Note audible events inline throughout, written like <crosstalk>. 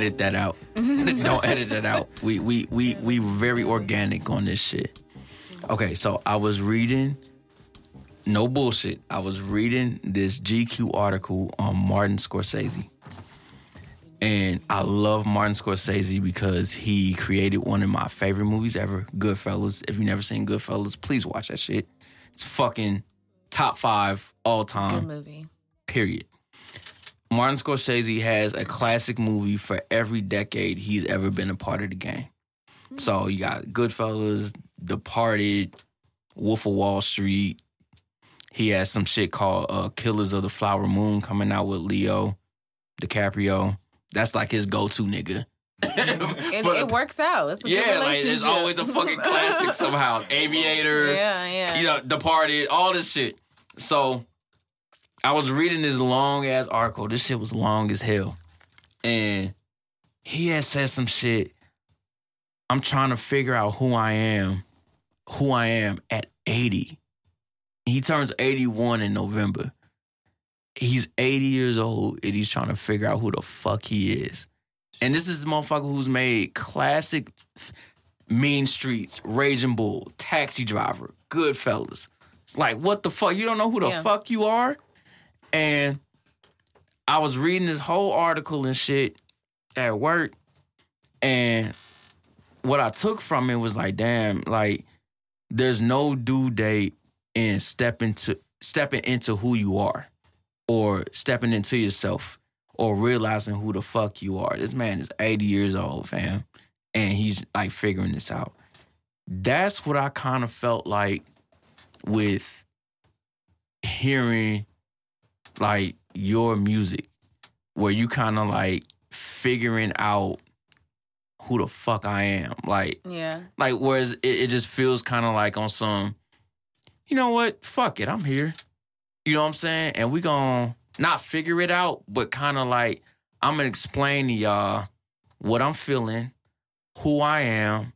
edit that out. Mm-hmm. Don't edit that out. We we we we very organic on this shit. Okay, so I was reading no bullshit. I was reading this GQ article on Martin Scorsese. And I love Martin Scorsese because he created one of my favorite movies ever, Goodfellas. If you've never seen Goodfellas, please watch that shit. It's fucking top five all time. Good movie. Period. Martin Scorsese has a classic movie for every decade he's ever been a part of the game. So you got Goodfellas, Departed, Wolf of Wall Street. He has some shit called uh, Killers of the Flower Moon coming out with Leo DiCaprio. That's like his go-to nigga. <laughs> <laughs> It, works out. It's a good yeah, like it's always a fucking classic <laughs> somehow. Aviator, yeah, yeah. you know, Departed, all this shit. So I was reading this long ass article. This shit was long as hell. And he had said some shit. I'm trying to figure out who I am, who I am at 80. He turns 81 in November. He's 80 years old and he's trying to figure out who the fuck he is. And this is the motherfucker who's made classic Mean Streets, Raging Bull, Taxi Driver, Goodfellas. Like, what the fuck? You don't know who the Yeah. fuck you are? And I was reading this whole article and shit at work. And what I took from it was like, damn, like, there's no due date in stepping to stepping into who you are or stepping into yourself or realizing who the fuck you are. This man is 80 years old, fam, and he's like figuring this out. That's what I kind of felt like with hearing like your music, where you kind of like figuring out who the fuck I am. Like, yeah. like whereas it, it just feels kind of like on some, you know what? Fuck it, I'm here. You know what I'm saying? And we gonna not figure it out, but kind of like I'm gonna explain to y'all what I'm feeling, who I am,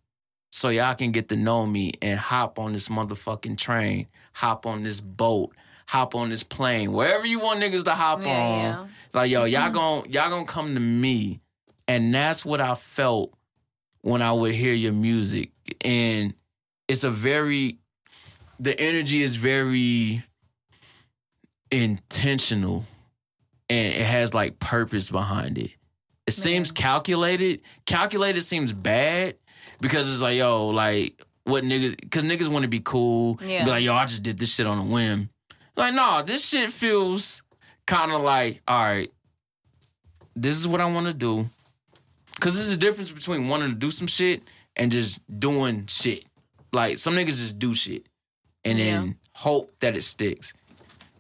so y'all can get to know me and hop on this motherfucking train, hop on this boat, hop on this plane, wherever you want niggas to hop Yeah, on. yeah. Like yo, y'all mm-hmm. gon' y'all gonna come to me, and that's what I felt when I would hear your music, and it's a very, the energy is very intentional, and it has like purpose behind it. It seems calculated. Calculated seems bad because it's like yo, like what niggas, because niggas want to be cool. Yeah. Be like yo, I just did this shit on a whim. Like nah, this shit feels kind of like all right. This is what I want to do. Cause there's a difference between wanting to do some shit and just doing shit. Like some niggas just do shit and then Yeah. hope that it sticks.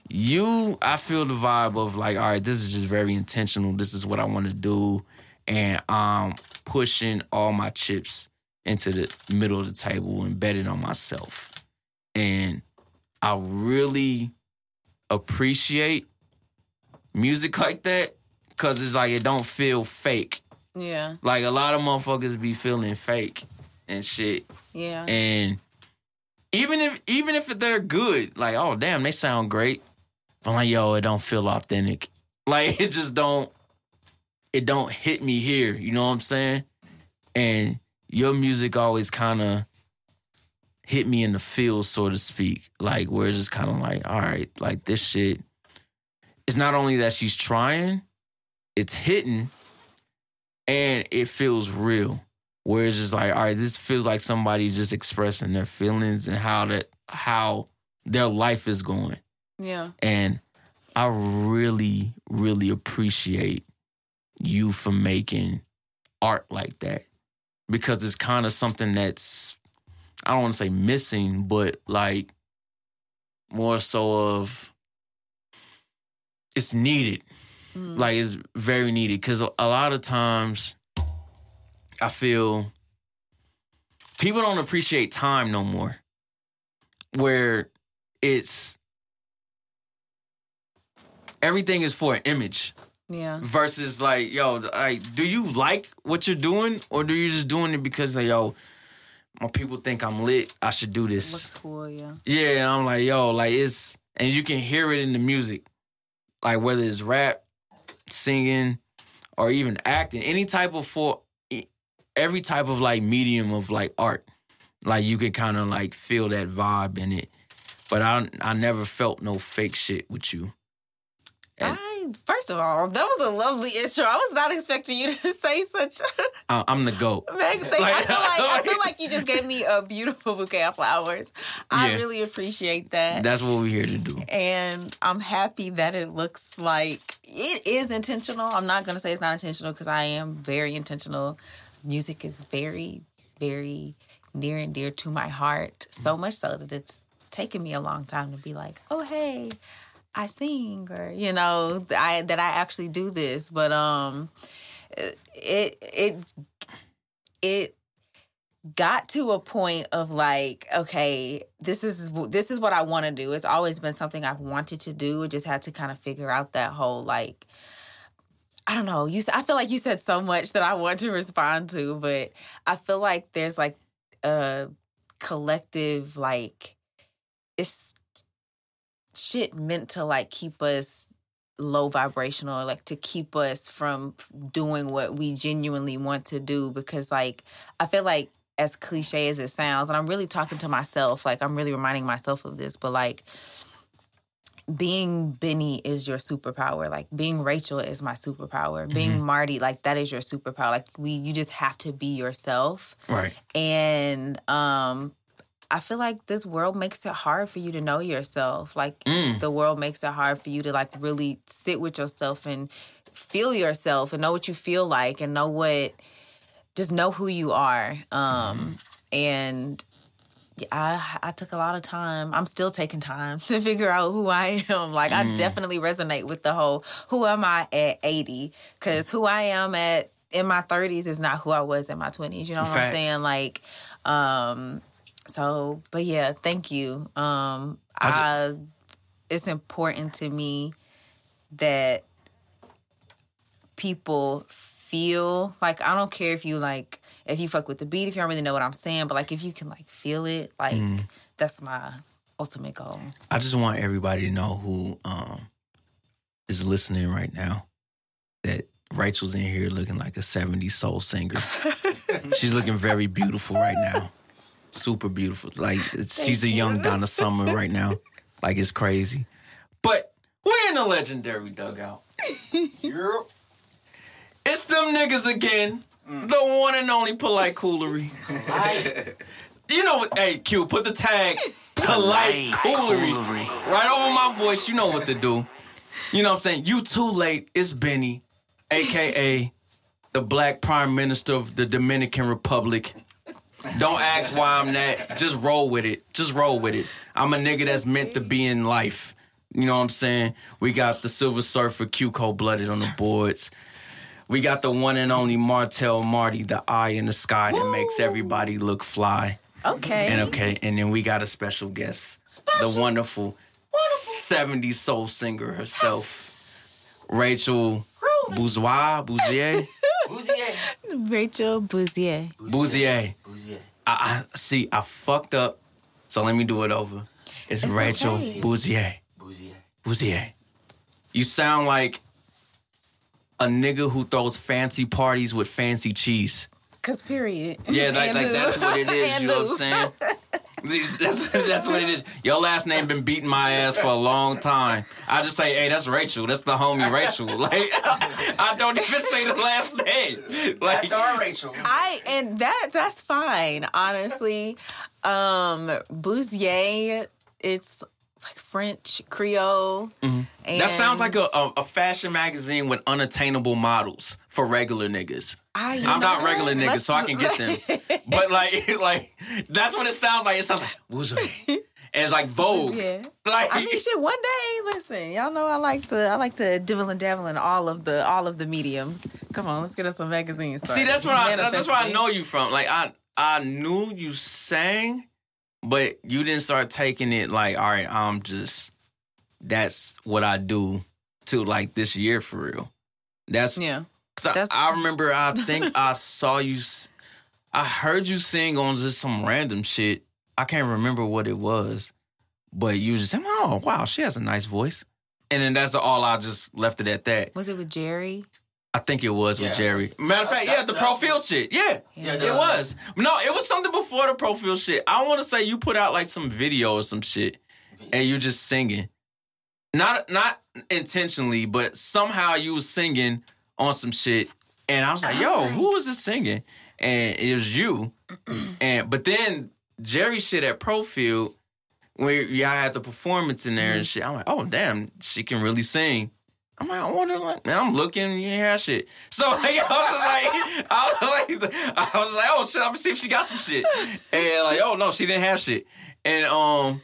You, I feel the vibe of like, all right, this is just very intentional. This is what I want to do, and I'm pushing all my chips into the middle of the table and betting on myself. And I really appreciate music like that because it's like it don't feel fake. Yeah. Like a lot of motherfuckers be feeling fake and shit. Yeah. And even if even if they're good, like, oh damn, they sound great. I'm like, yo, it don't feel authentic. <laughs> Like it just don't it don't hit me here, you know what I'm saying? And your music always kind of hit me in the field, so to speak. Like where it's just kind of like, all right, like this shit. It's not only that she's trying, it's hitting, and it feels real. Where it's just like, all right, this feels like somebody just expressing their feelings and how that how their life is going. yeah. And I really, really appreciate you for making art like that. Because it's kind of something that's I don't want to say missing, but like more so of it's needed. Mm. Like it's very needed because a lot of times I feel people don't appreciate time no more. Where it's everything is for an image Yeah. versus like yo, like do you like what you're doing or do you just doing it because like yo, my people think I'm lit, I should do this. Looks cool. Yeah. Yeah, I'm like, yo, like it's and you can hear it in the music. Like whether it's rap, singing or even acting, any type of for every type of like medium of like art. Like you could kind of like feel that vibe in it. But I I never felt no fake shit with you. And- I first of all, that was a lovely intro. I was not expecting you <laughs> to say such. I- uh, I'm the goat. Meg, thank- I Like- feel like I feel like you just gave me a beautiful bouquet of flowers. I Yeah. really appreciate that. That's what we're here to do. and I'm happy that it looks like it is intentional. I'm not gonna say it's not intentional because I am very intentional. Music is very, very near and dear to my heart. So much so that it's taken me a long time to be like, oh hey, I sing or you know I that I actually do this. But um, it it it got to a point of like okay this is this is what i want to do it's always been something i've wanted to do I just had to kind of figure out that whole like i don't know you i feel like you said so much that i want to respond to but i feel like there's like a collective like it's shit meant to like keep us low vibrational like to keep us from doing what we genuinely want to do because like i feel like as cliche as it sounds and i'm really talking to myself like i'm really reminding myself of this but like being benny is your superpower. Like being rachel is my superpower. Being marty like that is your superpower. Like we you just have to be yourself. Right. and um I feel like this world makes it hard for you to know yourself. Like Mm. the world makes it hard for you to like really sit with yourself and feel yourself and know what you feel like and know what just know who you are. Um and I I took a lot of time. I'm still taking time <laughs> to figure out who I am. Like I definitely resonate with the whole who am I at 80 cuz who I am at in my 30s is not who I was in my 20s. You know what Facts. I'm saying? Like um so but yeah, thank you. Um I I it's important to me that people feel like I don't care if you like if you fuck with the beat, if you don't really know what I'm saying, but like if you can like feel it, like Mm. that's my ultimate goal. I just want everybody to know who um is listening right now that Rachel's in here looking like a 70s soul singer. <laughs> She's looking very beautiful right now. Super beautiful. Like she's a young Donna Summer right now. <laughs> Like it's crazy. But we're in the legendary dugout. <laughs> Europe. It's them niggas again. Mm. The one and only polite coolery. <laughs> You know what? Hey, Q, put the tag polite coolery right over my voice. You know what to do. You know what I'm saying? You too late. It's Benny, aka the Black Prime Minister of the Dominican Republic. Don't ask why I'm that. Just roll with it. Just roll with it. I'm a nigga that's meant to be in life. You know what I'm saying? We got the Silver Surfer Q Cold Blooded on the boards. We got the one and only Martell Marty, the eye in the sky that makes everybody look fly. Okay. And okay, and then we got a special guest, the wonderful, 70s soul singer herself, Rachel Bourgeois, Bouzier, <laughs> Bouzier. Rachel Bouzier. Bouzier. Bouzier. I, I see. I fucked up, so let me do it over. It's, It's Rachel okay. Bouzier. Bouzier. Bouzier. You sound like a nigga who throws fancy parties with fancy cheese. Cause period. Yeah, like, like that's what it is. And you know what I'm saying? <laughs> These- <laughs> That's that's what it is. Your last name been beating my ass for a long time. I just say, hey, that's Rachel. That's the homie Rachel. <laughs> Like I don't even say the last name. <laughs> Like After Rachel. I and that that's fine, honestly. Um Bouzier, it's like French, Creole. Mm-hmm. that sounds like a, a, a fashion magazine with unattainable models for regular niggas. I, I'm not regular niggas, so I can get them. <laughs> But like, <laughs> like that's what it sounds like. It sounds like. And it's like Vogue. Yeah. <laughs> Like I mean, shit. One day, listen, y'all know I like to, I like to dibble and dabble in all of the, all of the mediums. Come on, let's get us some magazines. See, that's where I that's where I know you from. Like I I knew you sang, but you didn't start taking it like, all right, I'm just that's what I do to like this year for real. That's Yeah. 'cause I, That's- I remember I think I <laughs> saw you I heard you sing on just some random shit. I can't remember what it was. But you just saying, oh wow, she has a nice voice. and then that's all. I just left it at that. Was it with Jerry? I think it was with Yeah. Jerry. Matter of fact, yeah, the Pro Field shit. Yeah, Yeah, it was. No, it was something before the Pro Field shit. I want to say you put out like some video or some shit, and you just singing. Not not intentionally, but somehow you was singing on some shit, and I was like, "Yo, who is this singing?" And it was you. <clears throat> And but then Jerry shit at Profield, where y'all had the performance in there and shit. I'm like, "Oh damn, she can really sing." I'm like, I wonder, like, and I'm looking, have shit. So <laughs> like, I was like, I was like, I was like, oh shit, I'm gonna see if she got some shit. And like, oh no, she didn't have shit. And um,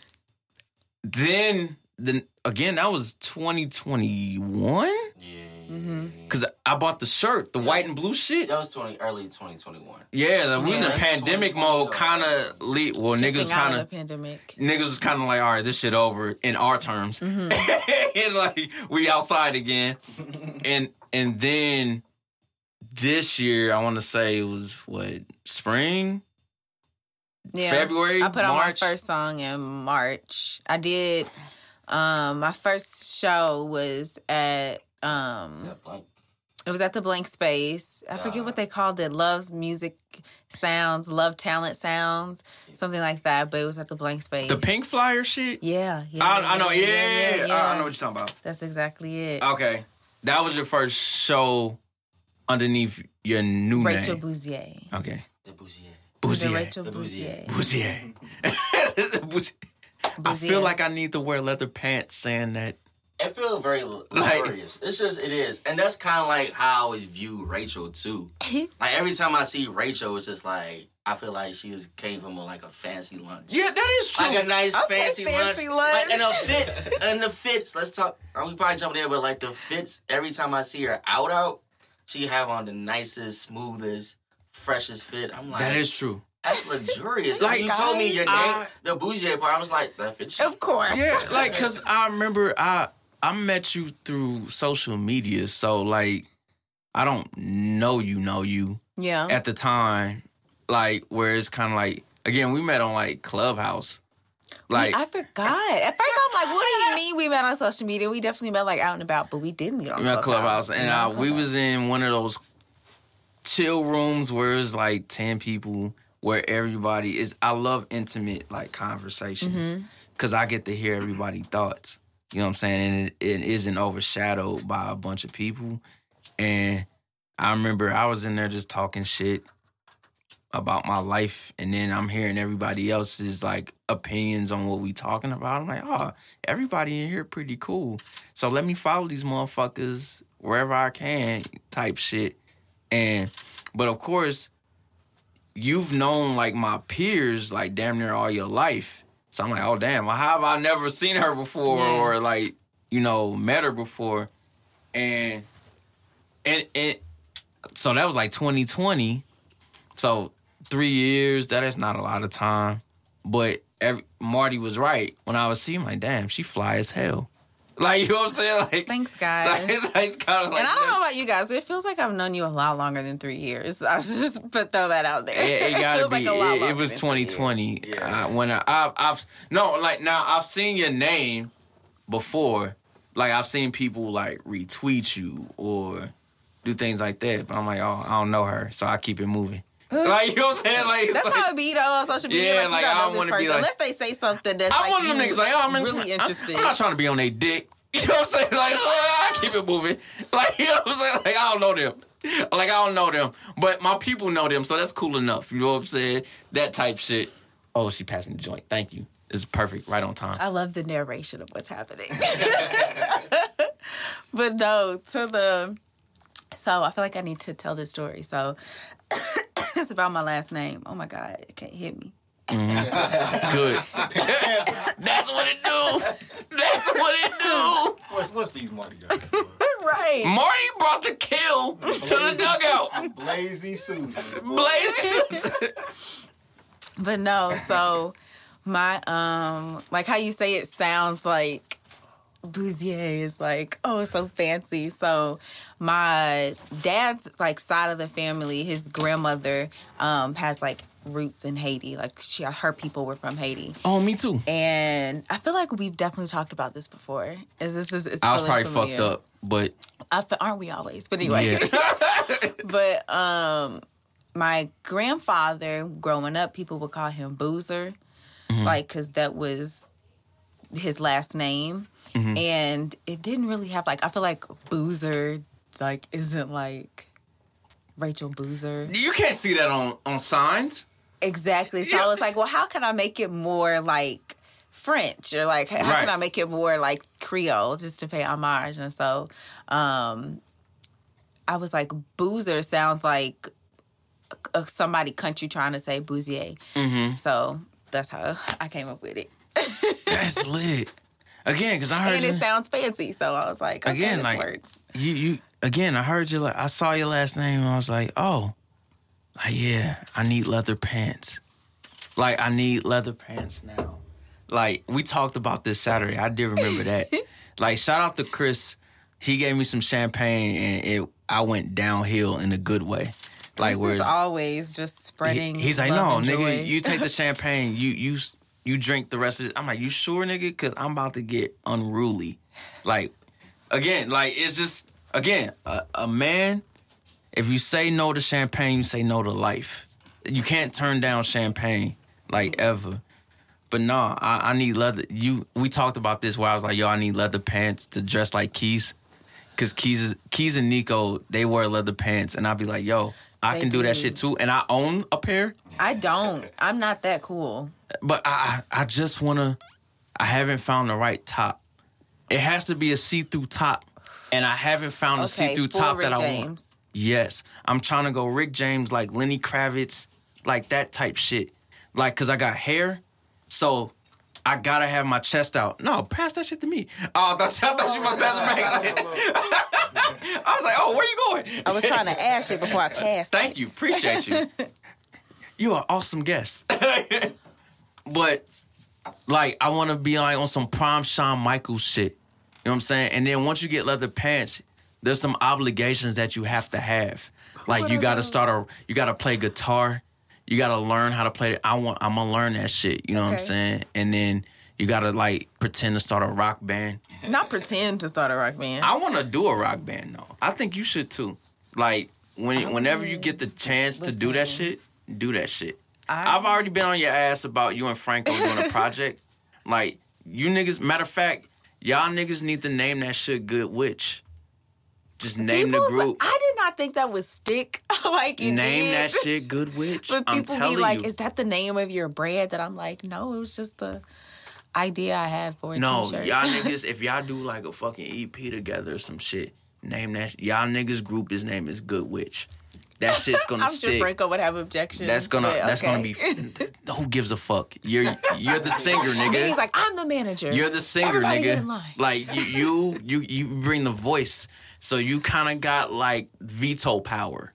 then then again, that was 2021 Yeah. Mm-hmm. because I bought the shirt, the white and blue shit. That was 20, early 2021. Yeah, the, we was in Yeah. pandemic mode, kind of. Le- well, niggas Shifting out kind of of pandemic. niggas was kind of like, all right, this shit over in our terms, Mm-hmm. <laughs> and like we outside again, <laughs> and and then this year I want to say it was what spring, Yeah. February, I put on my first song in March. I did. Um, my first show was at um, it was at the Blank Space. I forget what they called it. Love's Music Sounds, Love Talent Sounds, something like that. But it was at the Blank Space. the pink flyer shit. Yeah, yeah. I, I know, yeah, yeah, yeah, yeah. I I know what you're talking about. That's exactly it. Okay, that was your first show underneath your new Rachel name. Bouzier. okay, The Bouzier. The Rachel The Bouzier. Bouzier. Bouzier. <laughs> Bouzier. I feel like I need to wear leather pants saying that. It feels very glorious. it's just it is, and that's kind of like how I always view Rachel too. Mm-hmm. like every time I see Rachel, it's just like I feel like she just came from a, like a fancy lunch. Yeah, that is true. Like a nice Okay, fancy, fancy lunch. Like, and the fits <laughs> and the fits. Let's talk. Are we probably jumping in there? But like the fits. Every time I see her out, out, she have on the nicest, smoothest, freshest fit. I'm like, that is true. that's luxurious. Like, <laughs> like you told me your name, I- the bougie part. I was like, that fits. you. Of course. <laughs> Yeah, like cause I remember I I met you through social media, so like I don't know you know you Yeah. at the time, like where it's kind of like again we met on like Clubhouse, like I forgot. At first, I'm like, "What do you mean we met on social media? We definitely met like out and about, but we did meet on we met Clubhouse. Clubhouse, and uh, we was in one of those chill rooms where it's like ten people, where everybody is. I love intimate like conversations because I get to hear everybody's thoughts. You know what I'm saying? And it, it isn't overshadowed by a bunch of people. And I remember I was in there just talking shit about my life, and then I'm hearing everybody else's like opinions on what we talking about. I'm like, oh, everybody in here pretty cool. So let me follow these motherfuckers wherever I can, type shit. And but of course, you've known like my peers like damn near all your life. So I'm like, oh damn, how have I never seen her before Yeah. or like, you know, met her before? And and and so that was like 2020. So three years, that is not a lot of time. But every, Marty was right. When I was seeing like, damn, she fly as hell. Like, you know what I'm saying? Like Thanks, <laughs> guys. Like, it's, like, it's kind of like and I don't know about you guys, but it feels like I've known you a lot longer than three years. <laughs> I should just put throw that out there. It, it <laughs> gotta feels be. like a lot it, it was than three years. 2020. Yeah. Uh, when I, I've, I've no like now I've seen your name before. Like I've seen people like retweet you or do things like that. But I'm like, oh, I don't know her, so I keep it moving. Like you know what I'm saying? Like, That's like how it be though on social media. Yeah, like, like, you I don't know wanna this be like- unless they say something that's I'm like of them niggas like, oh, I'm really I'm- interested. I'm, not trying to be on their dick. <laughs> You know what I'm saying? Like, I keep it moving. <laughs> Like, you know what I'm saying? Like, I don't know them. Like, I don't know them. But my people know them, so that's cool enough. You know what I'm saying? That type shit. Oh, she passed me the joint. Thank you. This is perfect. Right on time. I love the narration of what's happening. <laughs> but no, to the so I feel like I need to tell this story. So it's about my last name. Oh my god, it can't hit me. Good. <laughs> that's what it do. That's what it do. What's what's these Marty guys? <laughs> Right. Marty brought the kill to the dugout. Lazy Susan. Blazing. But no, so my um like how you say it sounds like Bouzier is like, oh, so fancy. So my dad's like side of the family, his grandmother um, has like roots in Haiti. Like she, her people were from Haiti, Oh, me too. and I feel like we've definitely talked about this before. Is this is it's I was really probably familiar. fucked up, but I fe- aren't we always? But anyway, yeah. <laughs> <laughs> but um, my grandfather growing up, people would call him Boozer, Mm-hmm. like because that was his last name, Mm-hmm. and it didn't really have like I feel like Boozer like isn't like Rachel Boozer you can't see that on on signs. exactly. So I was like, well, how can I make it more like French or like how Right. can I make it more like Creole just to pay homage? And so um I was like, Boozer sounds like uh, somebody country trying to say Bouzier. Mm-hmm. So that's how I came up with it. <laughs> That's lit. Again, because I heard And you, it sounds fancy. So I was like, okay, Again, this like- works. you you again. I heard you. Like, I saw your last name. and I was like, oh, like yeah. I need leather pants. Like I need leather pants now. Like we talked about this Saturday. I did remember that. <laughs> like shout out to Chris. He gave me some champagne and it. I went downhill in a good way. Like where always just He- spreading. he's like, no, and joy." nigga, you take the <laughs> champagne, you you you drink the rest of it. I'm like, you sure, nigga? Because I'm about to get unruly. Like, again, like it's just again a, a man. If you say no to champagne, you say no to life. You can't turn down champagne like ever. But nah, I, I need leather. You we talked about this where I was like, yo, I need leather pants to dress like Keys. Cause Keys is, Keys and Nico, they wear leather pants, and I'd be like, yo, I They can do that shit too. And I own a pair, I don't. I'm not that cool. But I I I just wanna I haven't found the right top. It has to be a see-through top. And I haven't found a Okay, see-through top Rick that I want. Yes. I'm trying to go Rick James, like Lenny Kravitz, like that type shit. Like, cause I got hair, so I gotta have my chest out. No, pass that shit to me. Oh, that's, <laughs> I thought you must pass it back. <laughs> I was like, oh, where you going? I was trying to ask you before I <laughs> passed. Thank you. Appreciate you. you are awesome guest. But like I wanna be like on some prime Shawn Michaels shit. You know what I'm saying? And then once you get leather pants, there's some obligations that you have to have. Like you gotta start a you gotta play guitar. You gotta learn how to play it. I want I'm gonna learn that shit. You know what I'm saying? And then you gotta like pretend to start a rock band. Not pretend to start a rock band. I want to do a rock band though. I think you should too. Like when whenever you get the chance to do that shit, do that shit. I- I've already been on your ass about you and Franco doing a project. <laughs> like you niggas. Matter of fact, y'all niggas need to name that shit Good Witch. Just name People the group. I did not think that would stick. <laughs> like name did. that shit Good Witch. But people be like, you. "Is that the name of your brand?" That I'm like, "No, it was just a idea I had for a no, t-shirt." y'all <laughs> niggas. If y'all do like a fucking EP together or some shit, name that. Y'all niggas group. His name is Good Witch. That <laughs> shit's gonna I'm stick. sure Franco would have objections. That's gonna but that's gonna be who gives a fuck? You're you're the singer, <laughs> Then he's like, "I'm the manager." You're the singer, Everybody nigga. Like you you you you bring the voice. So you kind of got like veto power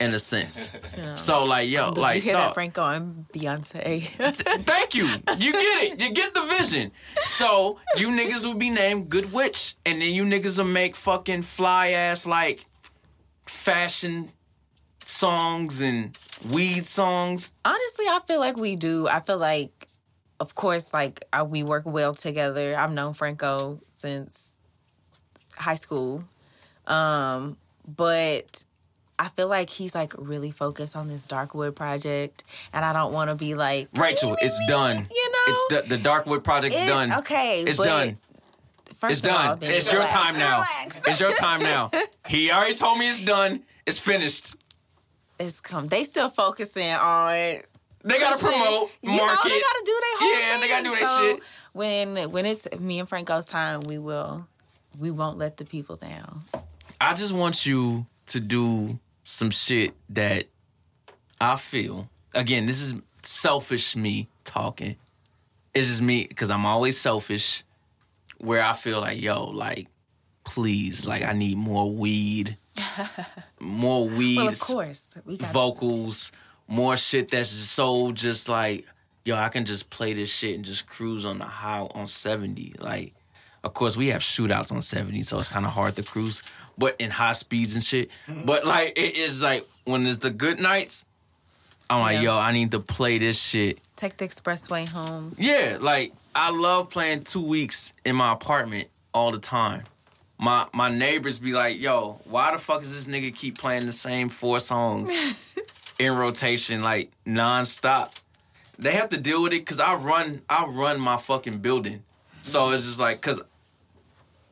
in a sense. So like yo, Look, like you hear dog, that, Franco? I'm Beyonce. <laughs> Thank you. You get it. You get the vision. So you niggas will be named Good Witch, and then you niggas will make fucking fly ass like fashion songs and weed songs. Honestly, I feel like we do. I feel like, of course, like uh, we work well together. I've known Franco since high school, um, but I feel like he's like really focused on this Darkwood project, and I don't want to be like Rachel, it's done. You know, It's the, the Darkwood project It- done. okay, it's done. First It's of all, done. baby, it's your time now. relax. It's your time now. <laughs> He already told me it's done. It's finished. It's come. They still focusing on They gotta pushing- promote, You know, they gotta do their whole Yeah, they gotta thing. do their So shit. When when it's me and Franco's time, we will we won't let the people down. I just want you to do some shit that I feel. Again, this is selfish me talking. It's just me because I'm always selfish. Where I feel like, yo, like, please, like, I need more weed, <laughs> more weed, Well, of course, we got vocals, more shit that's so just like, yo, I can just play this shit and just cruise on the high on 70. Like, Of course, we have shootouts on 70, so it's kind of hard to cruise, but in high speeds and shit. Mm-hmm. But like, it is like when it's the good nights, I'm like, Yeah. yo, I need to play this shit. Take the expressway home. Yeah, like I love playing two weeks in my apartment all the time. My my neighbors be like, "Yo, why the fuck is this nigga keep playing the same four songs <laughs> in rotation like nonstop?" They have to deal with it because I run I run my fucking building, so it's just like because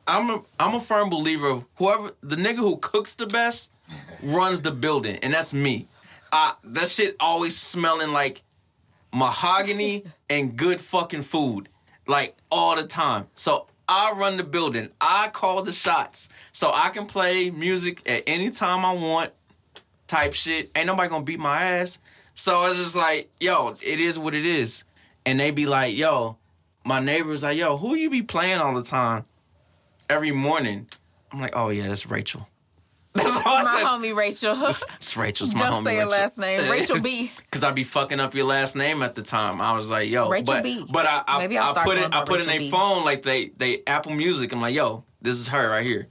I'm a I'm a firm believer of whoever the nigga who cooks the best <laughs> runs the building, and that's me. I, that shit always smelling like mahogany <laughs> and good fucking food like all the time. So I run the building. I call the shots. So I can play music at any time I want type shit. Ain't nobody gonna beat my ass. So it's just like, yo, it is what it is. And they be like, yo, my neighbor's like, yo, who you be playing all the time? Every morning. I'm like, oh yeah, that's Rachel. <laughs> My homie Rachel. <laughs> It's Rachel's my Don't homie. say her Rachel. last name. Rachel B. <laughs> Cause I'd be fucking up your last name at the time. I was like, yo, Rachel but B. but I I, Maybe I'll I put it I put it in Rachel their phone like they they Apple Music. I'm like, yo, this is her right here,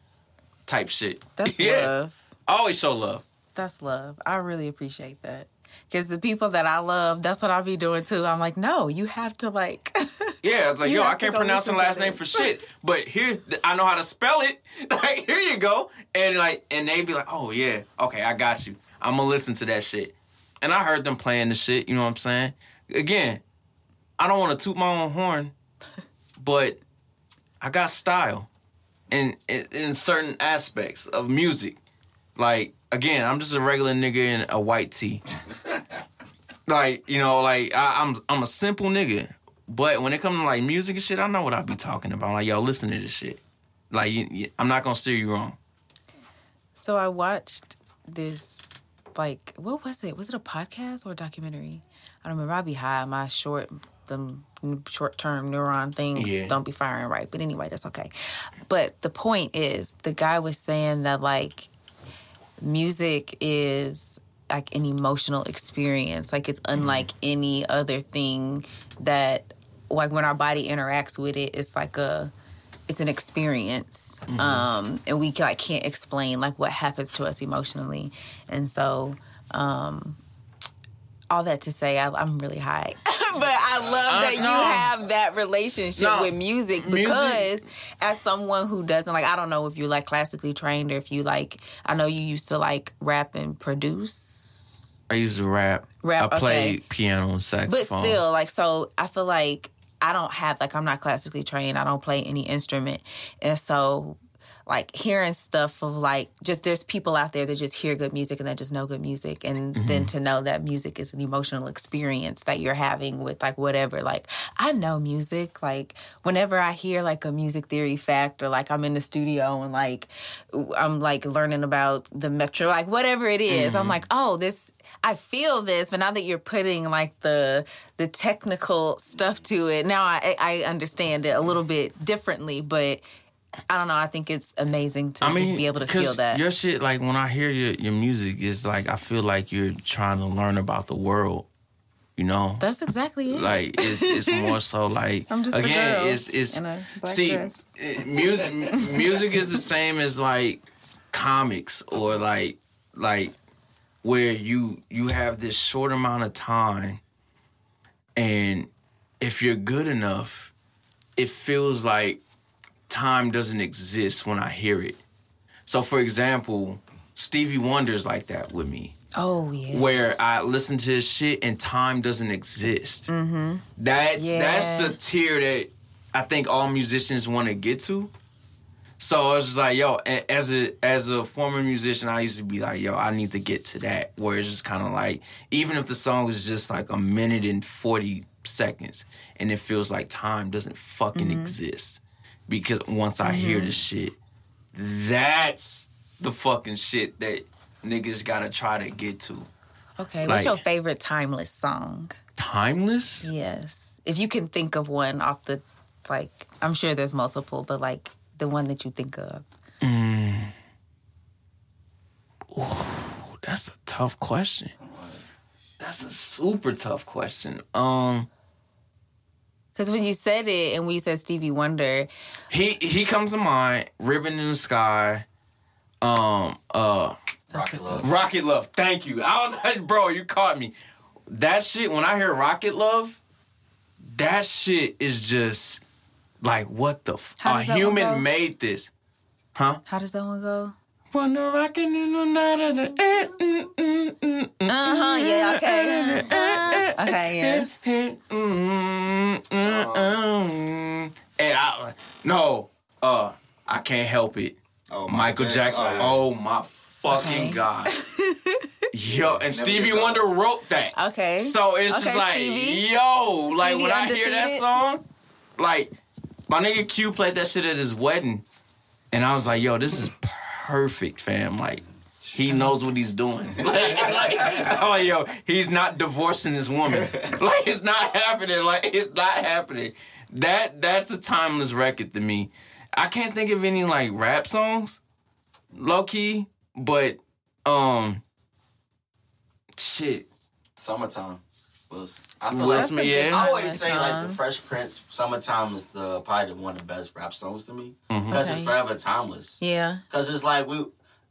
type shit. That's yeah. love. I always show love. That's love. I really appreciate that. Because the people that I love, that's what I'll be doing too. I'm like, no, you have to like. Yeah, it's like, You yo, I can't pronounce to last name for shit, but here I know how to spell it. <laughs> Like, here you go, and like, and they be like, oh yeah, okay, I got you. I'm gonna listen to that shit. And I heard them playing the shit. You know what I'm saying? Again, I don't want to toot my own horn, <laughs> but I got style in, in in certain aspects of music. Like again, I'm just a regular nigga in a white tee. <laughs> like you know, like I, I'm I'm a simple nigga, but when it comes to like music and shit, I know what I be talking about. Like yo, listen to this shit. Like you, you, I'm not gonna steer you wrong. So I watched this, like, what was it? Was it a podcast or a documentary? I don't remember. I'll be high. My short, the short term neuron things Yeah. don't be firing right. But anyway, that's okay. But the point is, the guy was saying that, like, music is like an emotional experience. Like, it's unlike mm-hmm. any other thing that, like, when our body interacts with it, it's like a, it's an experience um and we like can't explain like what happens to us emotionally and so um all that to say I, i'm really high <laughs> but i love that you have that relationship No. with music Music- because as someone who doesn't like i don't know if you're like classically trained or if you like i know you used to like rap and produce I used to rap. Rap, I play okay. piano and saxophone but still like so i feel like i don't have like i'm not classically trained. I don't play any instrument. And so like hearing stuff of like just there's people out there that just hear good music and that just know good music and mm-hmm. then to know that music is an emotional experience that you're having with like whatever. Like i know music like whenever i hear like a music theory fact or like i'm in the studio and like i'm like learning about the metro like whatever it is, i'm mm-hmm. like oh this i feel this but now that you're putting like the the technical stuff to it now i i understand it a little bit differently but I don't know. I think it's amazing to I mean, just be able to feel that. your shit. Like when I hear your your music, it's like I feel like you're trying to learn about the world. You know, That's exactly it. like it's it's <laughs> more so like I'm just a again girl it's it's in a black see dress. eh, music <laughs> music is the same as like comics or like like where you you have this short amount of time and if you're good enough it feels like time doesn't exist when I hear it. So for example, Stevie Wonder's like that with me oh yeah. where I listen to his shit and time doesn't exist. Mm-hmm. That's Yeah. that's the tier that I think all musicians want to get to. So I was just like, yo, as a as a former musician, I used to be like, yo, I need to get to that where it's just kind of like, even if the song is just like a minute and forty seconds, and it feels like time doesn't fucking Mm-hmm. exist, because once I hear the shit, that's the fucking shit that niggas gotta try to get to. okay. What's your favorite timeless song? Timeless? Yes, if you can think of one off the like, I'm sure there's multiple, but like the one that you think of. Ooh, that's a tough question. That's a super tough question. Um Because when you said it and we said Stevie Wonder, He he comes to mind. Ribbon in the sky. Um. Uh. Rocket Love. Rocket Love. Thank you. I was like, bro, you caught me. That shit. When I hear Rocket Love, that shit is just like what the. F- a does that one go? human made this. Huh? how does that one go? Wonder rocking in the night of the. eh, mm, mm, mm, mm, Uh huh. Yeah. Okay. Uh, okay. Yes. mm, mm, mm, mm. And I, no, uh, I can't help it. Oh, Michael Jackson. yeah. Oh my fucking Okay. god. Yo, and Stevie. Wonder wrote that. Okay. So it's Okay, just like, Stevie. yo, like Stevie when I hear that song, like my nigga Q played that shit at his wedding, and I was like, yo, this is perfect, fam. Like he knows what he's doing. <laughs> Like, like, oh, yo, he's not divorcing his woman. <laughs> Like it's not happening. Like it's not happening. That that's a timeless record to me. I can't think of any like rap songs, low key, but um, shit. Summertime was. I feel Will like yeah. I always say like the Fresh Prince. Summertime is the probably one of the best rap songs to me Mhm. because Okay. it's forever timeless. Yeah. Because it's like we.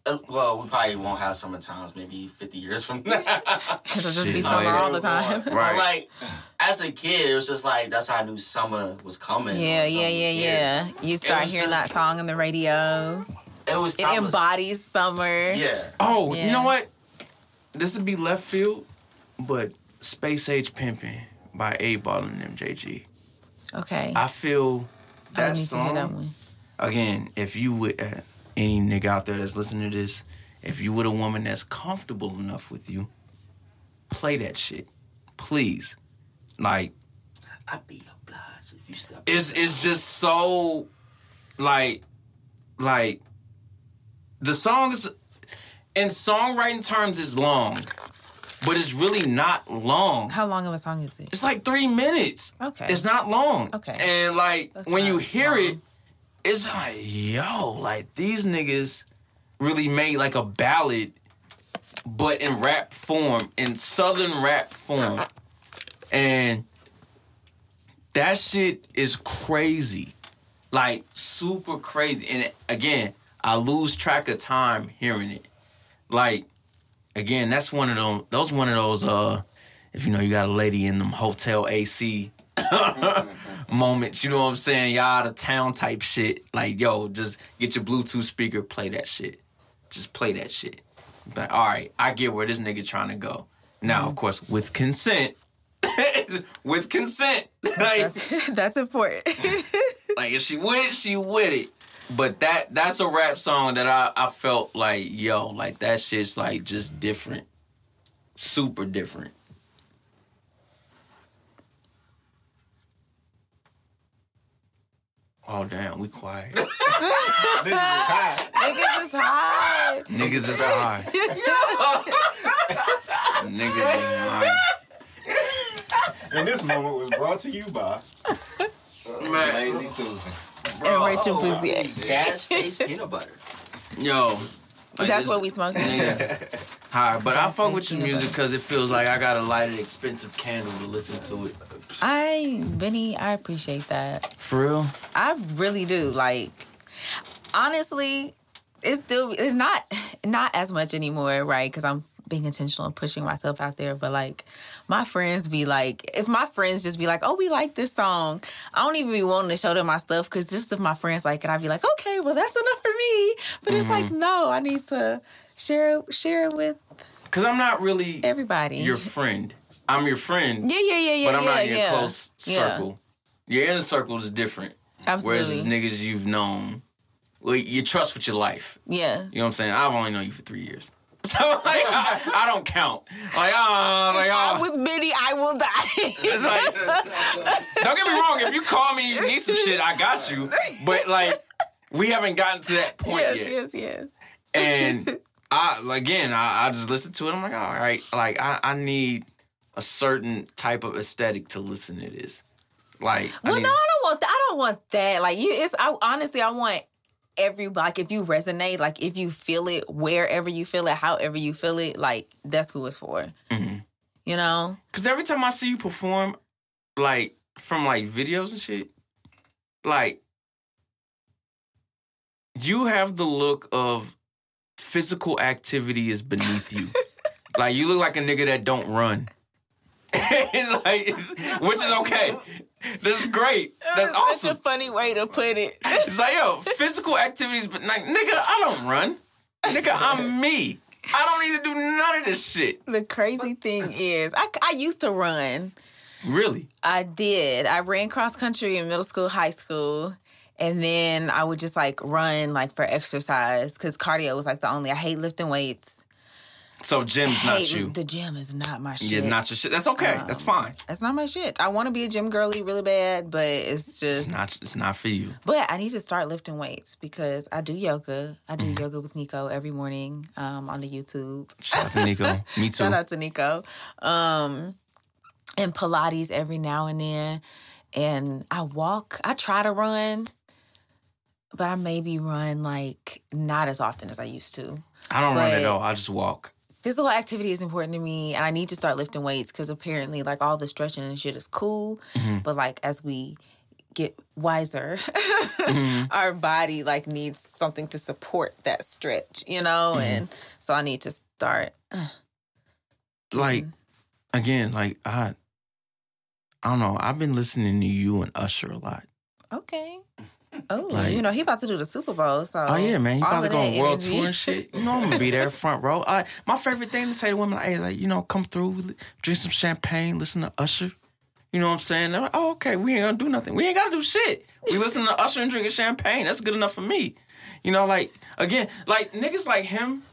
Uh, well, we probably won't have summertimes maybe 50 years from now. <laughs> It'll just be summer all the time. But, Right. like, as a kid, it was just like, that's how I knew summer was coming. Yeah, yeah, yeah, was yeah. You start hearing just- that song on the radio. It was It embodies summer. Yeah. Oh, Yeah. you know what? This would be left field, but Space Age Pimpin' by 8Ball and MJG. Okay. I feel I that need to hear that song. one. Again, if you would, uh, any nigga out there that's listening to this, if you with a woman that's comfortable enough with you, play that shit, please. Like I'd be obliged if you step it's it's just so like like the song is in songwriting terms is long but it's really not long. How long of a song is it? it's like three minutes. Okay. it's not long. Okay. and like That's when you hear it it's like yo like these niggas really made like a ballad but in rap form in southern rap form. And that shit is crazy. Like super crazy. And again i lose track of time hearing it. Like again that's one of those those one of those uh if you know you got a lady in them hotel ac <laughs> moments you know what i'm saying? Y'all out of town type shit. Like yo just get your bluetooth speaker play that shit. Just play that shit. But all right i get where this nigga trying to go. Now of course with consent <laughs> with consent like That's, <laughs> that's important. like if she with it, she with it. But that that's a rap song that I, I felt like, yo, like that shit's like just different. Super different. Oh damn, we quiet. <laughs> This is high. Niggas is high. Niggas is high. <laughs> Niggas is high. And this moment was brought to you by Man, Lazy Susan. And Rachel Bouzier. Gas face <laughs> peanut butter. yo. like That's this- what we smoking. Yeah. <laughs> Hi, but I fuck with your music because it feels like I gotta light an expensive candle to listen to it. I, Benny, I appreciate that. For real? I really do. Like, honestly, it's still it's not not as much anymore, right? Because I'm being intentional and pushing myself out there. But like, my friends be like, if my friends just be like, "Oh, we like this song," I don't even be wanting to show them my stuff because just if my friends like it, I'd be like, "Okay, well, that's enough for me." But it's like, mm-hmm. no, I need to share share it with Because I'm not really everybody. your friend. I'm your friend, yeah, yeah, yeah, yeah, but I'm yeah, not in your yeah. close Yeah. circle. Your inner circle is different. Whereas Absolutely. it's niggas you've known, well, you trust with your life. yes. You know what I'm saying? I've only known you for three years. <laughs> So like, I, I don't count. Like, ah, like, ah. I'm with Biddy, I will die. like, don't get me wrong. If you call me, you need some shit, I got you. But like, we haven't gotten to that point yes, yet. yes, yes. yes. And I again, I, I just listen to it. I'm like, all right, like I, I need a certain type of aesthetic to listen to this. Like, I Well, no, I don't want that. I don't want that. Like you, it's. I honestly, I want every like if you resonate, like if you feel it, wherever you feel it, however you feel it, like that's who it's for. Mhm. You know? Cause every time I see you perform, like from like videos and shit, like you have the look of physical activity is beneath you. <laughs> like you look like a nigga that don't run. <laughs> it's like, which is okay. This is great. That's awesome. Such a funny way to put it. It's like, yo, physical activities, but like, nigga, I don't run. Nigga, I'm <laughs> me. I don't need to do none of this shit. the crazy thing is, I, I used to run. Really? I did. I ran cross country in middle school, high school. And then I would just like run like for exercise because cardio was like the only. I hate lifting weights. So gym's not you. The gym is not my shit. Yeah, not your shit. That's okay. That's fine. That's not my shit. I want to be a gym girly really bad, but it's just. It's not. It's not for you. But I need to start lifting weights because I do yoga. I do Mm-hmm. yoga with Nico every morning um, on the YouTube. Shout out to Nico. <laughs> Me too. Shout out to Nico. Um, and Pilates every now and then. And I walk. I try to run, but I maybe run like not as often as I used to. I don't run at all. I just walk. Physical activity is important to me, and I need to start lifting weights because apparently, like all the stretching and shit is cool, Mm-hmm. but like as we get wiser, Mm-hmm. <laughs> our body like needs something to support that stretch, you know, Mm-hmm. and so I need to start. Like again, like I. I don't know. I've been listening to you and Usher a lot. Okay. <laughs> Oh, Like- you know he about to do the Super Bowl, so Oh yeah, man! You all about to go on world energy. tour and shit. You know I'm gonna be there <laughs> front row. I, my favorite thing to say to women, like, hey, like you know, come through, drink some champagne, listen to Usher. You know what I'm saying? They're like, oh, okay, we ain't gonna do nothing. We ain't gotta do shit. We listen to Usher and drinking champagne. That's good enough for me. You know, like again, like niggas like him.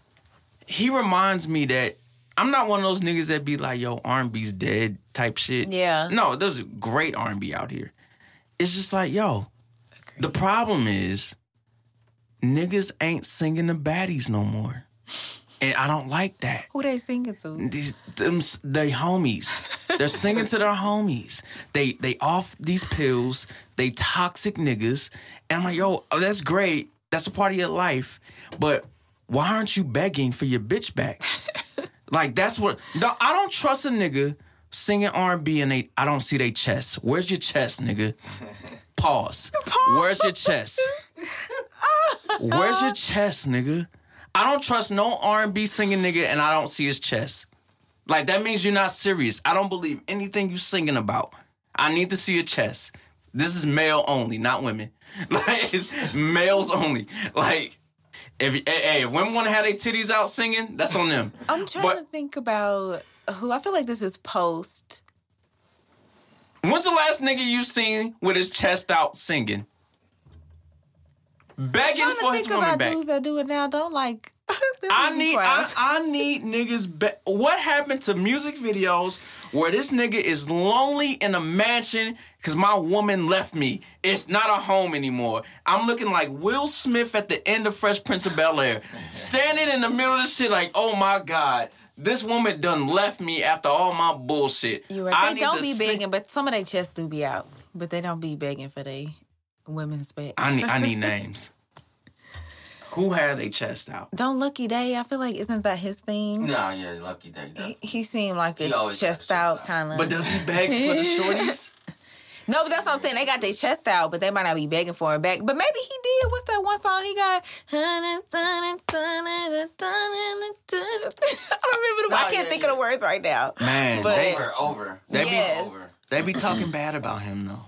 He reminds me that I'm not one of those niggas that be like, yo, R&B's dead type shit. Yeah. No, there's great R&B out here. It's just like, yo, the problem is niggas ain't singing the baddies no more. And I don't like that. Who they singing to? These them they homies. They're singing to their homies. They they off these pills. They toxic niggas. And I'm like, yo, oh, that's great. That's a part of your life. But why aren't you begging for your bitch back? <laughs> like that's what no, I don't trust a nigga singing R&B and they I don't see their chest. Where's your chest, nigga? Pause. Where's your chest? <laughs> Where's your chest, nigga? I don't trust no R&B singing nigga and I don't see his chest. Like that means you're not serious. I don't believe anything you singing about. I need to see your chest. This is male only, not women. <laughs> Like males only. Like if hey, hey, if women want to have their titties out singing, that's on them. I'm trying But- to think about who. I feel like this is post. When's the last nigga you seen with his chest out singing? Begging for to his think woman about back. dudes that do it now. Don't like. <laughs> I need. I, I need niggas be- what happened to music videos where this nigga is lonely in a mansion cuz my woman left me. It's not a home anymore. I'm looking like Will Smith at the end of Fresh Prince of Bel-Air, <laughs> standing in the middle of the shit like, "Oh my god, this woman done left me after all my bullshit." You I right. They need don't to be sing- begging, but some of their chests do be out. But they don't be begging for they women's back. I need I need <laughs> names. Who had a chest out? don't Lucky Daye. I feel like isn't that his thing? No, yeah, Lucky Daye. He, he seemed like a always got chest chest out out. kind of. But does he beg for the <laughs> shorties? No, but that's what I'm saying. They got their chest out, but they might not be begging for him back. But maybe he did. What's that one song he got? <laughs> I don't remember the. No, I can't yeah, think yeah. of the words right now. Man, But- they Over, over. They be Yes. over. They be talking bad about him though.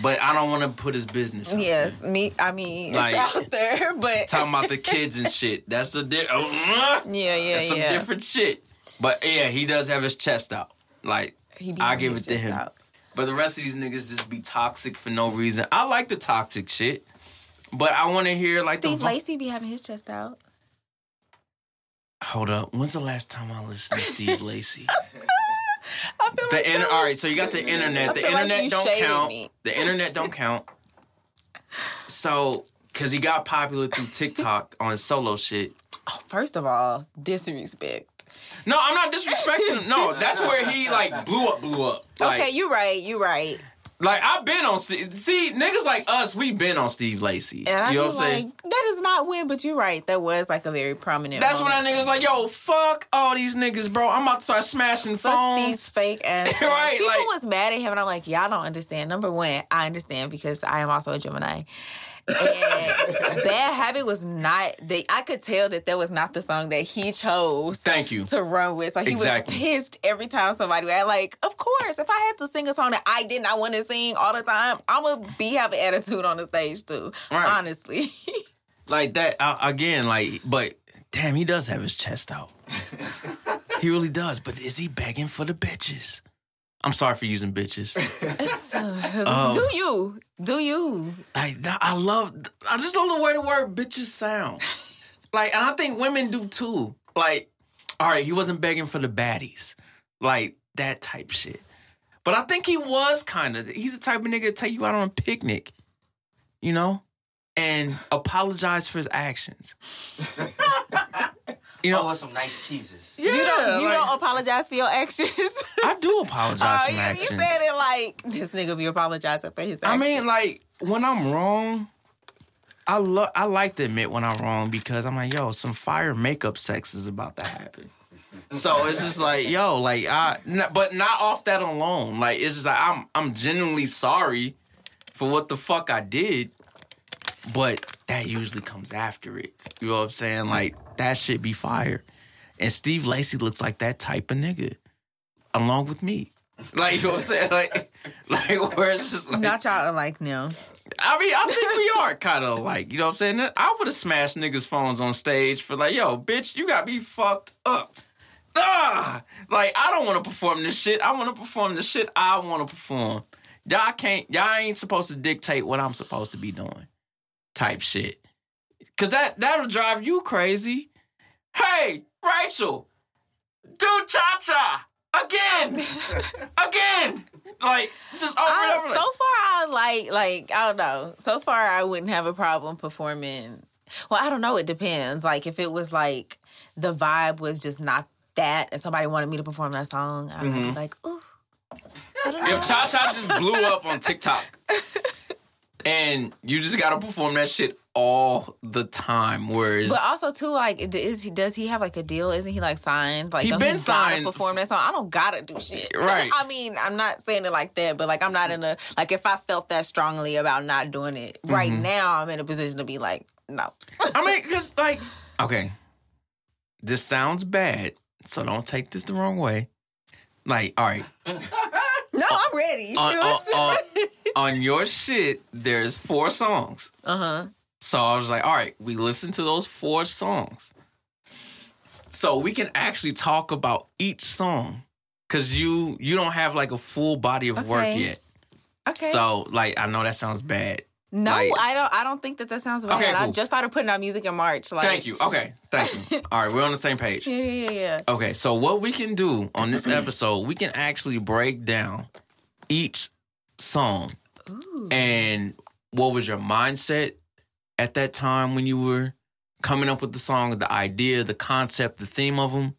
But I don't want to put his business. Out Yes, there. me. I mean, Like- it's out there, <laughs> but Talking about the <laughs> kids and shit. That's the di- oh, uh, yeah, yeah, that's some different shit. But yeah, he does have his chest out. Like He be I give it to him. out. But the rest of these niggas just be toxic for no reason. I like the toxic shit. But I want to hear like Steve the. Lacy be having his chest out. Hold up. When's the last time I listened to Steve <laughs> Lacy? I feel The like all right, so you got the internet. The feel like internet don't count. me. The internet don't count. So, cause he got popular through TikTok on his solo shit. Oh, first of all, disrespect. No, I'm not disrespecting him. No, <laughs> that's where he like blew up, blew up. Like, okay, you're right. You're right. Like I've been on Steve. See, niggas like us, we been on Steve Lacy. And I you know what I'm like, saying? that is not when, but you're right. That was like a very prominent. That's when moment. that niggas like, yo, fuck all these niggas, bro. I'm about to start smashing Fuck phones. these fake ass. <laughs> Right, People like- was mad at him, and I'm like, y'all don't understand. Number one, I understand because I am also a Gemini. And Bad Habit was not. They, I could tell that that was not the song that he chose Thank you. to run with. So he Exactly. was pissed every time somebody was like, of course, if I had to sing a song that I did not want to sing all the time, I'm gonna be have an attitude on the stage too. Right. Honestly. <laughs> Like that uh, again, like, but damn, he does have his chest out. he really does. But is he begging for the bitches? I'm sorry for using bitches. Oh. <laughs> <laughs> Do um, you? Do you? Like that- I love, I just love the way the word bitches sound. Like, and I think women do too. Like, all right, he wasn't begging for the baddies, like that type shit. But I think he was kind of. He's the type of nigga to take you out on a picnic, you know, and apologize for his actions. <laughs> you Oh, know, with some nice cheeses. you don't. You like- don't apologize for your actions. <laughs> I do apologize Oh, for you, my you actions. said it like this nigga be apologizing for his I actions. mean, like when I'm wrong, I love. I like to admit when I'm wrong because I'm like, yo, some fire makeup sex is about to happen. So it's just like, yo, like I, n- but not off that alone. Like it's just like I'm, I'm genuinely sorry for what the fuck I did, but that usually comes after it. You know what I'm saying? Like that shit be fire, and Steve Lacy looks like that type of nigga, along with me. Like you know what I'm saying? Like, <laughs> like where it's just like not y'all like no. I mean, I think we are kind of like, you know what I'm saying? I would have smashed niggas' phones on stage for like, yo, bitch, you got me fucked up. Ah, like I don't want to perform this shit. I want to perform the shit I want to perform. Y'all can't. Y'all ain't supposed to dictate what I'm supposed to be doing. Type shit. Cause that that'll drive you crazy. Hey, Rachel, do cha cha again, <laughs> again. Like just over and over. so far, I like like I don't know. So far, I wouldn't have a problem performing. Well, I don't know. It depends. Like if it was like the vibe was just not that, and somebody wanted me to perform that song, I would Mm-hmm. be like, ooh. I. If Cha Cha just blew up on <laughs> TikTok <laughs> and you just gotta perform that shit all the time, whereas But also too, like, is he does he have like a deal? Isn't he like signed? Like, He been gotta signed. Perform that song. I don't gotta do shit. <laughs> Right. I mean, I'm not saying it like that, but like, I'm not in a like if I felt that strongly about not doing it right Mm-hmm. now, I'm in a position to be like, no. <laughs> I mean, cause like, okay, this sounds bad, so don't take this the wrong way. Like, all right, No, I'm ready. on, <laughs> on, on, on your shit, there's four songs. uh huh. So I was like, all right, we listen to those four songs. So we can actually talk about each song. Cause you you don't have like a full body of work yet. Okay. So like I know that sounds bad. no, like- I don't. I don't think that that sounds bad. Okay, cool. I just started putting out music in March. Like, Thank you. Okay. Thank you. <laughs> All right, we're on the same page. Yeah, yeah, yeah, yeah. Okay, so what we can do on this <clears throat> episode, we can actually break down each song and what was your mindset at that time when you were coming up with the song, the idea, the concept, the theme of them,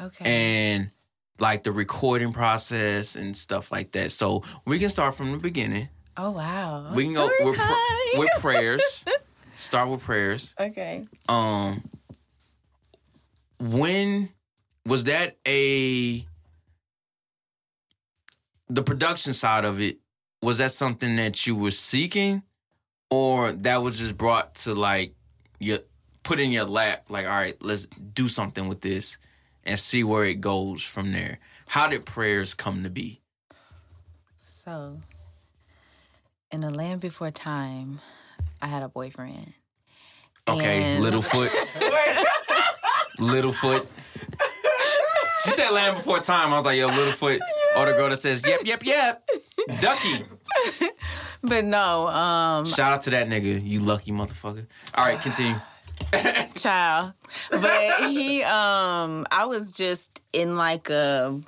Okay. and like the recording process and stuff like that. So we can start from the beginning. oh wow. We can go with, pr- with prayers. <laughs> Start with prayers. okay. Um, when was that a the production side of it? Was that something that you were seeking, or that was just brought to like your put in your lap? Like, all right, let's do something with this and see where it goes from there. How did prayers come to be? So, in a land before time, I had a boyfriend. Okay, And- Littlefoot. <laughs> Littlefoot. She said land before time. I was like, yo, Littlefoot. Or the girl that says, yep, yep, yep. Ducky. <laughs> But no, um, Shout out to that nigga, you lucky motherfucker. All right, continue. <sighs> child. But he, um, I was just in like a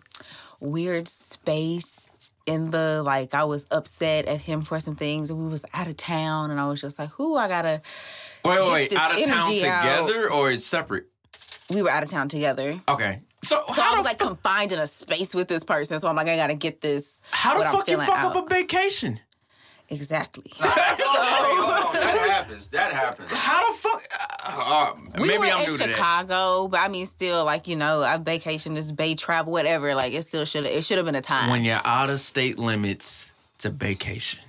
weird space in the like I was upset at him for some things and we was out of town and I was just like, who I gotta Wait, wait, Get wait. Out of town energy out. together or it's separate? we were out of town together. Okay. So, So how I was like confined in a space with this person. So I'm like, I gotta get this. how the what fuck you fuck out. up a vacation? Exactly. <laughs> <laughs> Hey, hold that happens. That happens. How the fuck? Uh, uh, We maybe were I'm in new to that. Chicago, but I mean, still, like you know, I vacation, this bay travel, whatever. Like it still should. It should have been a time. When you're out of state limits, it's a vacation.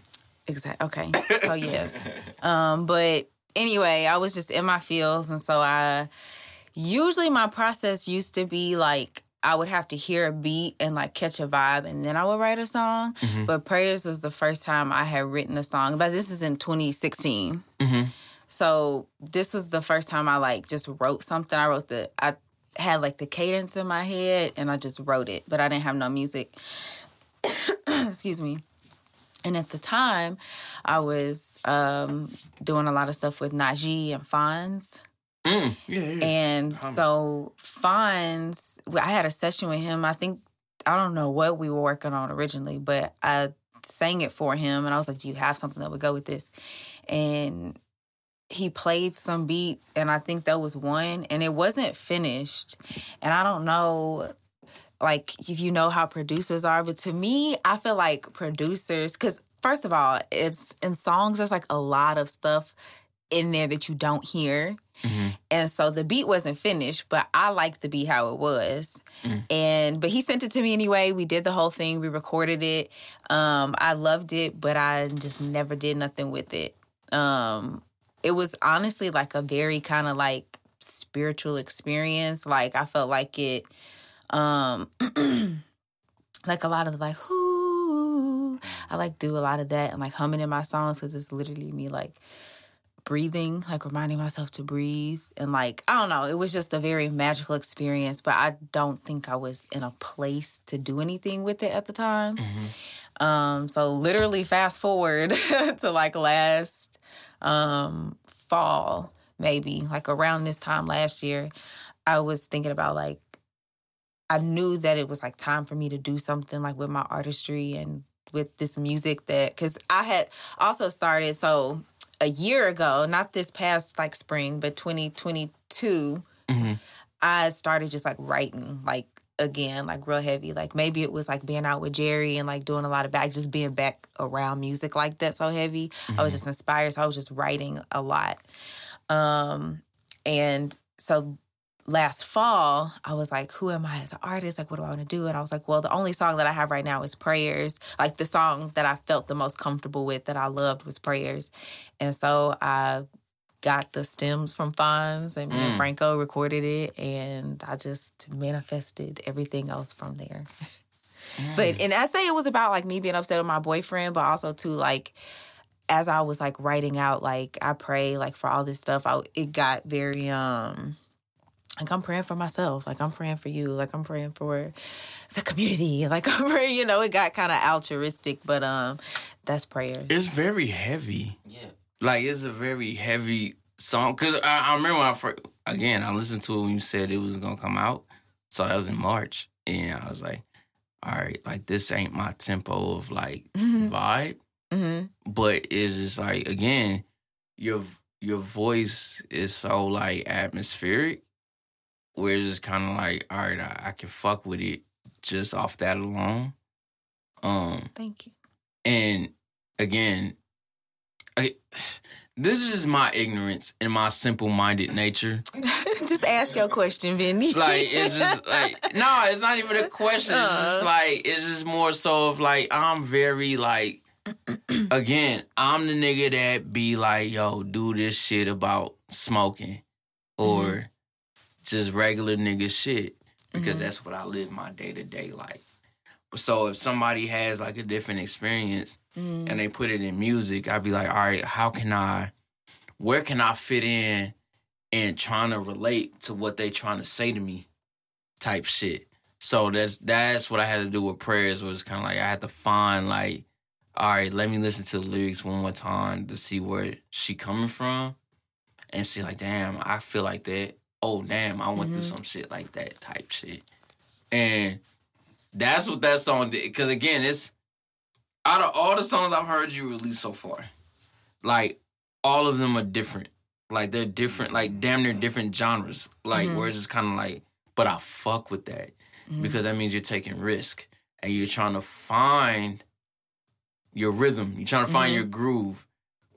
Exactly. Okay. So yes. <laughs> um, but anyway, I was just in my feels, and so I usually my process used to be like I would have to hear a beat and like catch a vibe, and then I would write a song. Mm-hmm. But prayers was the first time I had written a song. But this is in 2016. So this was the first time I like just wrote something. I wrote the I had like the cadence in my head, and I just wrote it, but I didn't have no music. <coughs> Excuse me. And at the time, I was um, doing a lot of stuff with Najee and Fonz. Mm, yeah, yeah. And so Fonz, I had a session with him. I think, I don't know what we were working on originally, but I sang it for him. And I was like, Do you have something that would go with this? And he played some beats, and I think that was one, and it wasn't finished. And I don't know like if you know how producers are but to me i feel like producers because first of all it's in songs there's like a lot of stuff in there that you don't hear and so the beat wasn't finished but i liked the beat how it was. And but he sent it to me anyway. We did the whole thing. We recorded it. Um i loved it but i just never did nothing with it. Um it was honestly like a very kind of like spiritual experience. Like i felt like it um <clears throat> like a lot of the like whoo i like do a lot of that and like humming in my songs because it's literally me like breathing like reminding myself to breathe. And like i don't know it was just a very magical experience but i don't think i was in a place to do anything with it at the time. Um so literally fast forward <laughs> to like last um fall maybe like around this time last year i was thinking about like I knew that it was like time for me to do something like with my artistry and with this music that because I had also started so a year ago, not this past like spring, but 2022, I started just like writing like again, like real heavy. Like maybe it was like being out with Jerry and like doing a lot of back, just being back around music like that so heavy. I was just inspired, so I was just writing a lot. Um, and so last fall, I was like, who am I as an artist? Like, what do I want to do? And I was like, well, the only song that I have right now is Prayers. Like, the song that I felt the most comfortable with that I loved was Prayers. And so I got the stems from Fonz and me and Franco recorded it. And I just manifested everything else from there. <laughs> But, and I say it was about like me being upset with my boyfriend, but also too, like, as I was like writing out, like, I pray, like, for all this stuff, I, it got very, um, like I'm praying for myself, like I'm praying for you, like I'm praying for the community, <laughs> like I'm praying. You know, it got kind of altruistic, but um, that's prayer. It's very heavy. Yeah. Like it's a very heavy song. Cause I, I remember when I first, again I listened to it when you said it was gonna come out. So that was in March, and I was like, all right, like this ain't my tempo of like vibe, hmm but it's just like again, your your voice is so like atmospheric, where it's just kind of like, all right, I, I can fuck with it just off that alone. Um, Thank you. and again, I, this is just my ignorance and my simple minded nature. <laughs> Just ask your question, Vinny. Like it's just like <laughs> no, it's not even a question. It's just Uh. like it's just more so of like I'm very like <clears throat> again, I'm the nigga that be like, yo, do this shit about smoking or just regular nigga shit because that's what I live my day to day like. So if somebody has like a different experience Mm-hmm. and they put it in music, I'd be like, all right, how can I, where can I fit in and trying to relate to what they trying to say to me type shit. So that's that's what I had to do with prayers was kind of like I had to find like, all right, let me listen to the lyrics one more time to see where she coming from and see like, damn, I feel like that. Oh damn, I went through mm-hmm. some shit like that type shit. And that's what that song did. Cause again, it's out of all the songs I've heard you release so far, like all of them are different. Like they're different, like damn near different genres. Like where mm-hmm. it's just kind of like But I fuck with that mm-hmm. because that means you're taking risk and you're trying to find your rhythm. You're trying to find your groove.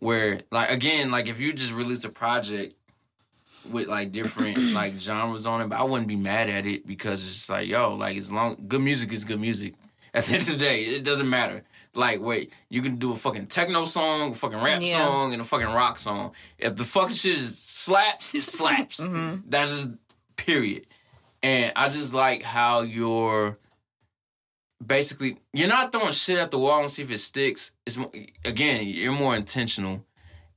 Where like again, like if you just released a project with like different <clears throat> like genres on it, but I wouldn't be mad at it because it's just like, yo, like as long good music is good music. <laughs> At the end of the day, it doesn't matter. Like, wait, you can do a fucking techno song, a fucking rap Yeah. song, and a fucking rock song. If the fucking shit is slaps, it slaps. <laughs> Mm-hmm. That's just period. And I just like how you're basically you're not throwing shit at the wall and see if it sticks. It's again, you're more intentional.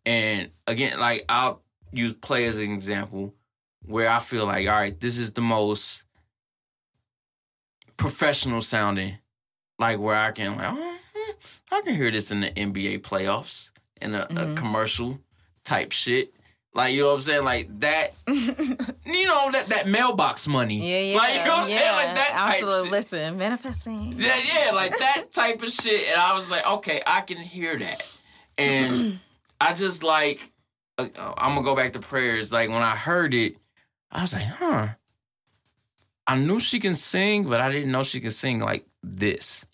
And again, like I'll use play as an example where I feel like, all right, this is the most professional sounding, like where I can like, oh, I can hear this in the NBA playoffs in a, a mm-hmm. commercial type shit. Like you know what I'm saying, like that. <laughs> you know that that mailbox money. Yeah, yeah. Like you know what I'm yeah, saying, like that type Absolutely. shit. Listen, manifesting. Yeah, yeah, like that type of shit. And I was like, okay, I can hear that. And <clears throat> I just like, uh, I'm gonna go back to prayers. Like when I heard it, I was like, huh. I knew she can sing, but I didn't know she could sing like this.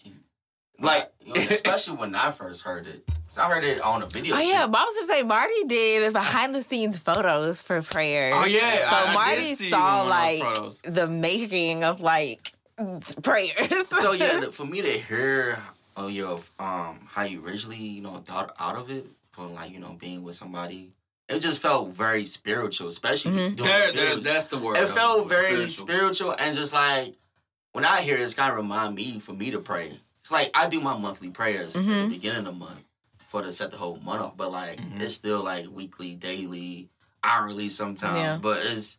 Like, <laughs> especially when I first heard it. 'Cause I heard it on a video. Oh shoot. yeah, but I was gonna say Marty did behind the scenes photos for prayers. Oh, yeah, so I- I did Marty see saw one of those like the making of like prayers. so yeah, <laughs> for me to hear of your um how you originally you know thought out of it from like you know being with somebody, it just felt very spiritual, especially Mm-hmm. doing the videos. the word. It felt very spiritual. and just like when I hear it, it's kind of remind me for me to pray. It's like I do my monthly prayers at Mm-hmm. the beginning of the month for to set the whole month off, but like it's still like weekly, daily, hourly sometimes. Yeah. But it's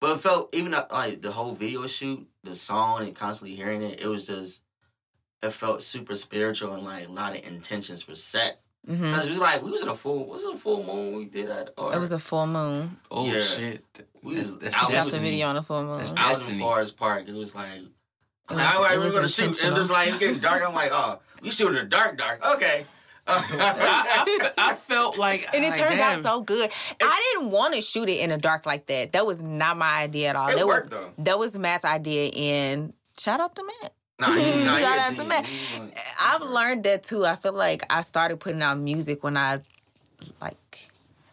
but it felt even uh, like the whole video shoot, the song, and constantly hearing it, it was just it felt super spiritual and like a lot of intentions were set. Mhm. Cause it was like we was in a full was it a full moon we did that? Or It was a full moon. Oh Yeah. shit! We That's, was that's out Shot was the video on a full moon. That's out in Destiny. Forest Park. It was like, was- all right, we're gonna shoot, and intentional. just like it's getting dark. I'm like, oh, we shooting in the dark, dark. Okay. <laughs> I, I, I felt like, And it like, turned damn. out so good. I didn't want to shoot it in the dark like that. That was not my idea at all. It that worked, was though. that was Matt's idea. And shout out to Matt. Nah, he- nah, Shout out to. Matt. I've learned that too. I feel like I started putting out music when I like.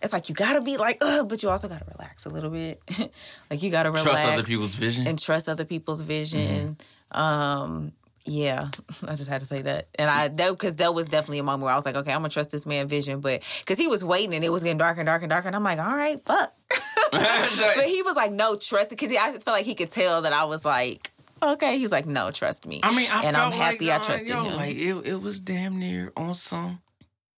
It's like you gotta be like, ugh, but you also gotta relax a little bit. <laughs> like you gotta relax trust other people's vision. and trust other people's vision. Um, yeah, <laughs> I just had to say that, and I that because that was definitely a moment where I was like, okay, I'm gonna trust this man vision, but because he was waiting and it was getting darker and darker and darker, and I'm like, all right, fuck. <laughs> but he was like, no, trust it, because I felt like he could tell that I was like, okay. He's like, no, trust me. I mean, I and felt I'm happy like, I uh, trusted yo, him. Like it, it was damn near on some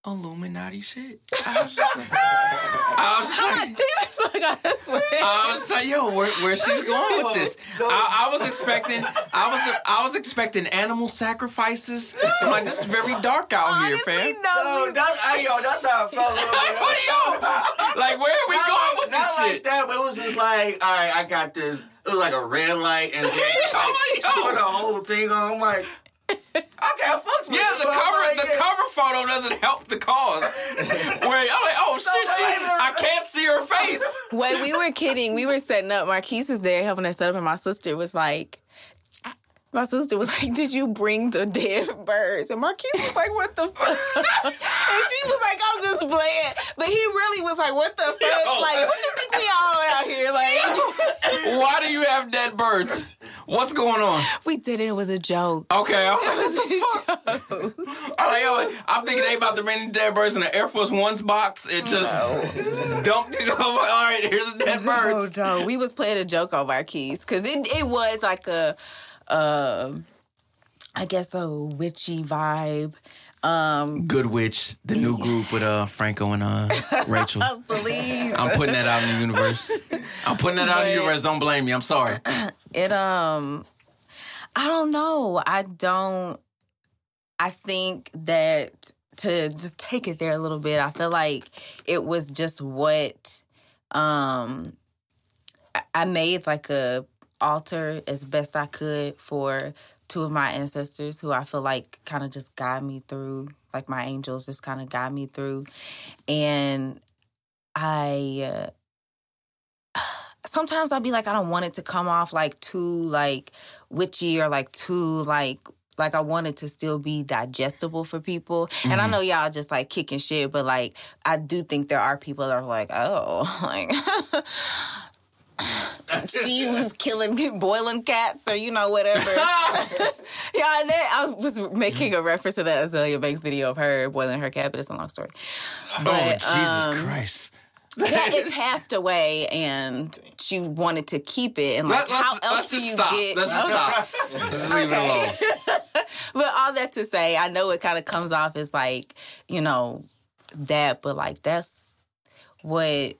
Illuminati shit. <laughs> I was just like, I was just <laughs> God like, damn it, so I gotta swear. I was like, yo, where, where she's going with this? I, I was expecting, I was, I was expecting animal sacrifices. I'm like, this is very dark out here, Honestly, fam. no. No, that's, I, yo, that's how I felt. a. <laughs> What are you? Like, where are we Not going like- with not this like shit? that, but it was just like, all right, I got this. It was like a red light, and then Oh, she put the whole thing on. I'm like, <laughs> okay, I fucks with Yeah, it, the cover like, the yeah. cover photo doesn't help the cause. <laughs> Where I'm like, oh shit, she, I can't see her face. <laughs> Wait, we were kidding. We were setting up. Marquise was there helping us set up, and my sister was like, my sister was like, "Did you bring the dead birds?" And Marquise was like, "What the fuck?" and she was like, "I'm just playing," but he really was like, "What the fuck? Yo. Like, what you think we all out here? Like, Why do you have dead birds? What's going on? we did it. It was a joke." Okay, I'm, It was a joke. <laughs> I'm yo, I'm thinking they about to bring the dead birds in an Air Force One's box and just dump these over. All right, here's the dead Oh birds. no, we was playing a joke on keys because it it was like a, uh, I guess a witchy vibe. Um, Good Witch, the new group with uh Franco and uh Rachel. <laughs> please. I'm putting that out in the universe. I'm putting that out in the universe. Don't blame me. I'm sorry. <clears throat> It um I don't know. I don't I think that to just take it there a little bit, I feel like it was just what um I- I made like a altar as best I could for two of my ancestors who I feel like kind of just guide me through, like my angels just kind of guide me through. And I uh, <sighs> sometimes I'll be like, I don't want it to come off like too like witchy or like too like like I want it to still be digestible for people. And I know y'all just like kicking shit, but like I do think there are people that are like, oh, <laughs> like <laughs> she was killing boiling cats or you know whatever. <laughs> yeah, and then I was making a reference to that Azealia Banks video of her boiling her cat, but it's a long story. oh But, Jesus um, Christ! yeah, it passed away, and she wanted to keep it. And like, Let, how else let's do you stop. get? Let's just stop. Let's just leave it alone. but all that to say, I know it kind of comes off as like you know that, but like that's what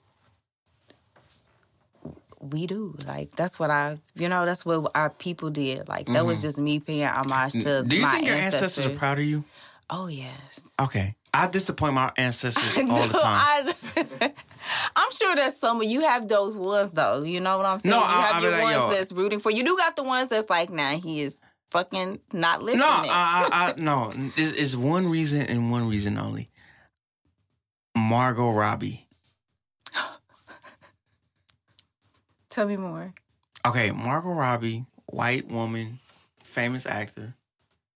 we do. Like that's what I, you know, that's what our people did. Like that was just me paying homage to Mm-hmm. Do you my think your ancestors. ancestors are proud of you? Oh yes. Okay, I disappoint my ancestors <laughs> all the time. I, <laughs> I'm sure that some of you have those ones though. You know what I'm saying? No, you I- have I your like, ones yo. that's rooting for you. You do got the ones that's like, nah, he is fucking not listening. No, I, I, I no. It's, it's one reason and one reason only. Margot Robbie. Tell me more. Okay, Margot Robbie, white woman, famous actor.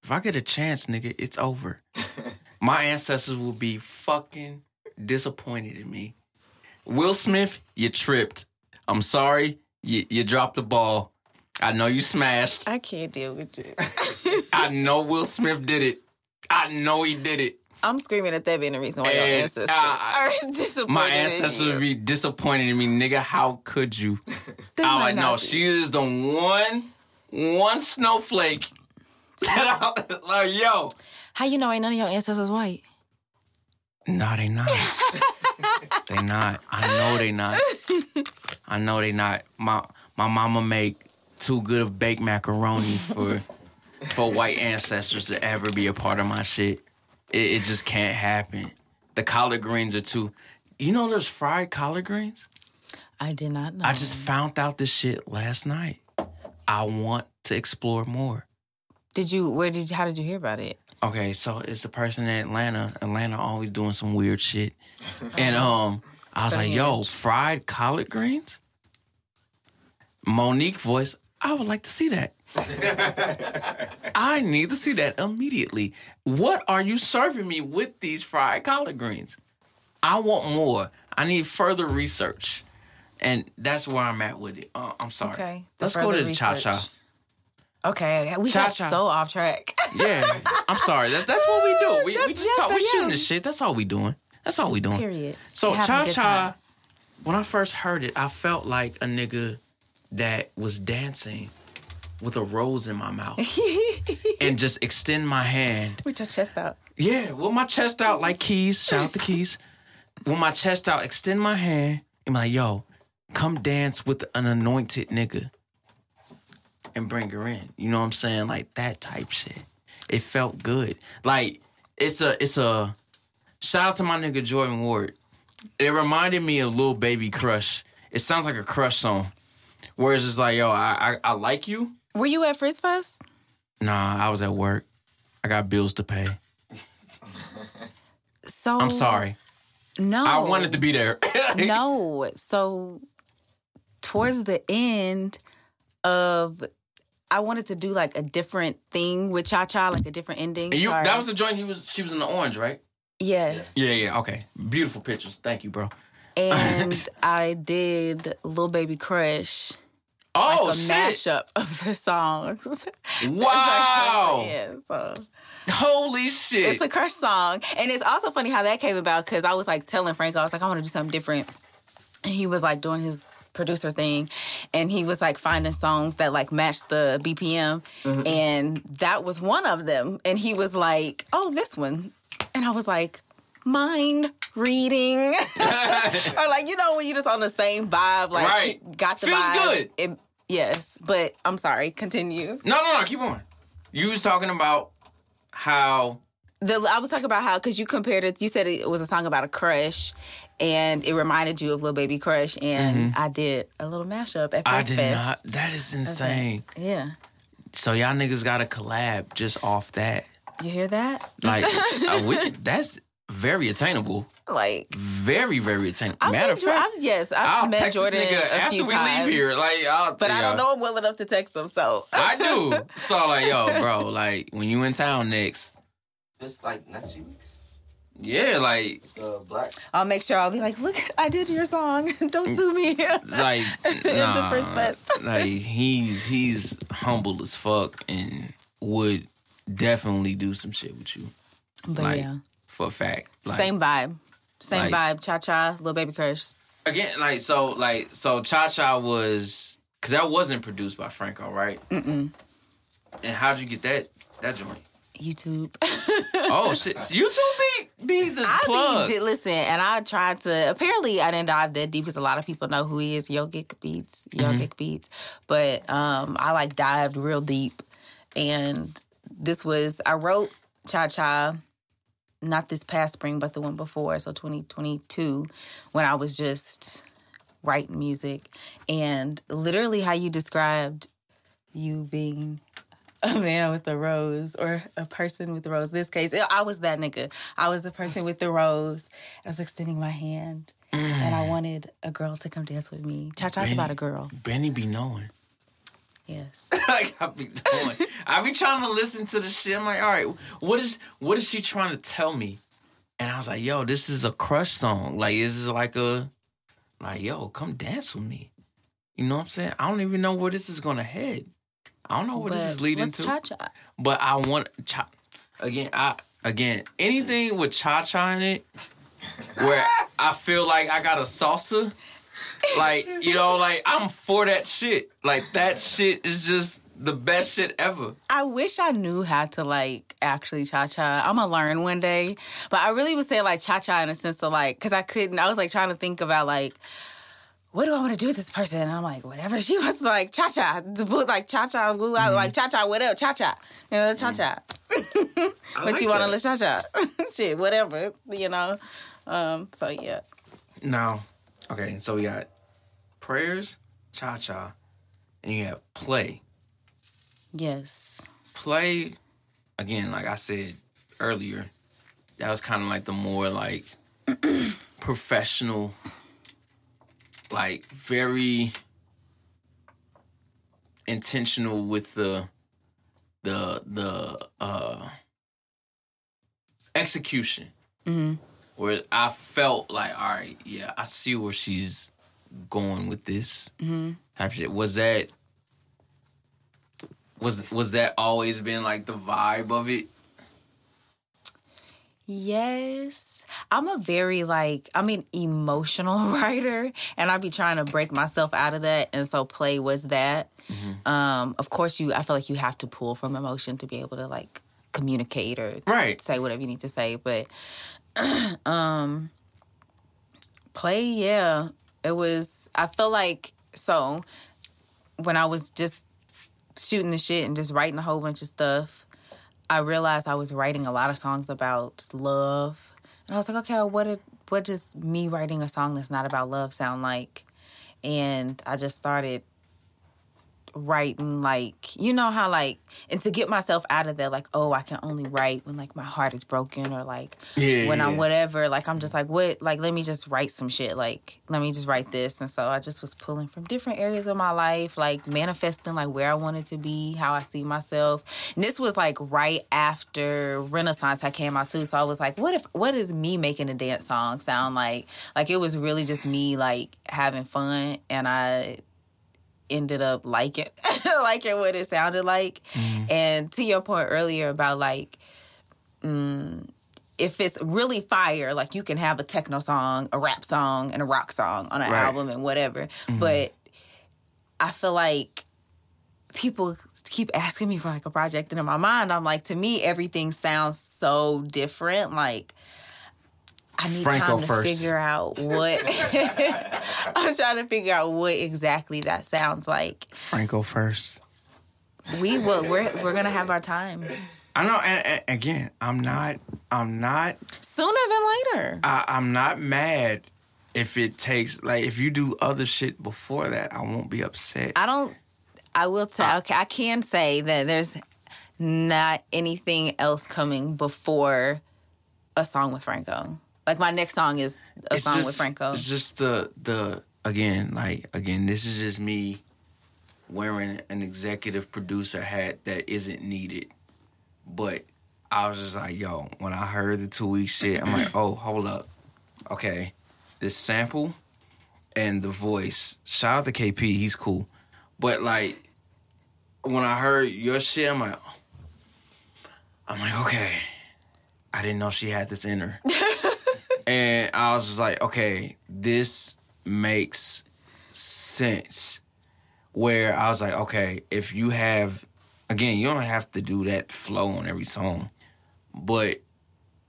If I get a chance, nigga, it's over. <laughs> My ancestors will be fucking disappointed in me. Will Smith, you tripped. I'm sorry, you, you dropped the ball. I know you smashed. I can't deal with you. <laughs> I know <laughs> Will Smith did it. I know he did it. I'm screaming at that being the reason why your ancestors uh, are <laughs> disappointed. My ancestors would be disappointed in me, nigga. How could you? <laughs> I like, no, be. she is the one, one snowflake. that <laughs> I- like, yo. How you know ain't none of your ancestors white? No, they not. they not. I know they not. I know they not. My my mama make too good of baked macaroni for for white ancestors to ever be a part of my shit. It, it just can't happen. The collard greens are too. You know, there's fried collard greens. I did not know. I just found out this shit last night. I want to explore more. did you? Where did? you How did you hear about it? Okay, so it's a person in Atlanta. Atlanta always doing some weird shit. <laughs> And um I was like, yo, fried collard greens? Mo'Nique voice, I would like to see that. <laughs> I need to see that immediately. What are you serving me with these fried collard greens? I want more. I need further research. And that's where I'm at with it. Uh, I'm sorry. Okay, the Let's go to the cha cha. Okay, we got Cha-cha. so off track. Yeah, I'm sorry. That, that's what we do. We, we just yes, talk. We shooting this shit. That's all we doing. That's all we doing. Period. So We having a cha cha. When I first heard it, I felt like a nigga that was dancing with a rose in my mouth <laughs> and just extend my hand. With your chest out. Yeah, with my chest out like keys. Shout out the keys. With my chest out, extend my hand and be like, yo, come dance with an anointed nigga and bring her in. You know what I'm saying? Like that type shit. It felt good. Like it's a it's a shout out to my nigga Jordan Ward. It reminded me of Lil Baby Crush. It sounds like a crush song. Whereas it's like, yo, I, I I like you. Were you at Frizz Fest? Nah, I was at work. I got bills to pay. So I'm sorry. No, I wanted to be there. <laughs> no. So towards the end of I wanted to do like a different thing with Cha Cha, like a different ending. And you that was the joint you was she was in the orange, right? yes. Yeah, yeah, okay. Beautiful pictures. Thank you, bro. And <laughs> I did Little Baby Crush, Oh like a shit. mashup of the songs. <laughs> Wow. yeah, so Holy shit. it's a crush song, and it's also funny how that came about because I was like telling Franco, I was like, I want to do something different, and he was like doing his producer thing, and he was like finding songs that like matched the BPM, mm-hmm. and that was one of them, and he was like, oh, this one, and I was like. Mind reading, <laughs> <laughs> or like you know when you just on the same vibe, like Right. got the Feels vibe. good. It- yes, but I'm sorry. Continue. no, no, no, keep on. You was talking about how The, I was talking about how because you compared it. You said it was a song about a crush, and it reminded you of Lil Baby Crush, and I did a little mashup at Mm-hmm. I did Fest. not that is insane. Yeah, So y'all niggas got a collab just off that. you hear that? Like I, <laughs> we, that's very attainable. Like Very, very attainable. I've Matter of fact, I've, yes, I've I'll met text Jordan this nigga a after few we times, leave here. Like, I'll, but I don't know I'm well enough to text him. So I do. <laughs> So like, yo, bro, like when you in town next, This like next few weeks. yeah, like, The black. I'll make sure I'll be like, look, I did your song. <laughs> Don't mm, sue me. <laughs> like, In nah, different spots. like he's he's humble as fuck and would definitely do some shit with you but Like, yeah, for a fact. Like, same vibe, same like- vibe. Cha cha, little baby curse. again, like so, like so. Cha Cha was because that wasn't produced by Franco, right? Mm-mm. And how'd you get that that joint? YouTube. <laughs> Oh shit, so <laughs> YouTube be be the I plug. be, did, listen, and I tried to. Apparently, I didn't dive that deep because a lot of people know who he is. Yogic Beats, Yogic Beats. But um, I like dived real deep, and this was I wrote Cha Cha, not this past spring, but the one before, so 2022, when I was just writing music, and literally how you described you being a man with a rose or a person with a rose. This case, I was that nigga. I was the person with the rose. I was extending my hand, and I mm. wanted a girl to come dance with me. Cha cha's about a girl. Benny be knowing. Yes. like <laughs> I be knowing. I be trying to listen to the shit. I'm like, all right, what is what is she trying to tell me? And I was like, yo, this is a crush song. Like, this is like a like, yo, come dance with me. You know what I'm saying? I don't even know where this is gonna head. I don't know what this is leading to. Cha Cha? But I want cha again. I again anything with cha cha in it, where I feel like I got a salsa. Like you know, like I'm for that shit. Like that shit is just the best shit ever. I wish I knew how to like actually cha cha. I'm gonna learn one day, but I really would say like cha cha in a sense of like because I couldn't. I was like trying to think about like. What do I want to do with this person? And I'm like, whatever <laughs> she was like, cha cha, like cha cha, woo, Mm-hmm. like cha cha, whatever, cha cha, you know, cha cha. What you want to let cha cha? Shit, whatever, you know. Um, so yeah, No. Okay, so we got prayers, cha cha, and you have play. yes, play again like i said earlier that was kind of like the more like <clears throat> professional like very intentional with the the the uh execution. Where i felt like all right yeah i see where she's going with this type of shit was that was was that always been like the vibe of it? Yes. I'm a very like I'm an emotional <laughs> writer and I'd be trying to break myself out of that and so play was that. Um of course you I feel like you have to pull from emotion to be able to like communicate or Right. say whatever you need to say but <clears throat> um play yeah it was I feel like so when I was just shooting the shit and just writing a whole bunch of stuff I realized I was writing a lot of songs about love, and I was like, okay, what did what does me writing a song that's not about love sound like? And I just started writing like you know how like and to get myself out of there like oh I can only write when like my heart is broken or like Yeah, when I'm whatever like I'm just like what like let me just write some shit like let me just write this. And so I just was pulling from different areas of my life like manifesting like where I wanted to be how I see myself. And this was like right after Renaissance I came out too. So I was like what if what is me making a dance song sound like? Like it was really just me like having fun. And I ended up liking <laughs> liking what it sounded like. And to your point earlier about like mm, if it's really fire, like you can have a techno song, a rap song, and a rock song on an Right. album and whatever. But I feel like people keep asking me for like a project and in my mind I'm like to me everything sounds so different like I need Franco time to first. figure out what <laughs> I'm trying to figure out what exactly that sounds like. Franco first. We will we're we're gonna have our time. I know, and, and again, I'm not, I'm not, Sooner than later. I, I'm not mad if it takes like if you do other shit before that. I won't be upset. I don't I will tell okay, I can say that there's not anything else coming before a song with Franco. Like my next song is a it's song just, with Franco. It's just the the again, like again, this is just me wearing an executive producer hat that isn't needed. But I was just like, yo, when I heard the two week shit, I'm like, oh, hold up. Okay. This sample and the voice. Shout out to KP, he's cool. But like when I heard your shit, I'm like, I'm like, okay. I didn't know she had this in her. <laughs> and I was just like, okay, this makes sense. Where I was like, okay, if you have, again, you don't have to do that flow on every song, but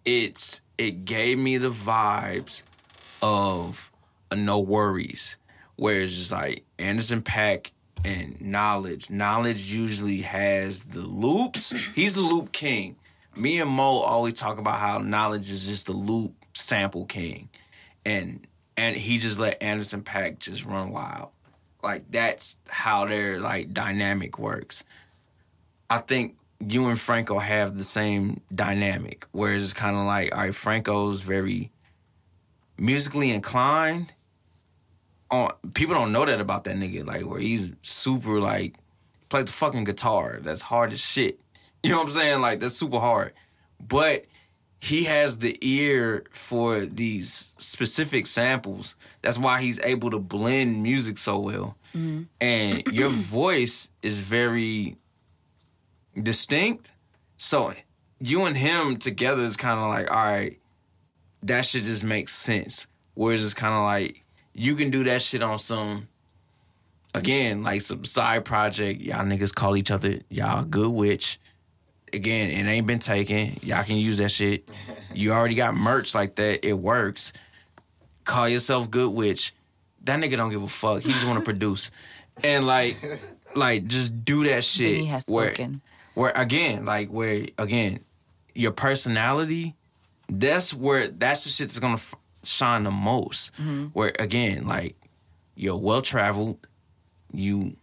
it's it gave me the vibes of a NxWorries, where it's just like Anderson .Paak and Knxwledge. Knxwledge usually has the loops. He's the loop king. Me and Mo always talk about how Knxwledge is just the loop sample king, and and he just let Anderson .Paak just run wild. Like that's how their like dynamic works. I think you and Franco have the same dynamic, whereas it's kind of like, all right, Franco's very musically inclined. On people don't know that about that nigga, like where he's super like play the fucking guitar. That's hard as shit. <laughs> You know what I'm saying? Like that's super hard. But he has the ear for these specific samples. That's why he's able to blend music so well. Mm-hmm. And your <clears throat> voice is very distinct. So you and him together is kind of like, all right, that shit just makes sense. Whereas it's kind of like you can do that shit on some, again, like some side project. Y'all niggas call each other y'all good witch. Again, it ain't been taken. Y'all can use that shit. You already got merch like that. It works. Call yourself good witch. That nigga don't give a fuck. He just want to produce, and like, like just do that shit. He has where- spoken. where again, like where again, your personality, that's where that's the shit that's gonna f- shine the most. Mm-hmm. Where again, like you're well traveled, you,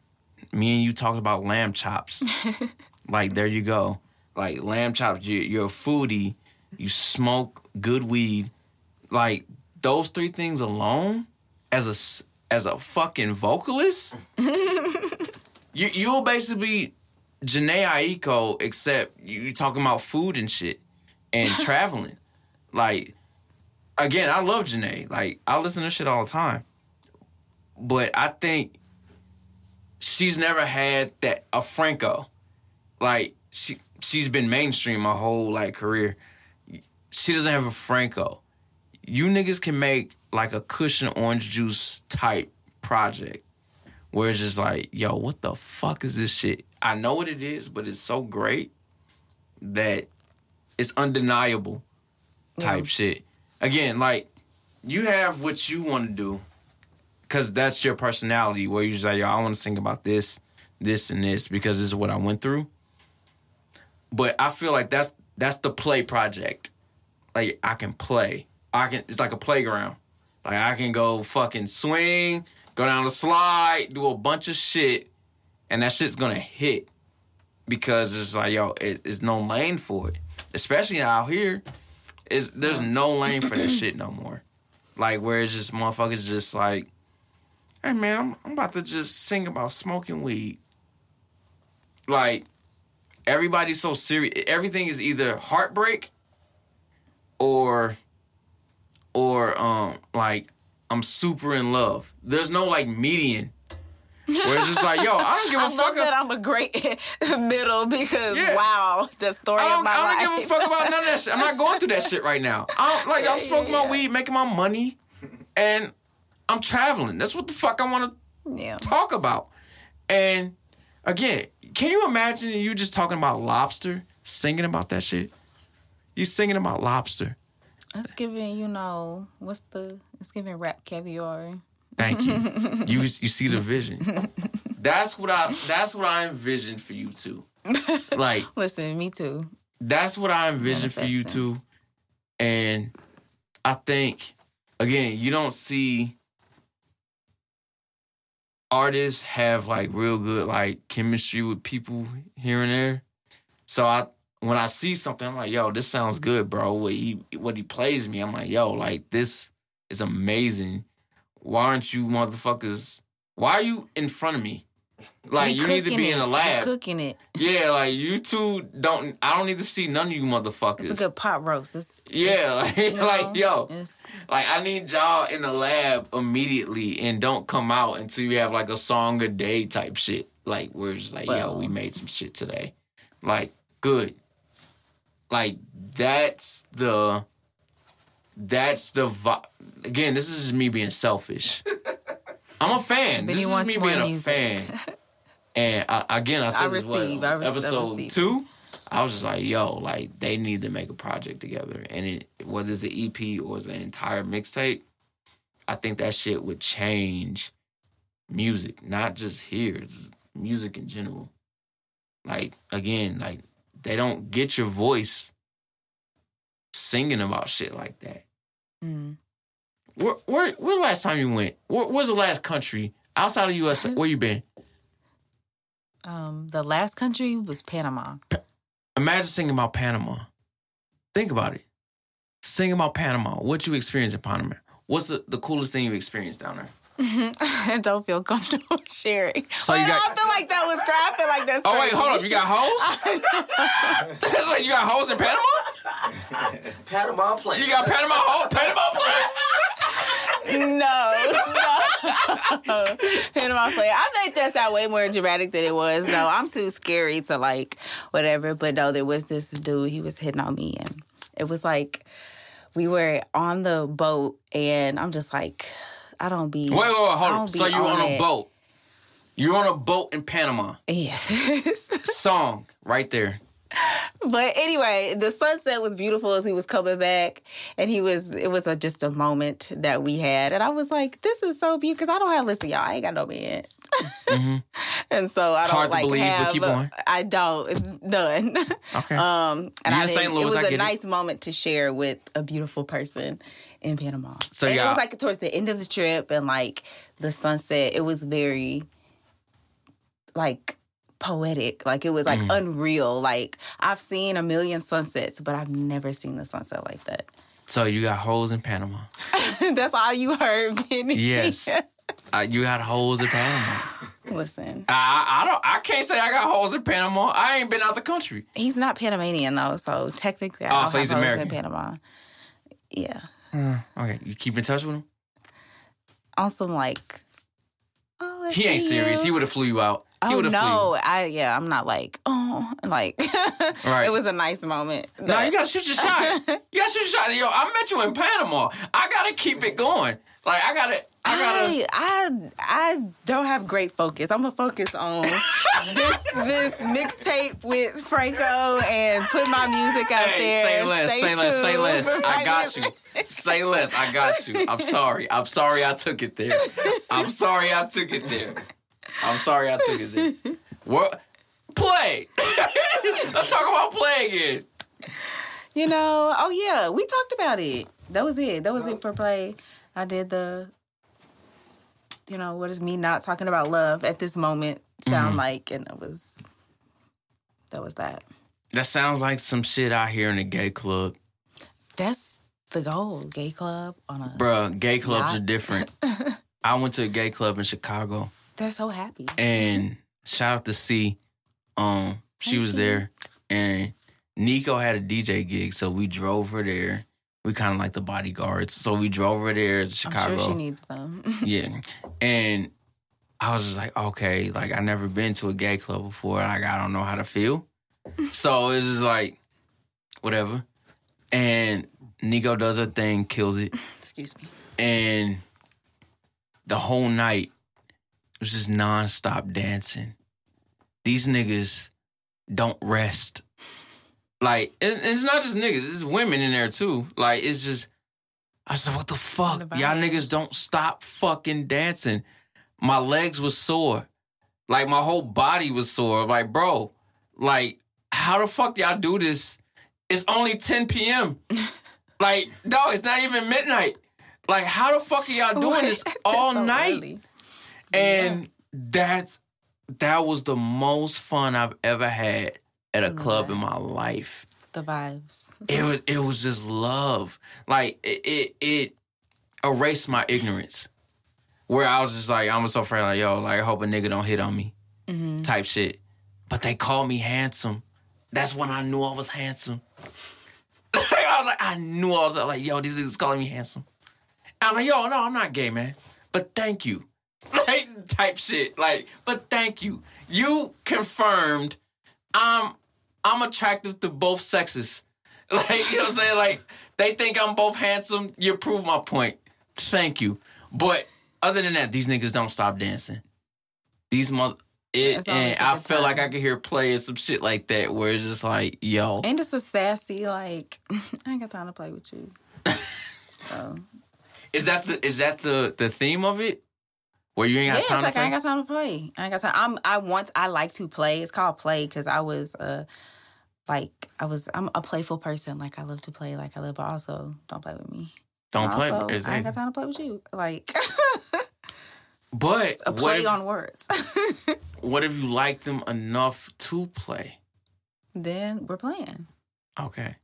me and you talked about lamb chops. <laughs> like there you go, like lamb chops. You, you're a foodie. You smoke good weed. Like those three things alone, as a as a fucking vocalist, <laughs> you you'll basically be Jhené Aiko, except you talking about food and shit and <laughs> traveling. Like, again, I love Janae. Like, I listen to shit all the time. But I think she's never had that a Franco. Like, she she's been mainstream my whole like career. She doesn't have a Franco. You niggas can make like a cushion orange juice type project where it's just like, yo, what the fuck is this shit? I know what it is, but it's so great that it's undeniable type shit. Again, like you have what you want to do because that's your personality. Where you're just like, yo, I want to sing about this, this, and this because this is what I went through. But I feel like that's that's the play project. Like I can play. I can. It's like a playground. Like I can go fucking swing, go down the slide, do a bunch of shit, and that shit's gonna hit because it's like yo, it, it's no lane for it. Especially out here, is there's no lane for that shit no more. Like where it's just motherfuckers just like, hey man, I'm I'm about to just sing about smoking weed. Like everybody's so serious. Everything is either heartbreak or or um like I'm super in love. There's no like median. Where it's just like, yo, I don't give <laughs> a I fuck. love that I'm a great <laughs> middle because Yeah. wow, the story I of don't, my I don't give a fuck about none of that shit. I'm not going through that <laughs> shit right now. I'm like I'm smoking yeah, my weed, making my money, and I'm traveling. That's what the fuck I want to yeah. talk about. And again, can you imagine you just talking about lobster, singing about that shit? You singing about lobster. It's giving, you know, what's the? It's giving RapCaviar. Thank you. <laughs> you you see the vision. That's what I that's what I envision for you too. Like <laughs> Listen, me too. that's what I envision for you too. And I think again, you don't see artists have like real good like chemistry with people here and there. So I when I see something, I'm like, yo, this sounds good, bro. What he what he plays me, I'm like, yo, like this is amazing. Why aren't you motherfuckers? Why are you in front of me? Like you need to be it. in the lab. cooking it. Yeah, like you two don't. I don't need to see none of you motherfuckers. It's a good pot roast. It's, yeah, <laughs> like, you know, like yo, It's, like I need y'all in the lab immediately, and don't come out until you have like a song a day type shit. Like we're just like, yo, we made some shit today. Like good. Like that's the. That's the vi- again. This is just me being selfish. <laughs> I'm a fan. This is me being a fan. <laughs> And I, again, I said I receive, I I episode receive. two. I was just like, yo, like they need to make a project together, and it, whether it's an EP or it's an entire mixtape, I think that shit would change music, not just here, it's music in general. Like again, like they don't get your voice singing about shit like that. mm. Where, where, where the last time you went? Where, where's the last country outside of U.S. Where you been? um, the last country was Panama. Imagine singing about Panama. Think about it. Sing about Panama. What you experienced in Panama. What's the, the coolest thing you experienced down there? I <laughs> don't feel comfortable <laughs> sharing. So Wait, you got- I feel like that was cra- I feel like that's. Oh wait, hold up. You got hoes? <laughs> like you got hoes in Panama? <laughs> Panama play. You got Panama hoes? Panama play? No, no. <laughs> Panama play. I think that sound way more dramatic than it was. No, I'm too scary to like whatever. But no, there was this dude. He was hitting on me, and it was like we were on the boat, and I'm just like, I don't be. Wait, wait, wait, hold I up. don't be So you on a boat. You're on a boat in Panama. Yes. <laughs> Song right there. <laughs> But anyway, the sunset was beautiful as we was coming back, and he was. It was a, just a moment that we had, and I was like, "This is so beautiful." Because I don't have listen, y'all. I ain't got no man, <laughs> and so I don't Mm-hmm. To like believe, but have. I don't. None. <laughs> Okay. Um, and You I St. Louis, it was I a get it. nice moment to share with a beautiful person in Panama. So and it was like towards the end of the trip, and like the sunset. It was very like poetic. Like it was like Mm. unreal. Like I've seen a million sunsets, but I've never seen the sunset like that. so you got holes in Panama. <laughs> That's all you heard, Benny. Yes. <laughs> Uh, you got holes in Panama. Listen, I, I don't. I can't say I got holes in Panama. I ain't been out the country. he's not Panamanian though, so technically I Oh, don't so have he's American. in Panama. Yeah, Okay, you keep in touch with him. on some like. Oh, He ain't serious. you. He would have flew you out. Oh no, I yeah, I'm not like oh like <laughs> Right. it was a nice moment. No, you gotta shoot your shot. <laughs> You gotta shoot your shot. Yo, I met you in Panama. I gotta keep it going. Like I gotta. I gotta. I, I I don't have great focus. I'm gonna focus on <laughs> this this mixtape with Franco and put my music out Hey, there. say less, Stay say less, say less. I got you. Say less. I got you. I'm sorry. I'm sorry I took it there. I'm sorry I took it there. I'm sorry I took it there. <laughs> What? Play. <laughs> Let's talk about play again. You know, oh yeah, we talked about it. That was it. That was it for play. I did the you know, what is me not talking about love at this moment sound Mm-hmm. like and it was that was that. That sounds like some shit out here in a gay club. That's the goal. Gay club on a Bruh, gay clubs are different. <laughs> I went to a gay club in Chicago they're so happy. and shout out to C. Um, she was there and Nico had a DJ gig, so we drove her there. We kind of like the bodyguards, so we drove her there to Chicago. I'm sure she needs them. <laughs> yeah, and I was just like, okay, like I never been to a gay club before. Like I don't know how to feel, <laughs> so it's just like whatever. And Nico does her thing, kills it Excuse me. and the whole night it was just nonstop dancing. These niggas don't rest. Like, and and it's not just niggas, it's women in there too. Like, it's just, I was like, what the fuck? The Y'all niggas don't stop fucking dancing. My legs was sore. Like, my whole body was sore. Like, bro, like, how the fuck y'all do this? It's only 10 p.m. <laughs> like, dog, it's not even midnight. Like, how the fuck are y'all doing this <laughs> all so night? early. And that's that was the most fun I've ever had at a club in my life. The vibes. It was it was just love. Like it it, it erased my ignorance. Where I was just like, I'm so afraid, like, yo, like I hope a nigga don't hit on me. Mm-hmm. Type shit. But they called me handsome. That's when I knew I was handsome. <laughs> I was like, I knew I was like, yo, these niggas calling me handsome. I'm like, yo, no, I'm not gay, man. But thank you. Like type shit. Like, but thank you. You confirmed I'm I'm attractive to both sexes. <laughs> Like, you know what I'm saying? Like, they think I'm both handsome. You prove my point. Thank you. But other than that, these niggas don't stop dancing. These mother it and I feel like. I could hear play and some shit like that where it's just like, yo. And just a sassy, like, <laughs> I ain't got time to play with you. <laughs> so Is that the is that the the theme of it? Where you ain't got yeah, got it's time like I ain't got time to play. I ain't got time. I'm I want I like to play. It's called play because I was uh like I was I'm a playful person. Like I love to play. Like I love, but also don't play with me. don't play. Also, I ain't got time to play with you. Like <laughs> But a play if, on words. <laughs> what if you like them enough to play? then we're playing. Okay.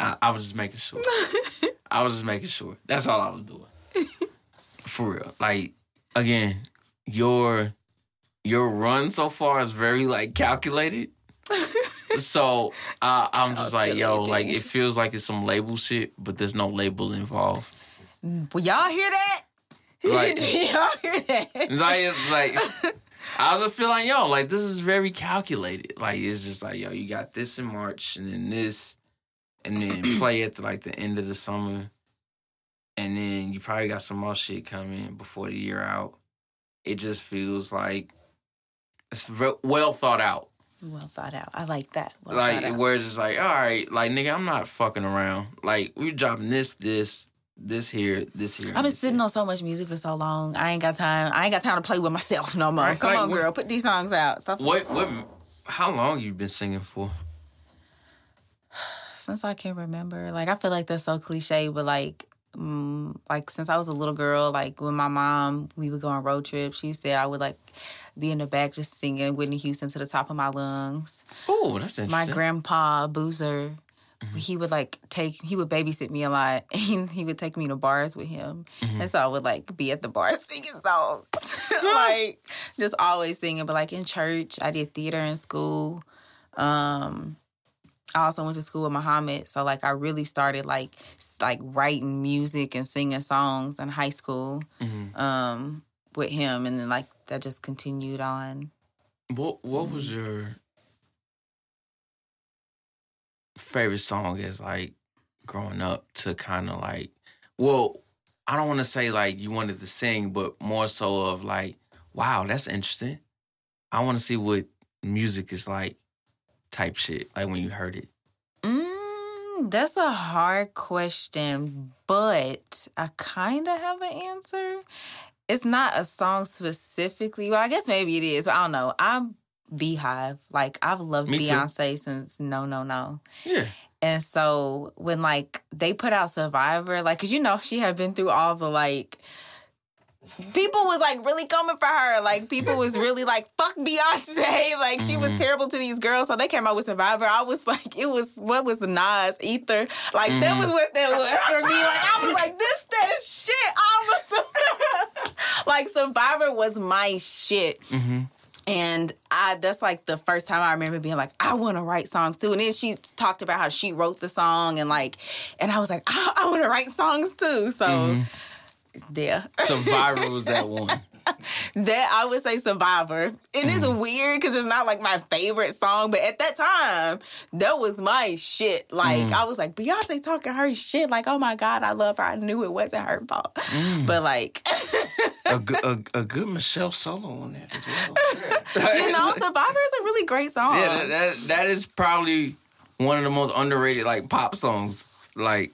I, I was just making sure. <laughs> I was just making sure. That's all I was doing. For real. Like, again, your your run so far is very like calculated. <laughs> so uh, I'm just like, yo, like it feels like it's some label shit, but there's no label involved. Well, y'all hear that? Like- <laughs> y'all hear that? Like it's like <laughs> I was feeling yo, like this is very calculated. Like it's just like yo, you got this in March and then this, and then play at the, like the end of the summer, and then you probably got some more shit coming before the year out. It just feels like it's well thought out. Well thought out. I like that. Well Like where it's just like, all right, like nigga, I'm not fucking around. Like we dropping this, this, this here, this here. I've been sitting on so much music for so long. I ain't got time. I ain't got time to play with myself no more. Right, Come like, on, what- girl. Put these songs out. Stop. What what? How long you been singing for? <sighs> Since I can remember, like I feel like that's so cliche, but like, mm, like since I was a little girl, like when my mom we would go on road trips, she said I would like be in the back just singing Whitney Houston to the top of my lungs. Oh, that's interesting. My grandpa Boozer, he would like take he would babysit me a lot, <laughs> and he would take me to bars with him, and so I would like be at the bar <laughs> singing songs, <laughs> like just always singing. But like in church, I did theater in school. Um, I also went to school with Muhammad, so like I really started like like writing music and singing songs in high school um, with him, and then like that just continued on. What What was your favorite song as like growing up to kind of like? Well, I don't want to say like you wanted to sing, but more so of like, wow, that's interesting. I want to see what music is like, type shit. Like when you heard it. Mm, that's a hard question, but I kind of have an answer. It's not a song specifically. Well, I guess maybe it is. But I don't know. I'm BeyHive. Like I've loved Me too. Beyonce since No No No. Yeah. And so when like they put out Survivor, like cause you know she had been through all the like people was like really coming for her. Like people was really like fuck Beyonce. <laughs> Like she was mm-hmm. terrible to these girls. So they came out with Survivor. I was like, it was what was the Nas Ether? Like that mm-hmm. was what that was for me. Like I was like, this that shit. <laughs> I was <laughs> like Survivor was my shit. Mm-hmm. And I that's like the first time I remember being like, I want to write songs too. And then she talked about how she wrote the song and like, and I was like, I, I want to write songs too. So yeah, Survivor was that <laughs> one. that I would say Survivor. And It is mm-hmm. weird because it's not like my favorite song, but at that time, that was my shit. Like mm. I was like Beyonce talking her shit. Like oh my god, I love her. I knew it wasn't her fault, mm. but like <laughs> a, good, a, a good Michelle solo on that as well. <laughs> you know, Survivor is a really great song. Yeah, that, that that is probably one of the most underrated like pop songs. Like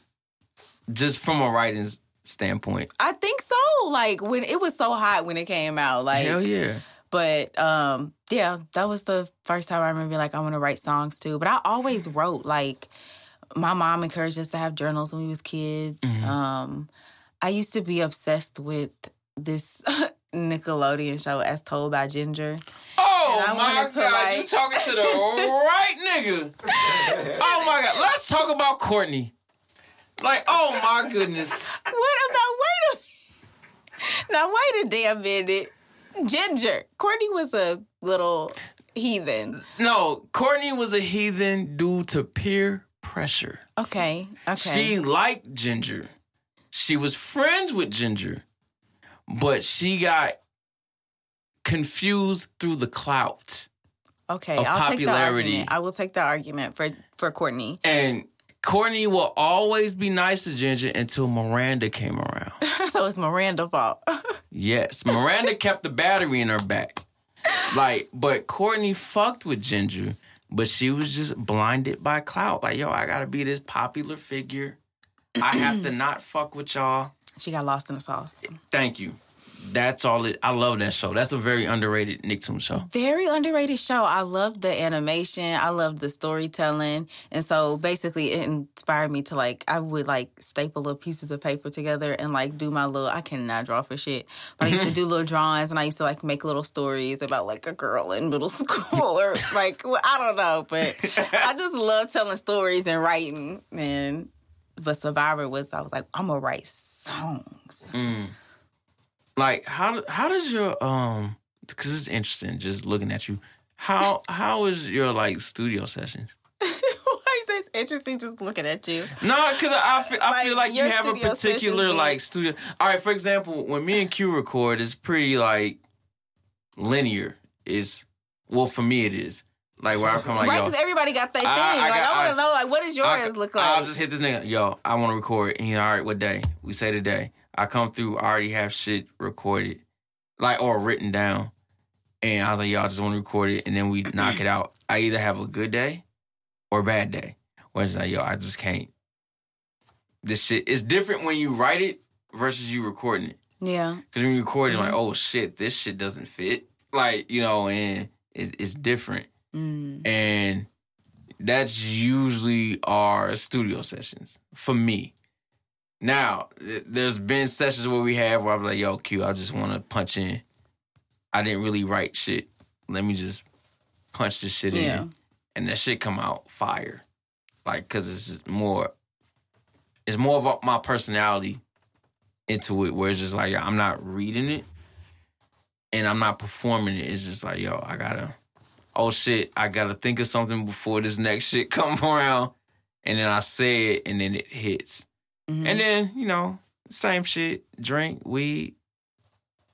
just from a writing standpoint. I think so. Like when it was so hot when it came out. Like Hell yeah. but um yeah, that was the first time I remember like I want to write songs too. But I always wrote like my mom encouraged us to have journals when we was kids. Um I used to be obsessed with this <laughs> Nickelodeon show as told by Ginger. Oh And I my god, like- you talking to the <laughs> right nigga. Oh my god. Let's talk about Courtney. Like, oh my goodness. What about wait a now wait a damn minute. Ginger. Courtney was a little heathen. No, Courtney was a heathen due to peer pressure. Okay. Okay. She liked Ginger. She was friends with Ginger, but she got confused through the clout. okay. I'll take the argument. I will take the argument for for Courtney. And Courtney will always be nice to Ginger until Miranda came around. <laughs> so it's Miranda fault. <laughs> Yes, Miranda kept the battery in her back. Like, but Courtney fucked with Ginger, but she was just blinded by clout. Like, yo, I gotta be this popular figure. I have to not fuck with y'all. she got lost in the sauce. Thank you. That's all it. I love that show. That's a very underrated Nicktoons show. Very underrated show. I love the animation. I love the storytelling. And so basically it inspired me to like I would like staple little pieces of paper together and like do my little I cannot draw for shit. But I used to do <laughs> little drawings and I used to like make little stories about like a girl in middle <laughs> school or like well, I don't know, but <laughs> I just love telling stories and writing and but Survivor was I was like, I'm gonna write songs. Mm. Like, how how does your um? Because it's interesting just looking at you. How how is your like studio sessions? <laughs> Why is this interesting just looking at you? No, because I feel, I feel Like, like you have a particular like studio. All right, for example, when me and Q record, it's pretty like linear. Is well for me it is like where I come like right, because everybody got their thing. I- I like got- I want to know, like, what does yours I, look like? I'll just hit this nigga. Yo, I want to record. And he, all right, what day? We say today. I come through. I already have shit recorded, like or written down. And I was like, y'all just want to record it, and then we <clears throat> knock it out. I either have a good day or a bad day. Where it's like, yo, I just can't. This shit is different when you write it versus you recording it. yeah, Because when you record it, Mm-hmm. like, oh shit, this shit doesn't fit. Like, you know, and it, it's different mm. and that's usually our studio sessions for me. Now, th- there's been sessions where we have where I'm like, "Yo, Q, I just want to punch in. I didn't really write shit. Let me just punch this shit Yeah. in, and that shit come out fire, like because it's just more. It's more of a- my personality into it, where it's just like I'm not reading it, and I'm not performing it. It's just like, yo, I gotta oh shit, I gotta think of something before this next shit <laughs> come around. And then I say it and then it hits. Mhm. And then, you know, same shit, drink, weed.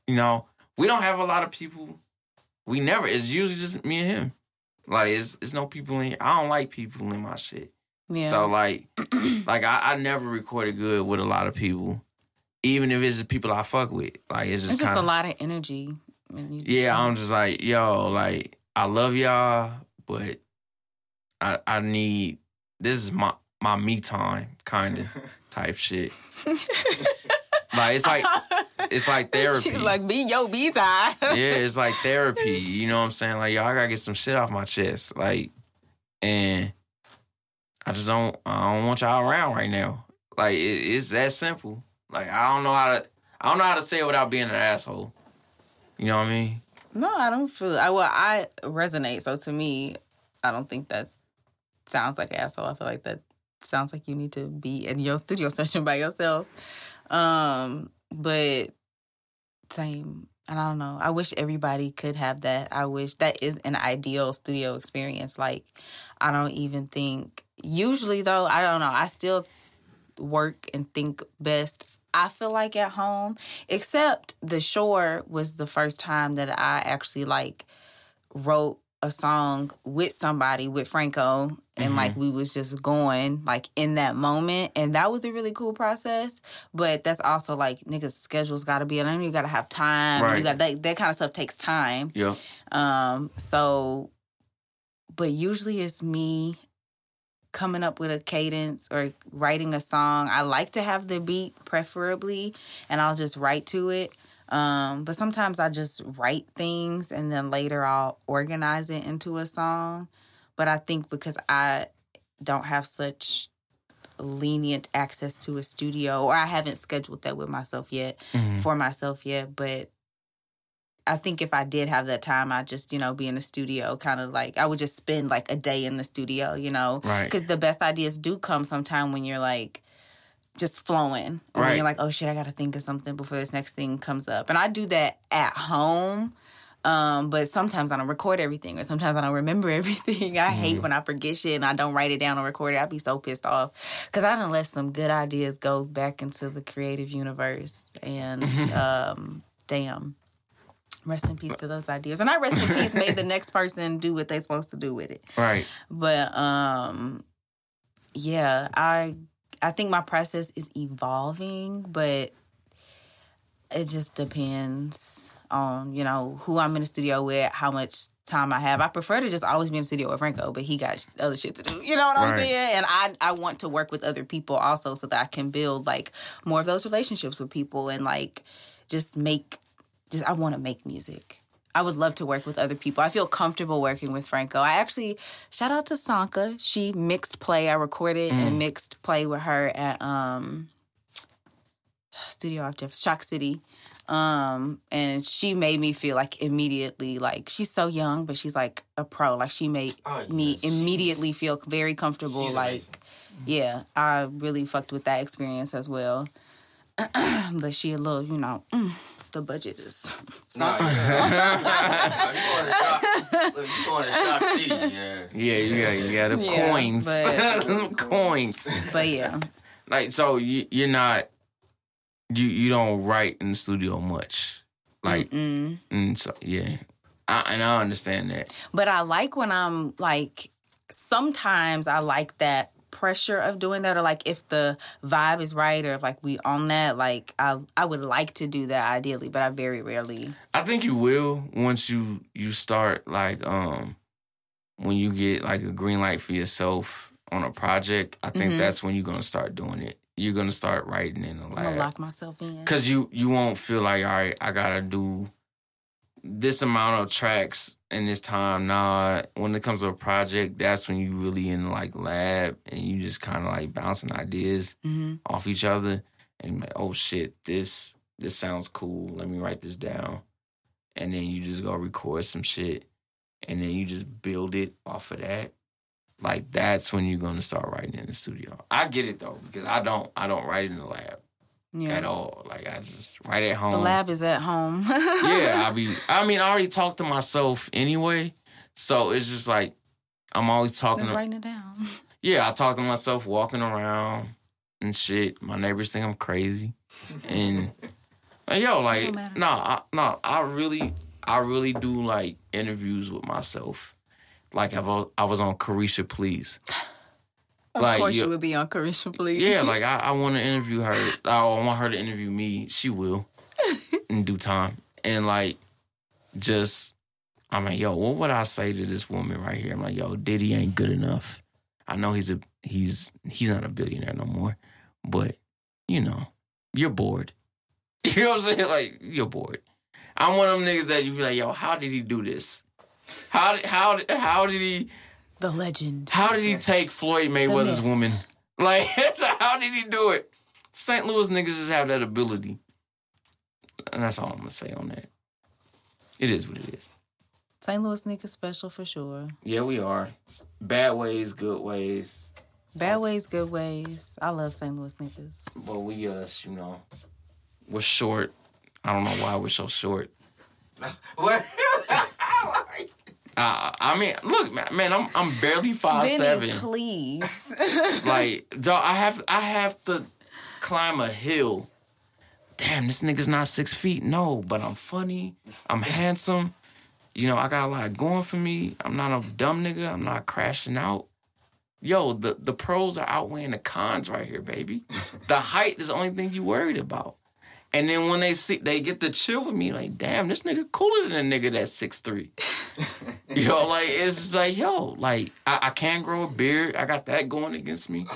You know, we don't have a lot of people. We never, it's usually just me and him. Like it's it's no people in I don't like people in my shit. yeah. So like <clears throat> like I, I never recorded good with a lot of people. Even if it's the people I fuck with. Like it's just it's just kind a lot of energy. when you- yeah, I'm just like, yo, like I love y'all, but I I need this is my my me time kind of <laughs> type shit. <laughs> like it's like it's like <laughs> therapy. like be yo be time. <laughs> yeah, it's like therapy. You know what I'm saying? Like, y'all gotta get some shit off my chest. Like, and I just don't I don't want y'all around right now. Like it, it's that simple. Like I don't know how to I don't know how to say it without being an asshole. You know what I mean? No, I don't feel. I well, I resonate. So to me, I don't think that sounds like asshole. I feel like that sounds like you need to be in your studio <laughs> session by yourself. Um, but same. And I don't know. I wish everybody could have that. I wish that is an ideal studio experience. Like, I don't even think. Usually, though, I don't know. I still work and think best. I feel like at home, except the shore was the first time that I actually like wrote a song with somebody with Franco and like we was just going like in that moment and that was a really cool process but that's also like niggas schedules got to be know you got to have time Right. you got that that kind of stuff takes time Yeah. um, so, but usually it's me coming up with a cadence or writing a song. I like to have the beat preferably, and I'll just write to it. Um, but sometimes I just write things and then later I'll organize it into a song. But I think because I don't have such lenient access to a studio or I haven't scheduled that with myself yet Mhm. for myself yet, but I think if I did have that time, I'd just, you know, be in the studio, kind of like, I would just spend like a day in the studio, you know? Right. Because the best ideas do come sometime when you're like, just flowing. Or Right. you're like, oh shit, I got to think of something before this next thing comes up. And I do that at home. Um, but sometimes I don't record everything, or sometimes I don't remember <laughs> everything. I hate when I forget shit and I don't write it down or record it. I'd be so pissed off because I done let some good ideas go back into the creative universe. And um, damn, rest in peace to those ideas. And I rest in peace made the <laughs> next person do what they're supposed to do with it. Right. But um, yeah, I I think my process is evolving, but it just depends on you know who I'm in the studio with, how much time I have. I prefer to just always be in the studio with Franco, but he got other shit to do. You know what I'm saying? And I I want to work with other people also so that I can build like more of those relationships with people and like just make just I want to make music. I would love to work with other people. I feel comfortable working with Franco. I actually shout out to Sanka. She mixed play. I recorded and mixed play with her at um Studio Octave, Shock City. Um, and she made me feel like immediately like she's so young, but she's like a pro. Like she made Oh, me yes. immediately feel very comfortable. She's like, amazing. yeah, I really fucked with that experience as well. <clears throat> but she a little, you know, mm, the budget is. <laughs> Nah, yeah. <laughs> you going to shock? Look, you going to shock city? Yeah. Yeah, you got the Yeah, coins. but- <laughs> coins. But yeah, Like so you you're not you you don't write in the studio much. Like mm. and so yeah. I, and I understand that. But I like when I'm like, sometimes I like that pressure of doing that, or like if the vibe is right, or if like we on that, like I I would like to do that ideally, but I very rarely. I think you will once you you start like um when you get like a green light for yourself on a project. I think Mhm. that's when you're gonna start doing it. You're gonna start writing in the I'm gonna lab lock myself in. because you you won't feel like all right. I gotta do this amount of tracks in this time. Nah, when it comes to a project, that's when you really in like lab and you just kind of like bouncing ideas hmm off each other and like, oh shit, this this sounds cool. Let me write this down. And then you just go record some shit. And then you just build it off of that. Like that's when you're gonna start writing in the studio. I get it though, because I don't I don't write in the lab Yeah, at all. Like I just right at home. the lab is at home. <laughs> yeah, I be I mean I already talk to myself anyway. So it's just like I'm always talking just writing it down. <laughs> yeah, I talk to myself walking around and shit. My neighbors think I'm crazy, and like, yo, like, don't nah, I, nah, I really, I really do like interviews with myself. Like I was, I was on Caresha, please. Of Like, course, you- you would be on Caresha, please. Yeah, <laughs> like I, I want to interview her. I want her to interview me. She will <laughs> in due time. And like, just, I'm like, yo, what would I say to this woman right here? I'm like, yo, Diddy ain't good enough. I know he's a he's he's not a billionaire no more, but you know, you're bored. <laughs> You know what I'm saying? Like you're bored. I'm one of them niggas that you be like, yo, how did he do this? How did how did how did he the legend. how did he take Floyd Mayweather's woman? <laughs> Like, how did he do it? St. Louis niggas just have that ability. And that's all I'm gonna say on that. It is what it is. St. Louis nigga special for sure. Yeah, we are. Bad ways, good ways. Bad ways, good ways. I love St. Louis niggas. But we us, you know, we're short. I don't know why we're so short. <laughs> What? <laughs> Uh, I mean, look, man, man, I'm I'm barely five Benny, seven. please. <laughs> Like, dog, I have I have to climb a hill. Damn, this nigga's not six feet. No, but I'm funny. I'm handsome. You know, I got a lot going for me. I'm not a dumb nigga. I'm not crashing out. Yo, the, the pros are outweighing the cons right here, baby. The height is the only thing you worried about. And then when they see they get to chill with me, like, damn, this nigga cooler than a nigga that's six three. <laughs> you know, like it's just like, yo, like I, I can't grow a beard. I got that going against me.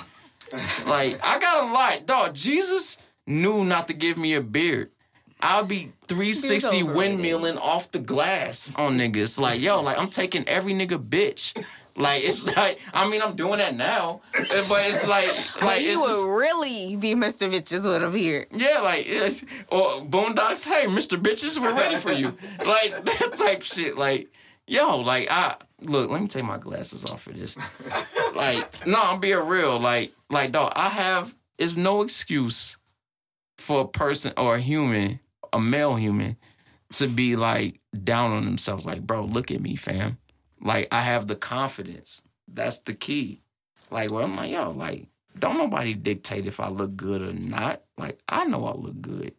Like I got a lot, dog. Jesus knew not to give me a beard. I'll be 360 windmilling off the glass on niggas. Like, yo, like I'm taking every nigga bitch Like it's <laughs> like I mean I'm doing that now, but it's like <laughs> like you would just, really be Mr. Bitches with him here. yeah like it's, or Boondocks. Hey, Mister Bitches, we're ready for you. <laughs> like that type shit. Like yo, like I look. Let me take my glasses off for this. Like no, I'm being real. Like like dog, I have. It's no excuse for a person or a human, a male human, to be like down on themselves. Like, bro, look at me, fam. Like, I have the confidence. That's the key. Like, well, I'm like, yo, like, don't nobody dictate if I look good or not. Like, I know I look good.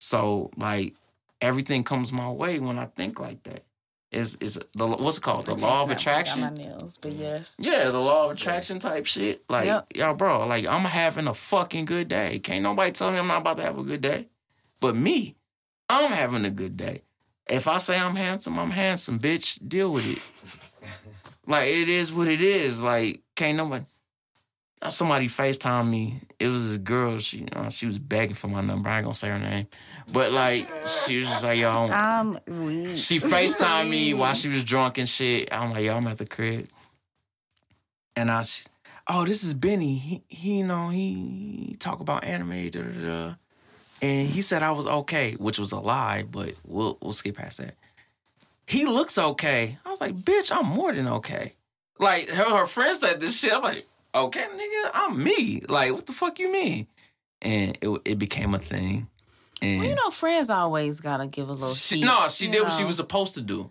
So, like, everything comes my way when I think like that. Is is the what's it called? The law of It's not like attraction. my nails, but yes. Yeah, the law of attraction type shit. Like, Yep. yo, bro, like I'm having a fucking good day. Can't nobody tell me I'm not about to have a good day. But me, I'm having a good day. If I say I'm handsome, I'm handsome, bitch. Deal with it. <laughs> like it is what it is. Like, can't nobody now, somebody FaceTime me. It was a girl. She uh, she was begging for my number. I ain't gonna say her name. But like she was just like, yo, I'm- I'm weak. she FaceTimed me <laughs> while she was drunk and shit. I'm like, yo, I'm at the crib. And I, she, oh, this is Benny. He, he, you know, he talk about anime, da da da. And he said I was okay, which was a lie, but we'll we'll skip past that. He looks okay. I was like, bitch, I'm more than okay. Like her, her friend said this shit. I'm like, okay, nigga, I'm me. Like, what the fuck you mean? And it it became a thing. And Well, you know, friends always gotta give a little. she, heat, no, she did what she was supposed to do.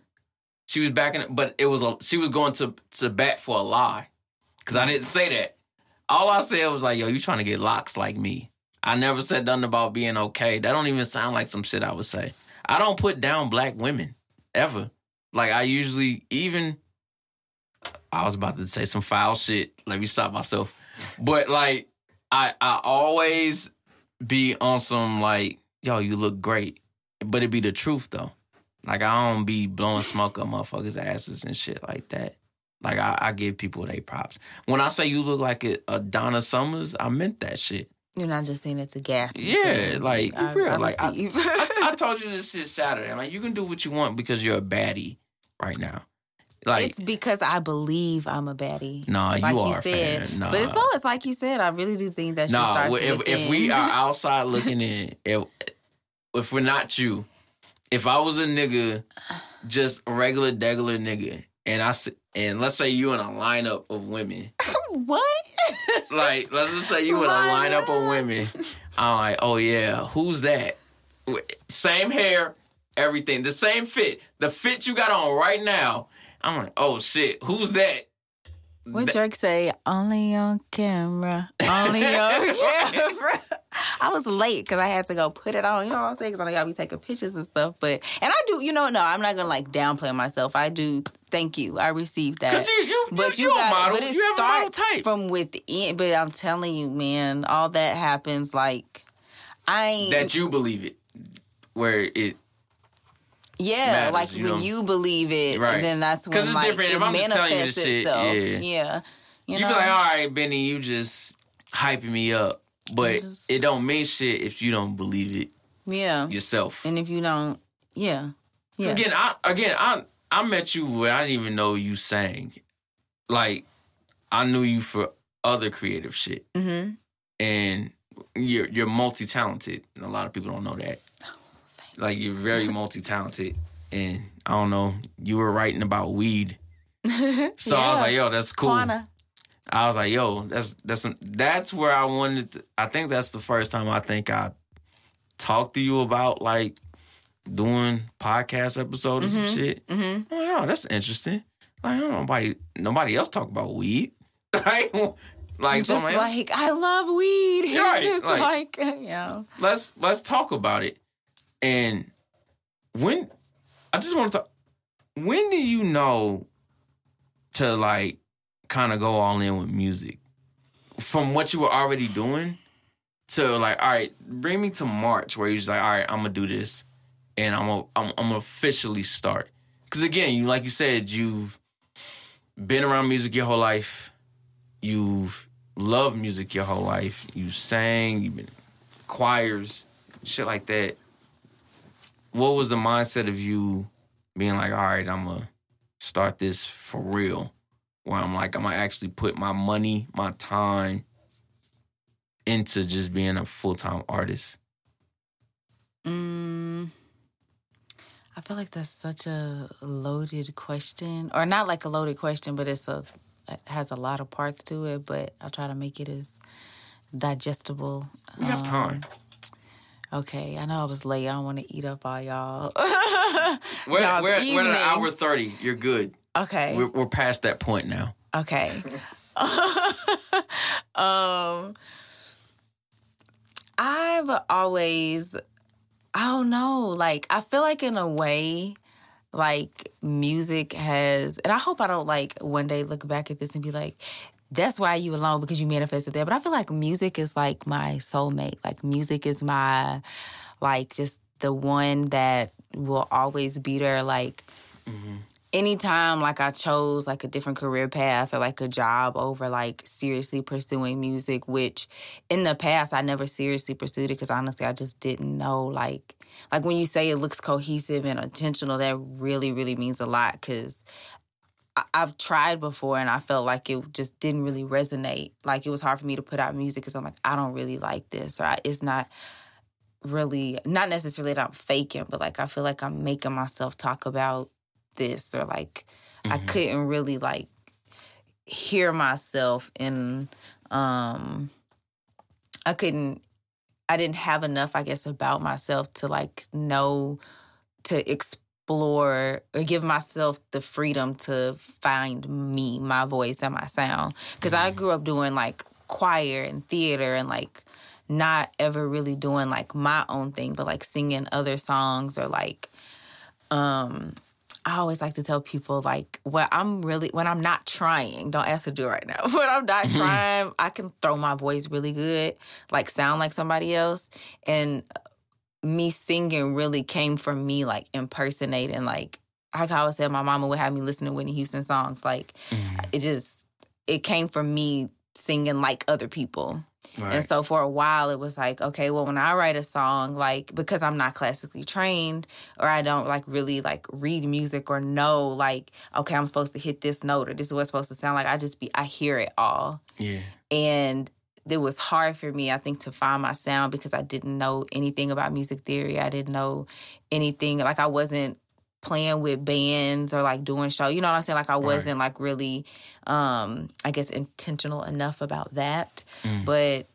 She was backing it, but it was a, she was going to to bat for a lie because I didn't say that. All I said was like, "Yo, you trying to get locks like me?" I never said nothing about being okay. That don't even sound like some shit I would say. I don't put down black women ever. Like I usually even. I was about to say some foul shit. Let me stop myself. But like, I I always be on some like, yo, you look great. But it be the truth though. Like I don't be blowing smoke up motherfuckers' asses and shit like that. Like I, I give people their props. When I say you look like a, a Donna Summers, I meant that shit. You're not just saying it to gas. Yeah, like you I, real. I like I. I, I <laughs> told you this shit Saturday. I'm like, you can do what you want because you're a baddie right now. Like, it's because I believe I'm a baddie. nah, you like are you said. fan. Nah. But it's always like you said, I really do think that Nah, start well, if within. if we are <laughs> outside looking in, if if we're not you, if I was a nigga, just a regular degular nigga, and I and let's say you in a lineup of women, <laughs> what? like let's just say you in a lineup of women, I'm like, oh yeah, who's that? Same hair, everything, the same fit, the fit you got on right now. I'm like, oh shit, who's that? What Drake say? Only on camera. Only on <laughs> camera. <laughs> I was late because I had to go put it on. You know what I'm saying? Because I know y'all be taking pictures and stuff. But and I do. You know, no, I'm not gonna like downplay myself. I do. Thank you. I received that. Cause you you but you, you, you got a model, But it you have a model starts type. from within. But I'm telling you, man, all that happens like I ain't. that you believe it, where it Yeah, matters, like you when know? you believe it, Right. then that's when it's like different. it If I'm just telling you manifests this shit, itself. yeah. Yeah, you You know. be like, all right, Benny, you just hyping me up. But just- it don't mean shit if you don't believe it yeah, yourself. and if you don't, yeah, yeah, Again, I again I I met you where I didn't even know you sang. Like I knew you for other creative shit. mm-hmm. And you're you're multi talented. And a lot of people don't know that. Like you're very <laughs> multi talented. And I don't know, you were writing about weed. <laughs> So I was like, yo, that's cool. I was like, yo, that's that's that's where I wanted. To, I think that's the first time I think I talked to you about like doing podcast episodes or some shit. Mm-hmm. Like, oh, that's interesting. Like, nobody nobody else talk about weed. <laughs> like, like Just else. like I love weed. Yeah, <laughs> right, it's like- like, <laughs> you know, let's let's talk about it. And when I just want to talk. When do you know to like kind of go all in with music from what you were already doing to like, all right, bring me to March where you're just like, all right, I'm gonna do this, and I'm gonna I'm, I'm officially start. Because again, you like you said, you've been around music your whole life. You've loved music your whole life. You sang. You've been choirs, shit like that. What was the mindset of you being like, all right, I'm gonna start this for real? Where I'm like I'm gonna actually put my money, my time into just being a full time artist? Mm, I feel like that's such a loaded question, or not like a loaded question, but it's a it has a lot of parts to it. But I'll try to make it as digestible. We have time. Okay, I know I was late. I don't want to eat up all y'all. <laughs> We're, we're, we're at an hour 30. You're good. Okay. We're, we're past that point now. Okay. <laughs> um I've always I don't know, like I feel like in a way like music has and I hope I don't like one day look back at this and be like that's why you alone because you manifested that. But I feel like music is like my soulmate. Like music is my like just the one that will always be there like anytime like I chose like a different career path or like a job over like seriously pursuing music, which in the past I never seriously pursued it because honestly I just didn't know like like when you say it looks cohesive and intentional, that really really means a lot because. I've tried before and I felt like it just didn't really resonate. Like it was hard for me to put out music because I'm like, I don't really like this, or I, it's not really, not necessarily that I'm faking, but like I feel like I'm making myself talk about this or like I couldn't really like hear myself and um I couldn't I didn't have enough I guess about myself to like know to explore or give myself the freedom to find me, my voice and my sound. Cuz I grew up doing like choir and theater and like not ever really doing like my own thing but like singing other songs or like um I always like to tell people like when I'm really when I'm not trying, don't ask to do it right now. <laughs> When I'm not mm-hmm. trying, I can throw my voice really good, like sound like somebody else. And uh, me singing really came from me like impersonating like like I always said my mama would have me listen to Whitney Houston songs. Like mm-hmm. it just it came from me singing like other people. And so for a while, it was like, okay, well, when I write a song, like because I'm not classically trained or I don't like really like read music or know like, okay, I'm supposed to hit this note or this is what it's supposed to sound like. I just be, I hear it all. Yeah. And it was hard for me, I think, to find my sound because I didn't know anything about music theory. I didn't know anything. Like I wasn't playing with bands or like doing show. You know what I'm saying? Like I wasn't like really um I guess intentional enough about that. But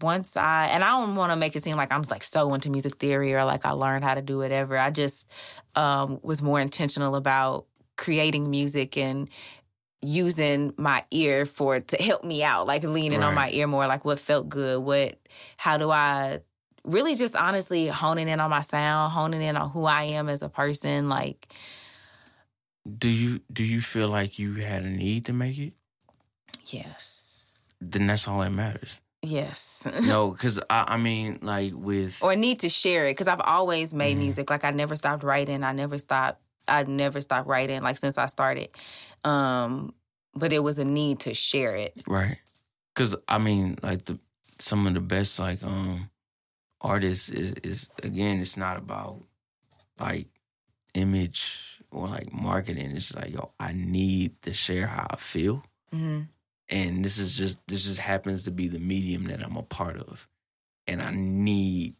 once I and I don't want to make it seem like I'm like so into music theory or like I learned how to do whatever. I just um was more intentional about creating music and using my ear for to help me out, like leaning on my ear more, like what felt good, what how do I really just honestly honing in on my sound, honing in on who I am as a person, like Do you do you feel like you had a need to make it? yes. Then that's all that matters. Yes. <laughs> no, because I, I mean, like with or need to share it because I've always made Mm-hmm. music. Like I never stopped writing. I never stopped. I've never stopped writing. Like since I started, um, but it was a need to share it. right, because I mean, like the some of the best like um artists is is again, it's not about like image or like marketing. It's like yo, I need to share how I feel. hmm and this is just this just happens to be the medium that I'm a part of, and I need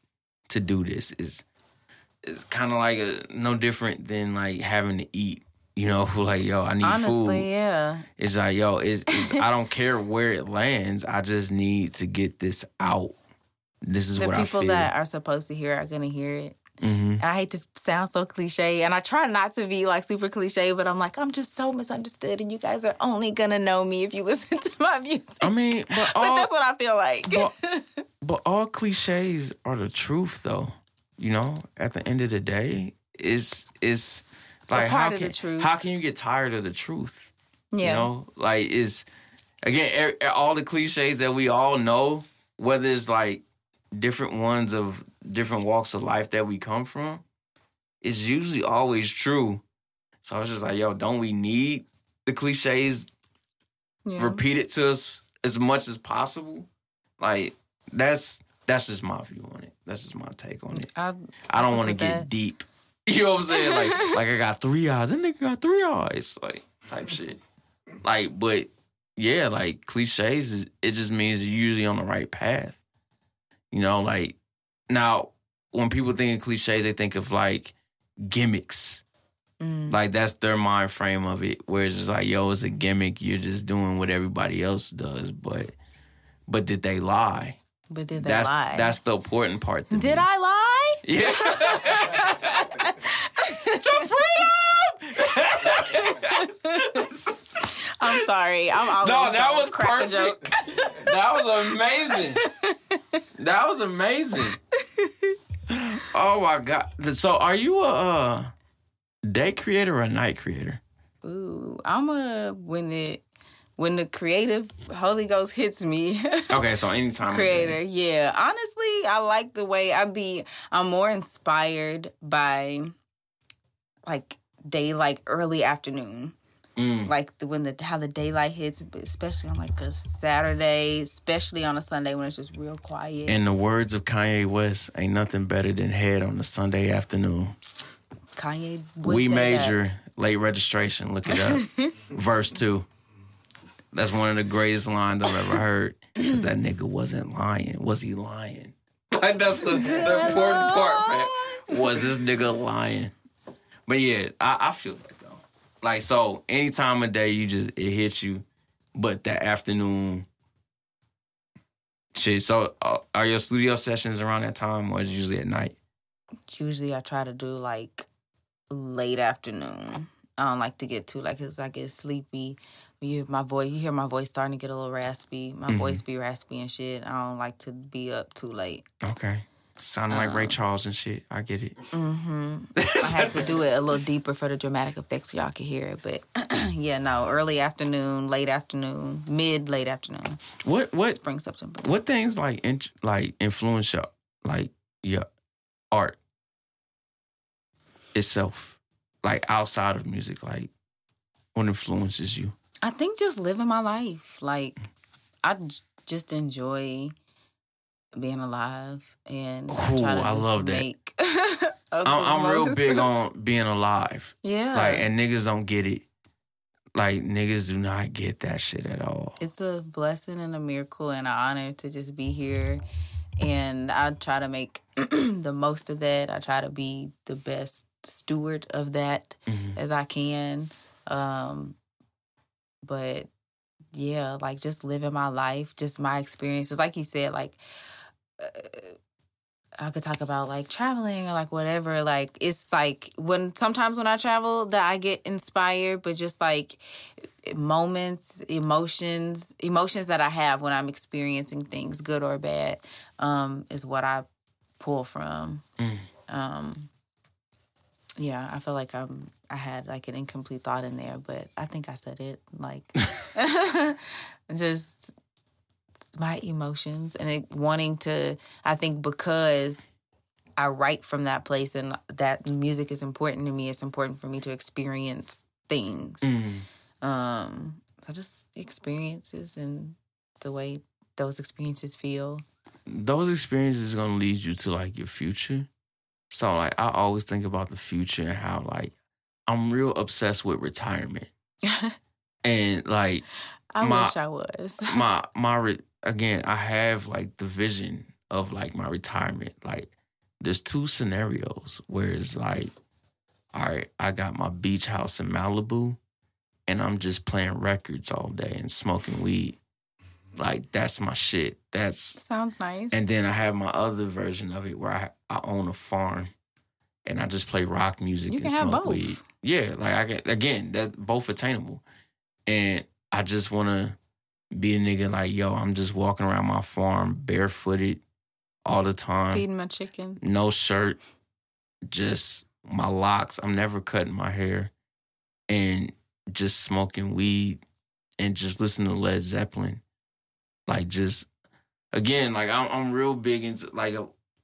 to do this. Is it's kind of like a, no different than like having to eat. You know, <laughs> like yo, I need Honestly, food. yeah. It's like yo, it's, it's I <laughs> don't care where it lands. I just need to get this out. This is The what people I feel. that are supposed to hear are gonna hear it. hmm And I hate to sound so cliche, and I try not to be like super cliche, but I'm like, I'm just so misunderstood, and you guys are only gonna know me if you <laughs> listen to my music. I mean, but <laughs> but that's what I feel like. but, <laughs> but all cliches are the truth though you know at the end of the day is is like how can, how can you get tired of the truth yeah. you know like it's again all the cliches that we all know whether it's like different ones of different walks of life that we come from it's usually always true so i was just like yo don't we need the cliches Yeah. repeat it to us as much as possible. Like that's that's just my view on it. That's just my take on it. I, I don't want to get deep. <laughs> You know what I'm saying? Like <laughs> like I got three eyes. That nigga got three eyes. Like type shit. Like, but yeah, like cliches, it just means you're usually on the right path. You know, like now when people think of cliches, they think of like gimmicks. Mm. Like that's their mind frame of it, where it's just like, yo, it's a gimmick. You're just doing what everybody else does, but but did they lie? But did they That's lie? that's the important part. Did me. I lie? <laughs> Yeah. <laughs> to freedom. <laughs> I'm sorry. I'm always No, that was crack a joke. perfect. <laughs> That was amazing. That was amazing. Oh my god! So, are you a uh, day creator or a night creator? Ooh, I'm a when it when the creative Holy Ghost hits me. <laughs> Okay, so anytime. of the day. creator yeah honestly i like the way i be i'm more inspired by like day like early afternoon Mm. like the, when the how the daylight hits especially on like a saturday especially on a sunday when it's just real quiet In the words of Kanye West, ain't nothing better than head on a Sunday afternoon. kanye we say that. major late registration. Look it up. <laughs> Verse two. That's one of the greatest lines I've ever heard. Because that nigga wasn't lying. Was he lying? <laughs> Like that's the, the important part, man. <laughs> Was this nigga lying? But yeah, I, I feel. Like so, any time of day you just it hits you, but that afternoon shit. So, uh, are your studio sessions around that time, or is it usually at night? usually i try to do like late afternoon i don't like to get too like because i get sleepy you hear my voice you hear my voice starting to get a little raspy my Mhm. voice be raspy and shit i don't like to be up too late Okay, sounding like Ray Charles and shit. I get it. hmm i had to do it a little deeper for the dramatic effects so y'all could hear it but <clears throat> yeah no early afternoon late afternoon mid late afternoon What what spring september what things like in, like influence your like your art itself, like outside of music, like what influences you? I think just living my life. Like I just enjoy being alive and Ooh, try to I love that. make <laughs> I'm, I'm real big <laughs> on being alive, yeah. like and niggas don't get it. Like niggas do not get that shit at all. it's a blessing and a miracle and an honor to just be here. And I try to make <clears throat> the most of that. I try to be the best steward of that Mhm. as I can. Um, but yeah, like just living my life, just my experiences. Like you said, like I could talk about like traveling or like whatever. Like it's like when sometimes when I travel that I get inspired, but just like moments, emotions, emotions that I have when I'm experiencing things, good or bad, um, is what I pull from. Mm. Um, yeah, I feel like I'm. I had like an incomplete thought in there, but I think I said it. Like, <laughs> <laughs> just my emotions and it, wanting to. I think because I write from that place and that music is important to me. It's important for me to experience things. Mm. Um, so just experiences and the way those experiences feel. those experiences gonna lead you to like your future. So like I always think about the future and how like I'm real obsessed with retirement. <laughs> And like I My- wish I was. my my re- again, I have like the vision of like my retirement. Like there's two scenarios where it's like, all right, I got my beach house in Malibu and I'm just playing records all day and smoking weed. Like that's my shit. That's Sounds nice. and then I have my other version of it where I, I own a farm and I just play rock music You and smoke weed. Yeah, like I can again, that both attainable. And I just wanna be a nigga like, yo, I'm just walking around my farm barefooted all the time. Feeding my chicken. No shirt, just my locks. I'm never cutting my hair. And just smoking weed and just listening to Led Zeppelin. Like just again, like I'm I'm real big into like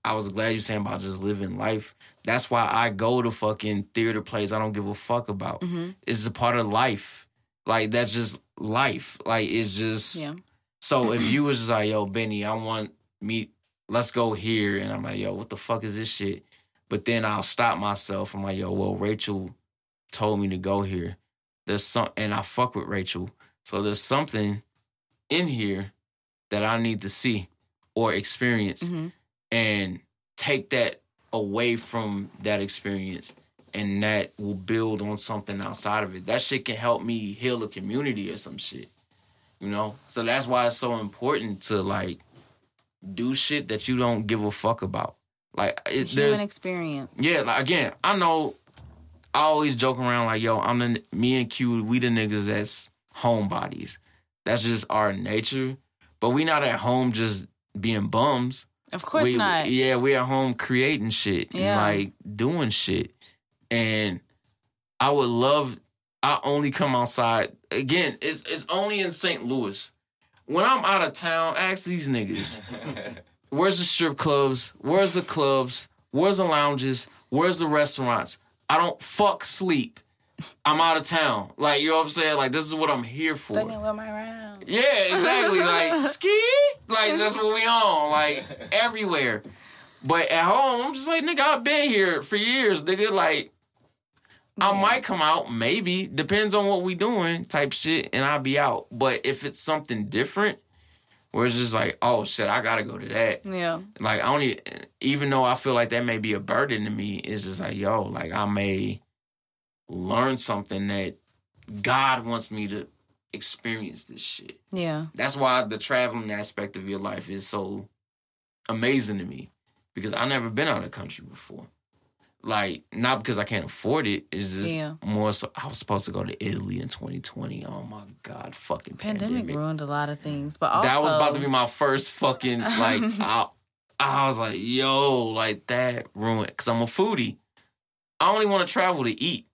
I was glad you saying about just living life. That's why I go to fucking theater plays I don't give a fuck about. hmm It's a part of life. Like that's just life. Like it's just Yeah. so if you was just like, yo, Benny, I want me, let's go here, and I'm like, yo, what the fuck is this shit? But then I'll stop myself. I'm like, yo, well, Rachel told me to go here. there's some, and I fuck with Rachel. So there's something in here that I need to see or experience Mhm. and take that away from that experience and that will build on something outside of it. That shit can help me heal a community or some shit. You know? So that's why it's so important to like do shit that you don't give a fuck about. Like it, Human experience. yeah, like again, I know I always joke around like, yo, I'm the me and Q, we the niggas that's homebodies. That's just our nature. But we not at home just being bums. Of course we, not. Yeah, we at home creating shit and Yeah. like doing shit. And I would love I only come outside again, it's it's only in St. Louis. When I'm out of town, ask these niggas. <laughs> Where's the strip clubs? Where's the clubs? Where's the lounges? Where's the restaurants? I don't fuck sleep. I'm out of town. Like, you know what I'm saying? Like, this is what I'm here for. Fucking with my round. Yeah, exactly. Like, <laughs> ski? Like, that's what we on. Like, everywhere. But at home, I'm just like, nigga, I've been here for years, nigga. Like, I might come out, maybe. Depends on what we doing, type shit, and I'll be out. But if it's something different, where it's just like, oh shit, I gotta go to that. Yeah. Like I even, even though I feel like that may be a burden to me, it's just like, yo, like I may learn something that God wants me to experience this shit. Yeah. That's why the traveling aspect of your life is so amazing to me. Because I've never been out of country before. Like, not because I can't afford it. It's just Yeah. more so I was supposed to go to Italy in 2020. Oh my God, fucking Pandemic, pandemic. ruined a lot of things, but also that was about to be my first fucking like <laughs> I, I was like, yo, like that ruined because I'm a foodie. I only want to travel to eat.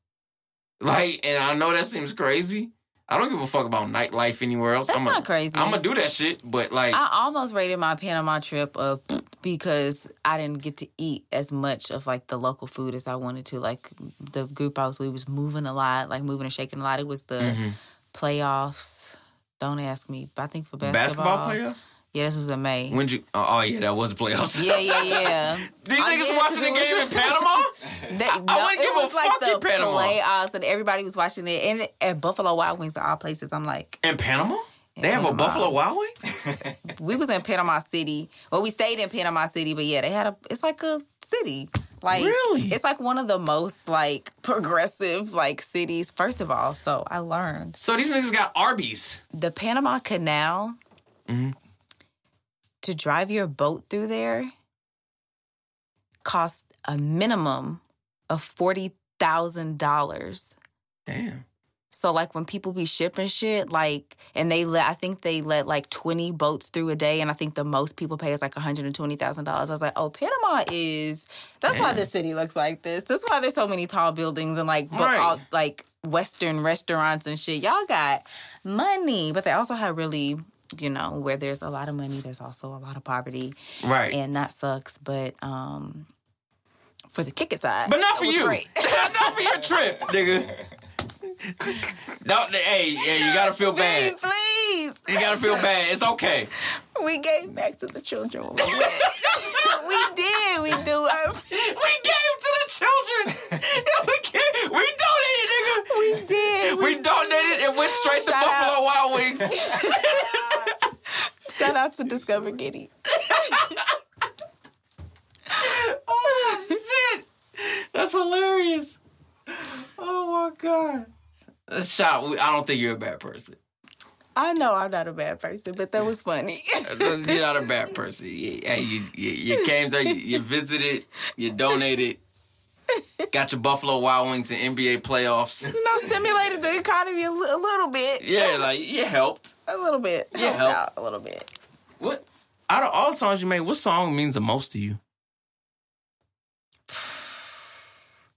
Like, and I know that seems crazy. I don't give a fuck about nightlife anywhere else. That's I'm not crazy. I'm gonna do that shit, but like, I almost rated my Panama trip uh, <sniffs> because I didn't get to eat as much of like the local food as I wanted to. Like the group I was with was moving a lot, like moving and shaking a lot. It was the Mhm. playoffs. Don't ask me, but I think for basketball, basketball, players. Yeah, this was in May. When you? Oh, oh, yeah, that was playoffs. yeah, yeah, yeah. <laughs> These Oh, niggas yeah, watching the was- game in <laughs> Panama. They, I no, wouldn't it give a like fuck the in Panama. playoffs, and everybody was watching it. And at Buffalo Wild Wings, of all places, I'm like, In Panama, In they have a Buffalo Wild Wings. <laughs> we was in Panama City. Well, we stayed in Panama City, but yeah, they had a. It's like a city. Like Really? it's like one of the most like progressive like cities. First of all, so I learned So these niggas got Arby's. the Panama Canal. Mhm. To drive your boat through there cost a minimum of forty thousand dollars. Damn. So like when people be shipping shit, like and they let I think they let like twenty boats through a day, and I think the most people pay is like one hundred and twenty thousand dollars. I was like, oh, Panama is that's why this city looks like this. That's why there's so many tall buildings and like but Right. all, like Western restaurants and shit. Y'all got money, but they also have really. You know, where there's a lot of money, there's also a lot of poverty, Right. and that sucks. But um, for the kick it side, But not for you. <laughs> not for your trip, nigga. No, hey, yeah, you gotta feel bad. Please, You gotta feel bad. It's okay. We gave back to the children. <laughs> we did. We do. Our, <laughs> We gave to the children. we, gave, we donated, nigga. we did. We donated and went straight to Buffalo Wild Wings. Shout out to Discover Giddy. <laughs> oh shit, that's hilarious. Oh my god. Shout. I don't think you're a bad person. I know I'm not a bad person, but that was funny. <laughs> You're not a bad person. You, hey, you, you, you came there, you, you visited, you donated, <laughs> got your Buffalo Wild Wings in NBA playoffs. you know, stimulated the economy a, li- a little bit. Yeah, like you helped. A little bit. Yeah, Helped help. out a little bit. What out of all the songs you made, what song means the most to you? <sighs>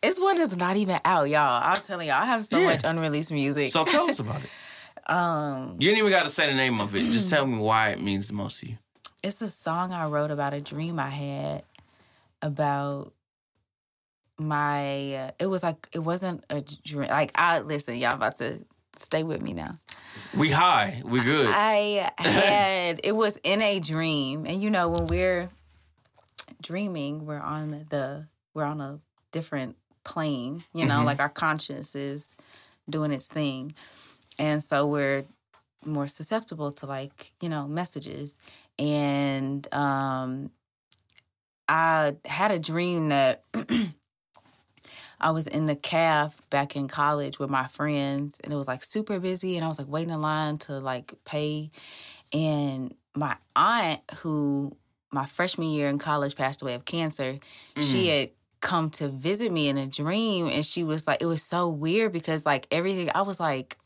It's one that's not even out, y'all. I'm telling y'all, I have so Yeah. much unreleased music. So tell us <laughs> about it. um, You didn't even got to say the name of it. Just <clears throat> tell me why it means the most to you. it's a song I wrote about a dream I had about my. Uh, it was like it wasn't a dream. Like I listen, y'all about to stay with me now. We high, we good. I had it was in a dream, and you know when we're dreaming, we're on the we're on a different plane. You know, Mhm. like our conscience is doing its thing. And so we're more susceptible to like, you know, messages. And um I had a dream that <clears throat> I was in the calf back in college with my friends and it was like super busy and I was like waiting in line to like pay and my aunt who my freshman year in college passed away of cancer, she mm-hmm. had come to visit me in a dream and she was like it was so weird because like everything I was like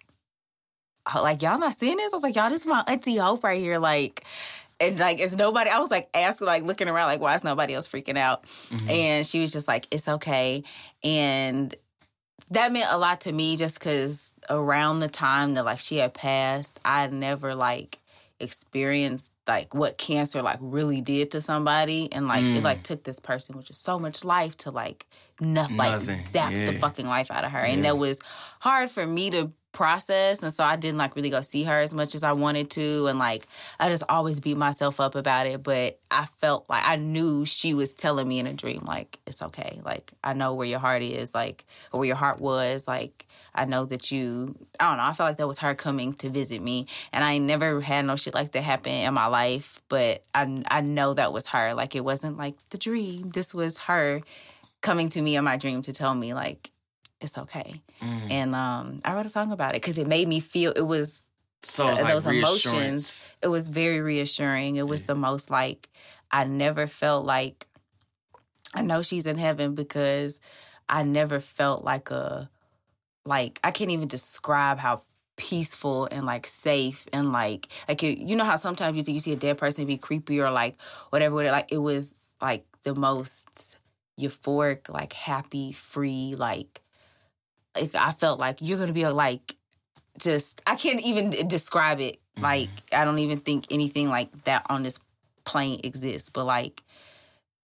oh, like y'all not seeing this? I was like, y'all, this is my auntie Hope right here. Like and like it's nobody I was like asking like looking around like why is nobody else freaking out? Mm-hmm. And she was just like, it's okay. And that meant a lot to me just because around the time that like she had passed, I never like experienced like what cancer like really did to somebody. And like it like mm. took this person which is so much life to like nothing like zap the fucking life out of her. And that was hard for me to process and so I didn't like really go see her as much as I wanted to and like I just always beat myself up about it but I felt like I knew she was telling me in a dream like it's okay. Like I know where your heart is like or where your heart was. Like I know that you I don't know. I felt like that was her coming to visit me and I never had no shit like that happen in my life but I I know that was her. Like it wasn't like the dream. This was her coming to me in my dream to tell me like it's okay. And um I wrote a song about it because it made me feel it was So it's uh, those reassurance. emotions it was very reassuring. It was the most like i never felt like i know she's in heaven because i never felt like a like i can't even describe how peaceful and like safe and like like you, you know how sometimes you think you see a dead person be creepy or like whatever whatever, like it was like the most euphoric like happy free like like i felt like you're gonna be uh, like just I can't even describe it. Mm-hmm. Like I don't even think anything like that on this plane exists. But like,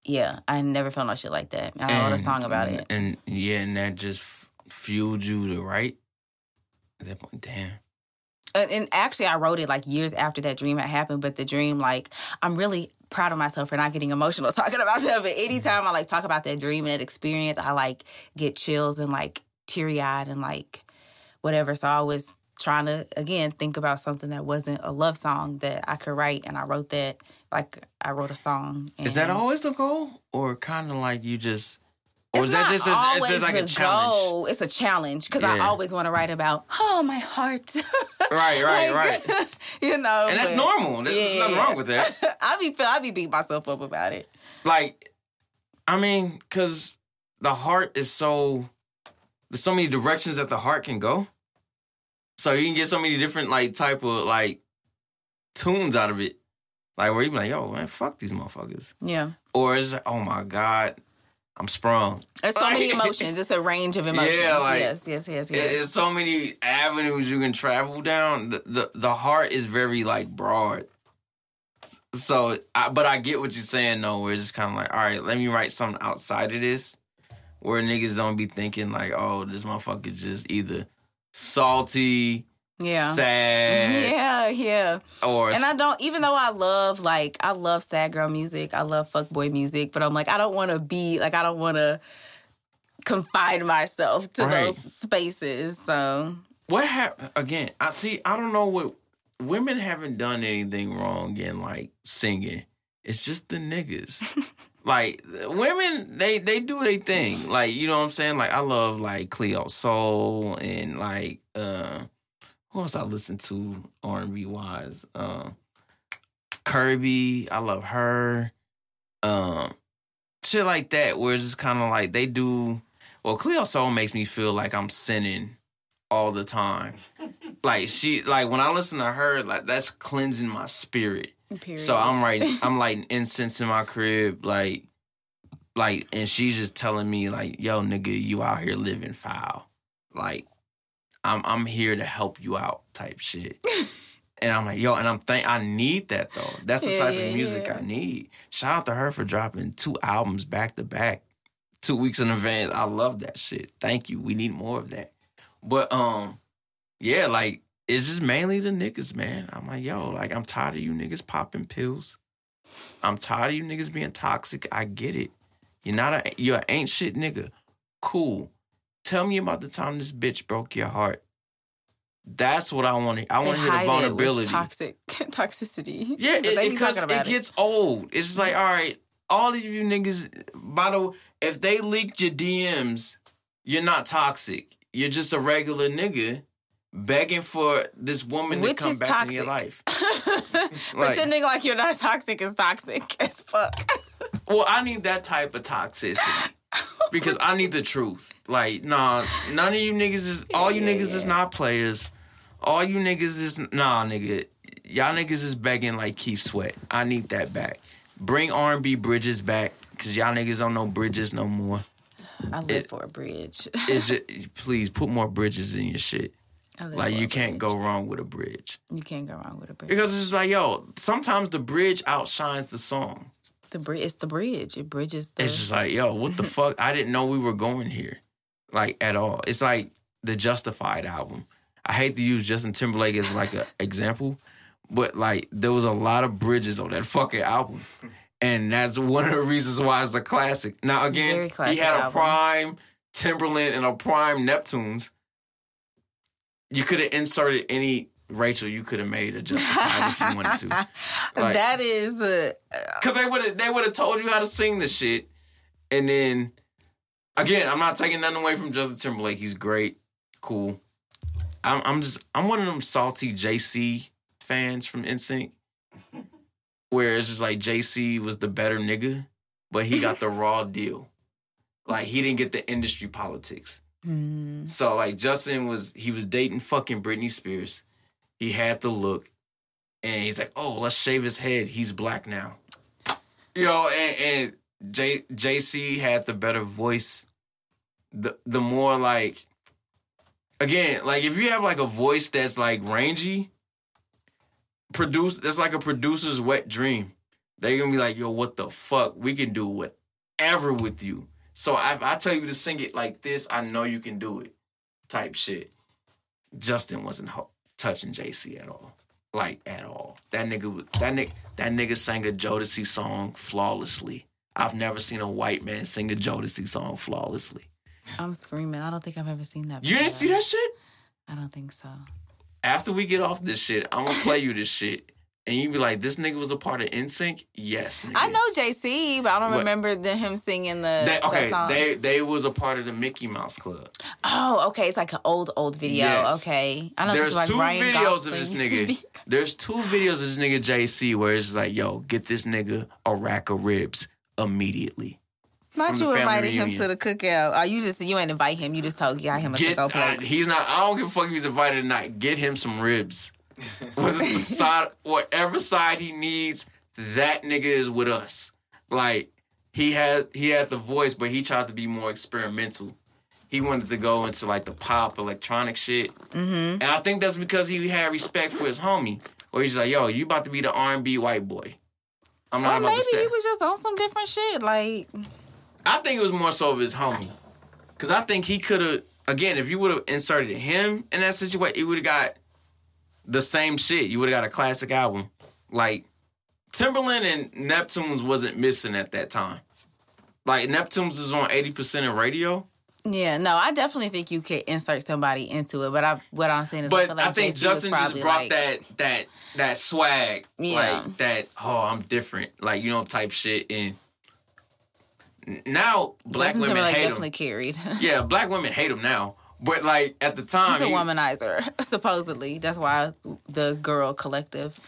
yeah, I never felt no shit like that. And I wrote a song about it. And yeah, and that just f- fueled you to write. At that point, damn. And, and actually, I wrote it like years after that dream had happened. But the dream, like, I'm really proud of myself for not getting emotional <laughs> talking about that. But anytime mm-hmm. I like talk about that dream and that experience, I like get chills and like teary eyed and like whatever. So I was trying to again think about something that wasn't a love song that I could write, and I wrote that. Like I wrote a song. Is that always the goal, or kind of like you just, or It's is that just a, it's just like a challenge? goal. It's a challenge because I always want to write about oh my heart. Right, right, <laughs> Like, right. <laughs> you know, And that's normal. There's Yeah. nothing wrong with that. <laughs> I be feel I be beating myself up about it. Like, I mean, because the heart is so there's so many directions that the heart can go. So you can get so many different like type of like tunes out of it. Like where you be like, yo, man, fuck these motherfuckers. Yeah, Or it's like, oh my God, I'm sprung. there's so many <laughs> emotions. It's a range of emotions. Yeah, like- yes, yes, yes, yes. It's so many avenues you can travel down. The the, the heart is very like broad. So, I, but I get what you're saying. though. where it's just kind of like, all right, let me write something outside of this, where niggas don't be thinking like, oh, this motherfucker just either salty, yeah. <laughs> sad, Yeah, yeah. or And I don't even though I love like I love sad girl music, I love fuck boy music, but I'm like I don't want to be like I don't want to confine myself to Right. those spaces. So what happened again? I see. I don't know what women haven't done anything wrong in like singing. It's just the niggas. <laughs> like women, they they do their thing. Like you know what I'm saying. Like I love like Cleo Sol and like uh who else I listen to R and B wise. Um, Kirby, I love her. Um, shit like that. Where it's just kind of like they do. Well, Cleo Sol makes me feel like I'm sinning all the time. <laughs> like she, like when I listen to her, like that's cleansing my spirit. Period. So I'm writing, I'm <laughs> lighting incense in my crib, like, like, and she's just telling me like, "Yo, nigga, you out here living foul." Like, I'm I'm here to help you out, type shit. and I'm like, yo, and I'm think I need that though. That's the Yeah, type yeah, of music yeah. I need. Shout out to her for dropping two albums back to back, two weeks in advance. I love that shit. Thank you. We need more of that. But um, yeah, like it's just mainly the niggas, man. I'm like, yo, like I'm tired of you niggas popping pills. I'm tired of you niggas being toxic. I get it. You're not a you're an ain't shit nigga. Cool. tell me about the time this bitch broke your heart. That's what I want to. I want to hear the it vulnerability. toxic <laughs> toxicity. Yeah, it, it, because talking it gets old. It's just like, all right, all of you niggas. By the way, if they leaked your DMs, you're not toxic. You're just a regular nigga begging for this woman Which to come is back in your life. <laughs> Like- Pretending like you're not toxic is toxic <laughs> as fuck. Well, I need that type of toxicity <laughs> because I need the truth. Like, nah, none of you niggas is all you niggas is not players. All you niggas is nah, nigga. Y'all niggas is begging like Keith Sweat. I need that back. Bring R and B bridges back because y'all niggas don't know bridges no more. I live It- for a bridge. It's just, please put more bridges in your shit. Like you can't go wrong with a bridge You can't go wrong with a bridge. because it's just like yo. Sometimes the bridge outshines the song. The bridge. It's the bridge. It bridges the. It's just like, yo, what the <laughs> fuck? I didn't know we were going here, like at all. It's like the Justified album. I hate to use Justin Timberlake as like an <laughs> example, but like there was a lot of bridges on that fucking album, and that's one of the reasons why it's a classic. Now again, classic he had a album. prime Timberland and a prime Neptunes. You could have inserted any Rachel. You could have made a Justified if you wanted to. <laughs> Like- that is a. Uh, Cause they would have they would have told you how to sing the shit, and then again, I'm not taking nothing away from Justin Timberlake. He's great, cool. I'm I'm just I'm one of them salty JC fans from NSYNC, where it's just like JC was the better nigga, but he got the raw deal. Like he didn't get the industry politics. Hmm. So like Justin was he was dating fucking Britney Spears. He had the look. And he's like, oh, let's shave his head. He's black now. You know, and, and J JC had the better voice. The the more like again, like if you have like a voice that's like rangy, produce that's like a producer's wet dream. They're gonna be like, yo, what the fuck? We can do whatever with you. So if I tell you to sing it like this, I know you can do it. Type shit. Justin wasn't ho- touching JC at all. Like at all. That nigga was that nigga that nigga sang a Jodeci song flawlessly. I've never seen a white man sing a Jodeci song flawlessly. I'm screaming. I don't think I've ever seen that. You didn't see that shit? I don't think so. After we get off this shit, I'm gonna play you this shit. And you be like, this nigga was a part of NSYNC? Yes. Nigga. I know JC, but I don't What? remember the, him singing the They, okay, song. they they was a part of the Mickey Mouse Club. oh, okay. It's like an old, old video. Yes. Okay, I know There's this is like two Ryan videos Gosling of this nigga. be- <laughs> There's two videos of this nigga JC where it's like, yo, get this nigga a rack of ribs immediately. Not you invited him to the cookout. Oh, you just you ain't invite him. You just told got him a Get to-go plate. uh, he's not. I don't give a fuck if he's invited or not. Get him some ribs. Side, whatever side he needs, that nigga is with us. Like he had he had the voice, but he tried to be more experimental. He wanted to go into like the pop electronic shit, mm-hmm. and I think that's because he had respect for his homie. Or he's like, "Yo, you about to be the R and B white boy." I'm not or about maybe he was just on some different shit. Like I think it was more so of his homie. Cause I think he could have again, if you would have inserted him in that situation, you would have got the same shit. You would have got a classic album. Like Timberland and Neptunes wasn't missing at that time. Like Neptunes is on 80% of radio. yeah, no, I definitely think you could insert somebody into it. But I what I'm saying is, I, But feel like I think JC Justin just brought like, that that that swag. Yeah. Like that, oh, I'm different. Like, you know, type shit. And now black Justin women Timberlake hate definitely him. carried. <laughs> Yeah, black women hate him now. But like at the time, He's a he- womanizer, <laughs> supposedly. That's why the girl collective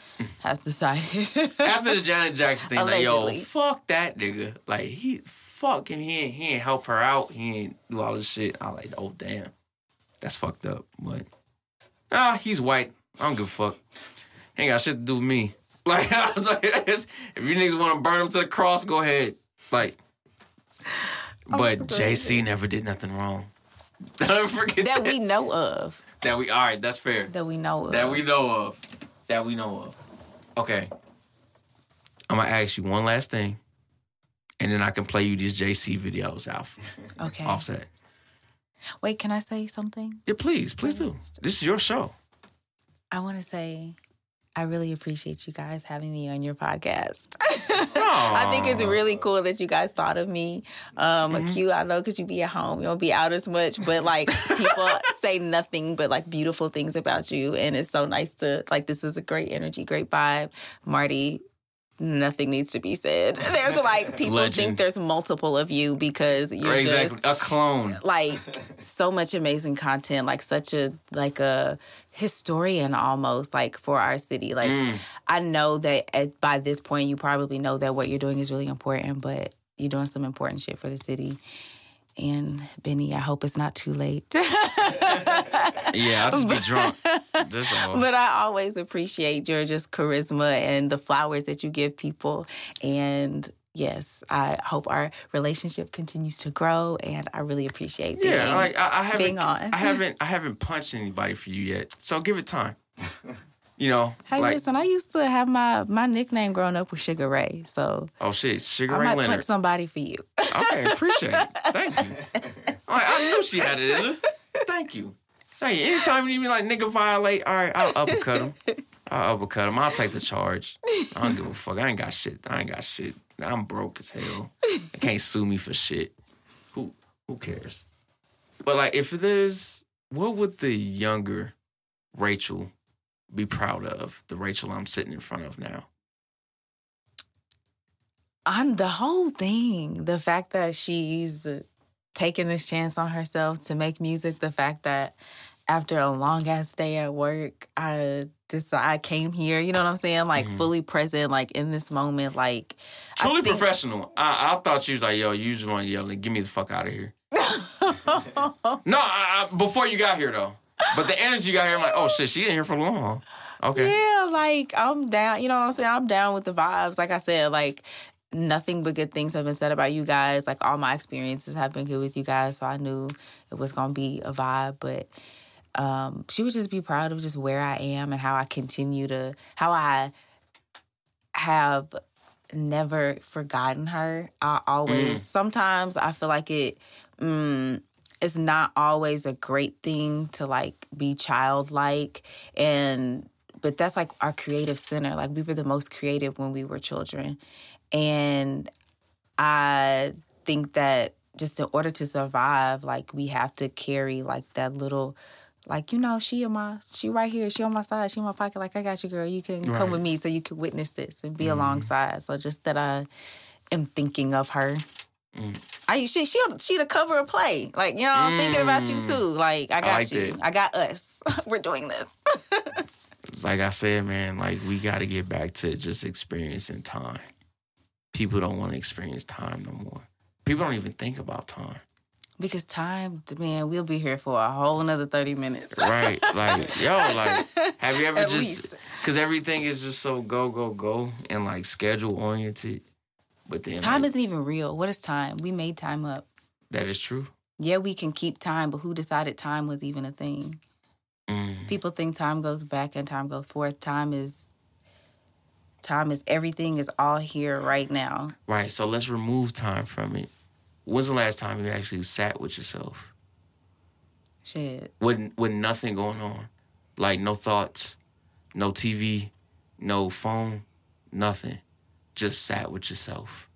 has decided. <laughs> after the Janet Jackson thing, like yo, fuck that nigga. Like he fuck him. He ain't, he ain't help her out. He ain't do all this shit. I like, oh damn, that's fucked up. But ah, he's white. I don't give a fuck. He ain't got shit to do with me. <laughs> Like I was like, if you niggas want to burn him to the cross, go ahead. Like, but. JC never did nothing wrong. <laughs> Don't forget that that. we know of. that we all right. That's fair. That we know of. That we know of. That we know of. Okay. I'm gonna ask you one last thing, and then I can play you these JC videos off okay. offset. Wait, can I say something? Yeah, please, please do. This is your show. I want to say I really appreciate you guys having me on your podcast. <laughs> I think it's really cool that you guys thought of me. Um, Mm-hmm. Cute, I know, because you be at home, you don't be out as much, but like people <laughs> say nothing but like beautiful things about you, and it's so nice to like. This is a great energy, great vibe, Marty. Nothing needs to be said. <laughs> There's like people Legend. think there's multiple of you because you're exactly just a clone. like so much amazing content like such a like a historian almost like for our city like Mm. i know that at, by this point you probably know that what you're doing is really important but you're doing some important shit for the city and benny i hope it's not too late <laughs> Yeah, I'll just be drunk. That's but i always appreciate your just charisma and the flowers that you give people and Yes, I hope our relationship continues to grow, and I really appreciate being yeah, like I, I haven't, being on. I haven't, <laughs> I haven't punched anybody for you yet. So give it time. <laughs> You know, Hey, like listen, I used to have my my nickname growing up with Sugar Ray, so oh shit, Sugar Ray, I Ray might Leonard. punch somebody for you. Okay, appreciate it. <laughs> Thank you. Like, I knew she had it in her. Thank you. Thank you. Anytime you be like nigga violate, all right, I'll uppercut him. I'll uppercut him. I'll take the charge. I don't give a fuck. I ain't got shit. I ain't got shit. I'm broke as hell. They can't sue me for shit. Who who cares? But like if there's what would the younger Rachel be proud of? The Rachel I'm sitting in front of now. On the whole thing, the fact that she's taking this chance on herself to make music, the fact that after a long ass day at work, I just I came here, you know what I'm saying? Like mm-hmm. fully present, like in this moment, like I Truly think- professional. I, I thought she was like, yo, you just want to yell, like, get me the fuck out of here. <laughs> no, I, I, before you got here though. But the energy you got here, I'm like, oh shit, she ain't here for long. Okay. Yeah, like I'm down. You know what I'm saying? I'm down with the vibes. Like I said, like nothing but good things have been said about you guys. Like all my experiences have been good with you guys, so I knew it was gonna be a vibe. But um, she would just be proud of just where I am and how I continue to how I have never forgotten her. I always sometimes I feel like it. Mm, it's not always a great thing to like be childlike and but that's like our creative center. Like we were the most creative when we were children. And i think that just in order to survive like we have to carry like that little like you know she in my she right here. She on my side. She in my pocket. Like i got you girl. You can Right. come with me so you can witness this and be mm-hmm. alongside. So just that i am thinking of her mm. I she she she the cover of play. Like, you know, I'm thinking about you mm. too. Like, I got like you. that. I got us. <laughs> We're doing this. <laughs> Like I said, man, like we got to get back to just experiencing time. People don't want to experience time no more. People don't even think about time. because time, man, we'll be here for a whole another 30 minutes. Right. Like, yo, like, <laughs> have you ever At just, because everything is just so go, go, go and like schedule oriented. But then, Time like, isn't even real. What is time? We made time up. that is true. Yeah, we can keep time, but who decided time was even a thing? Mm. People think time goes back and time goes forth. Time is time is everything is all here right now. Right. So let's remove time from it. When's the last time you actually sat with yourself Shit. with with nothing going on, like no thoughts, no TV, no phone, nothing, just sat with yourself.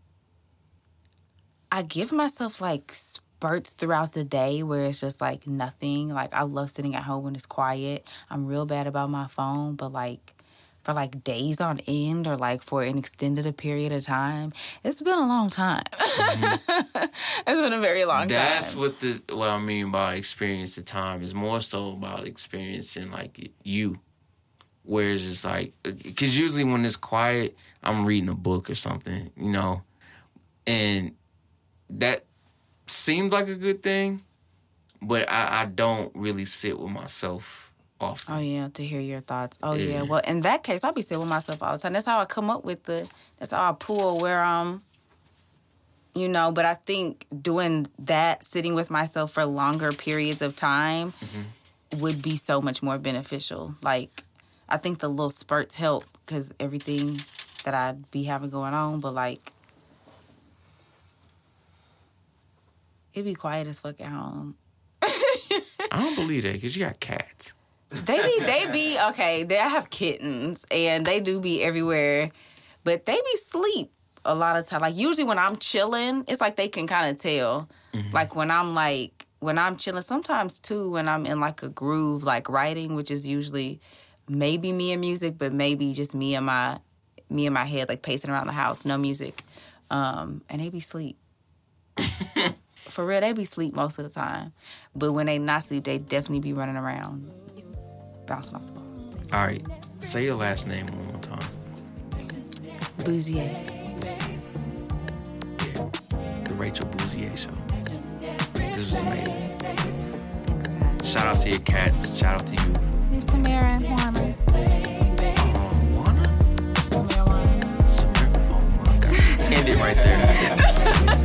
I give myself like spurts throughout the day where it's just like nothing. Like I love sitting at home when it's quiet. I'm real bad about my phone, but like for like days on end or like for an extended period of time, it's been a long time. Mm-hmm. <laughs> it's been a very long That's time. That's what the what I mean by experiencing time is more so about experiencing like you. Where it's just like, because usually when it's quiet, I'm reading a book or something, you know, and that seemed like a good thing, but I, I don't really sit with myself often. Oh yeah, to hear your thoughts. Oh yeah. Yeah. Well, in that case, I'll be sitting with myself all the time. That's how I come up with the. That's how I pull where um. You know, but I think doing that, sitting with myself for longer periods of time, would be so much more beneficial. Like, I think the little spurts help because everything that I'd be having going on, but like, it'd be quiet as fuck at home. <laughs> I don't believe that because you got cats. They be they be okay. They I have kittens and they do be everywhere. but they be sleep a lot of time. Like usually when I'm chilling, it's like they can kind of tell. Mm-hmm. Like when I'm like when I'm chilling, sometimes too when I'm in like a groove, like writing, which is usually maybe me and music, but maybe just me and my me and my head, like pacing around the house, no music, um, and they be sleep. <laughs> For real, they be sleep most of the time. But when they not sleep, they definitely be running around, bouncing off the walls. All right, say your last name one more time. Bouzier. Yeah, the Rachel Bouzier Show. This was amazing. Shout out to your cats. Shout out to you. It's Samara and Juana. Oh, Juana? Samara Juana. Samara? Oh. End it right there.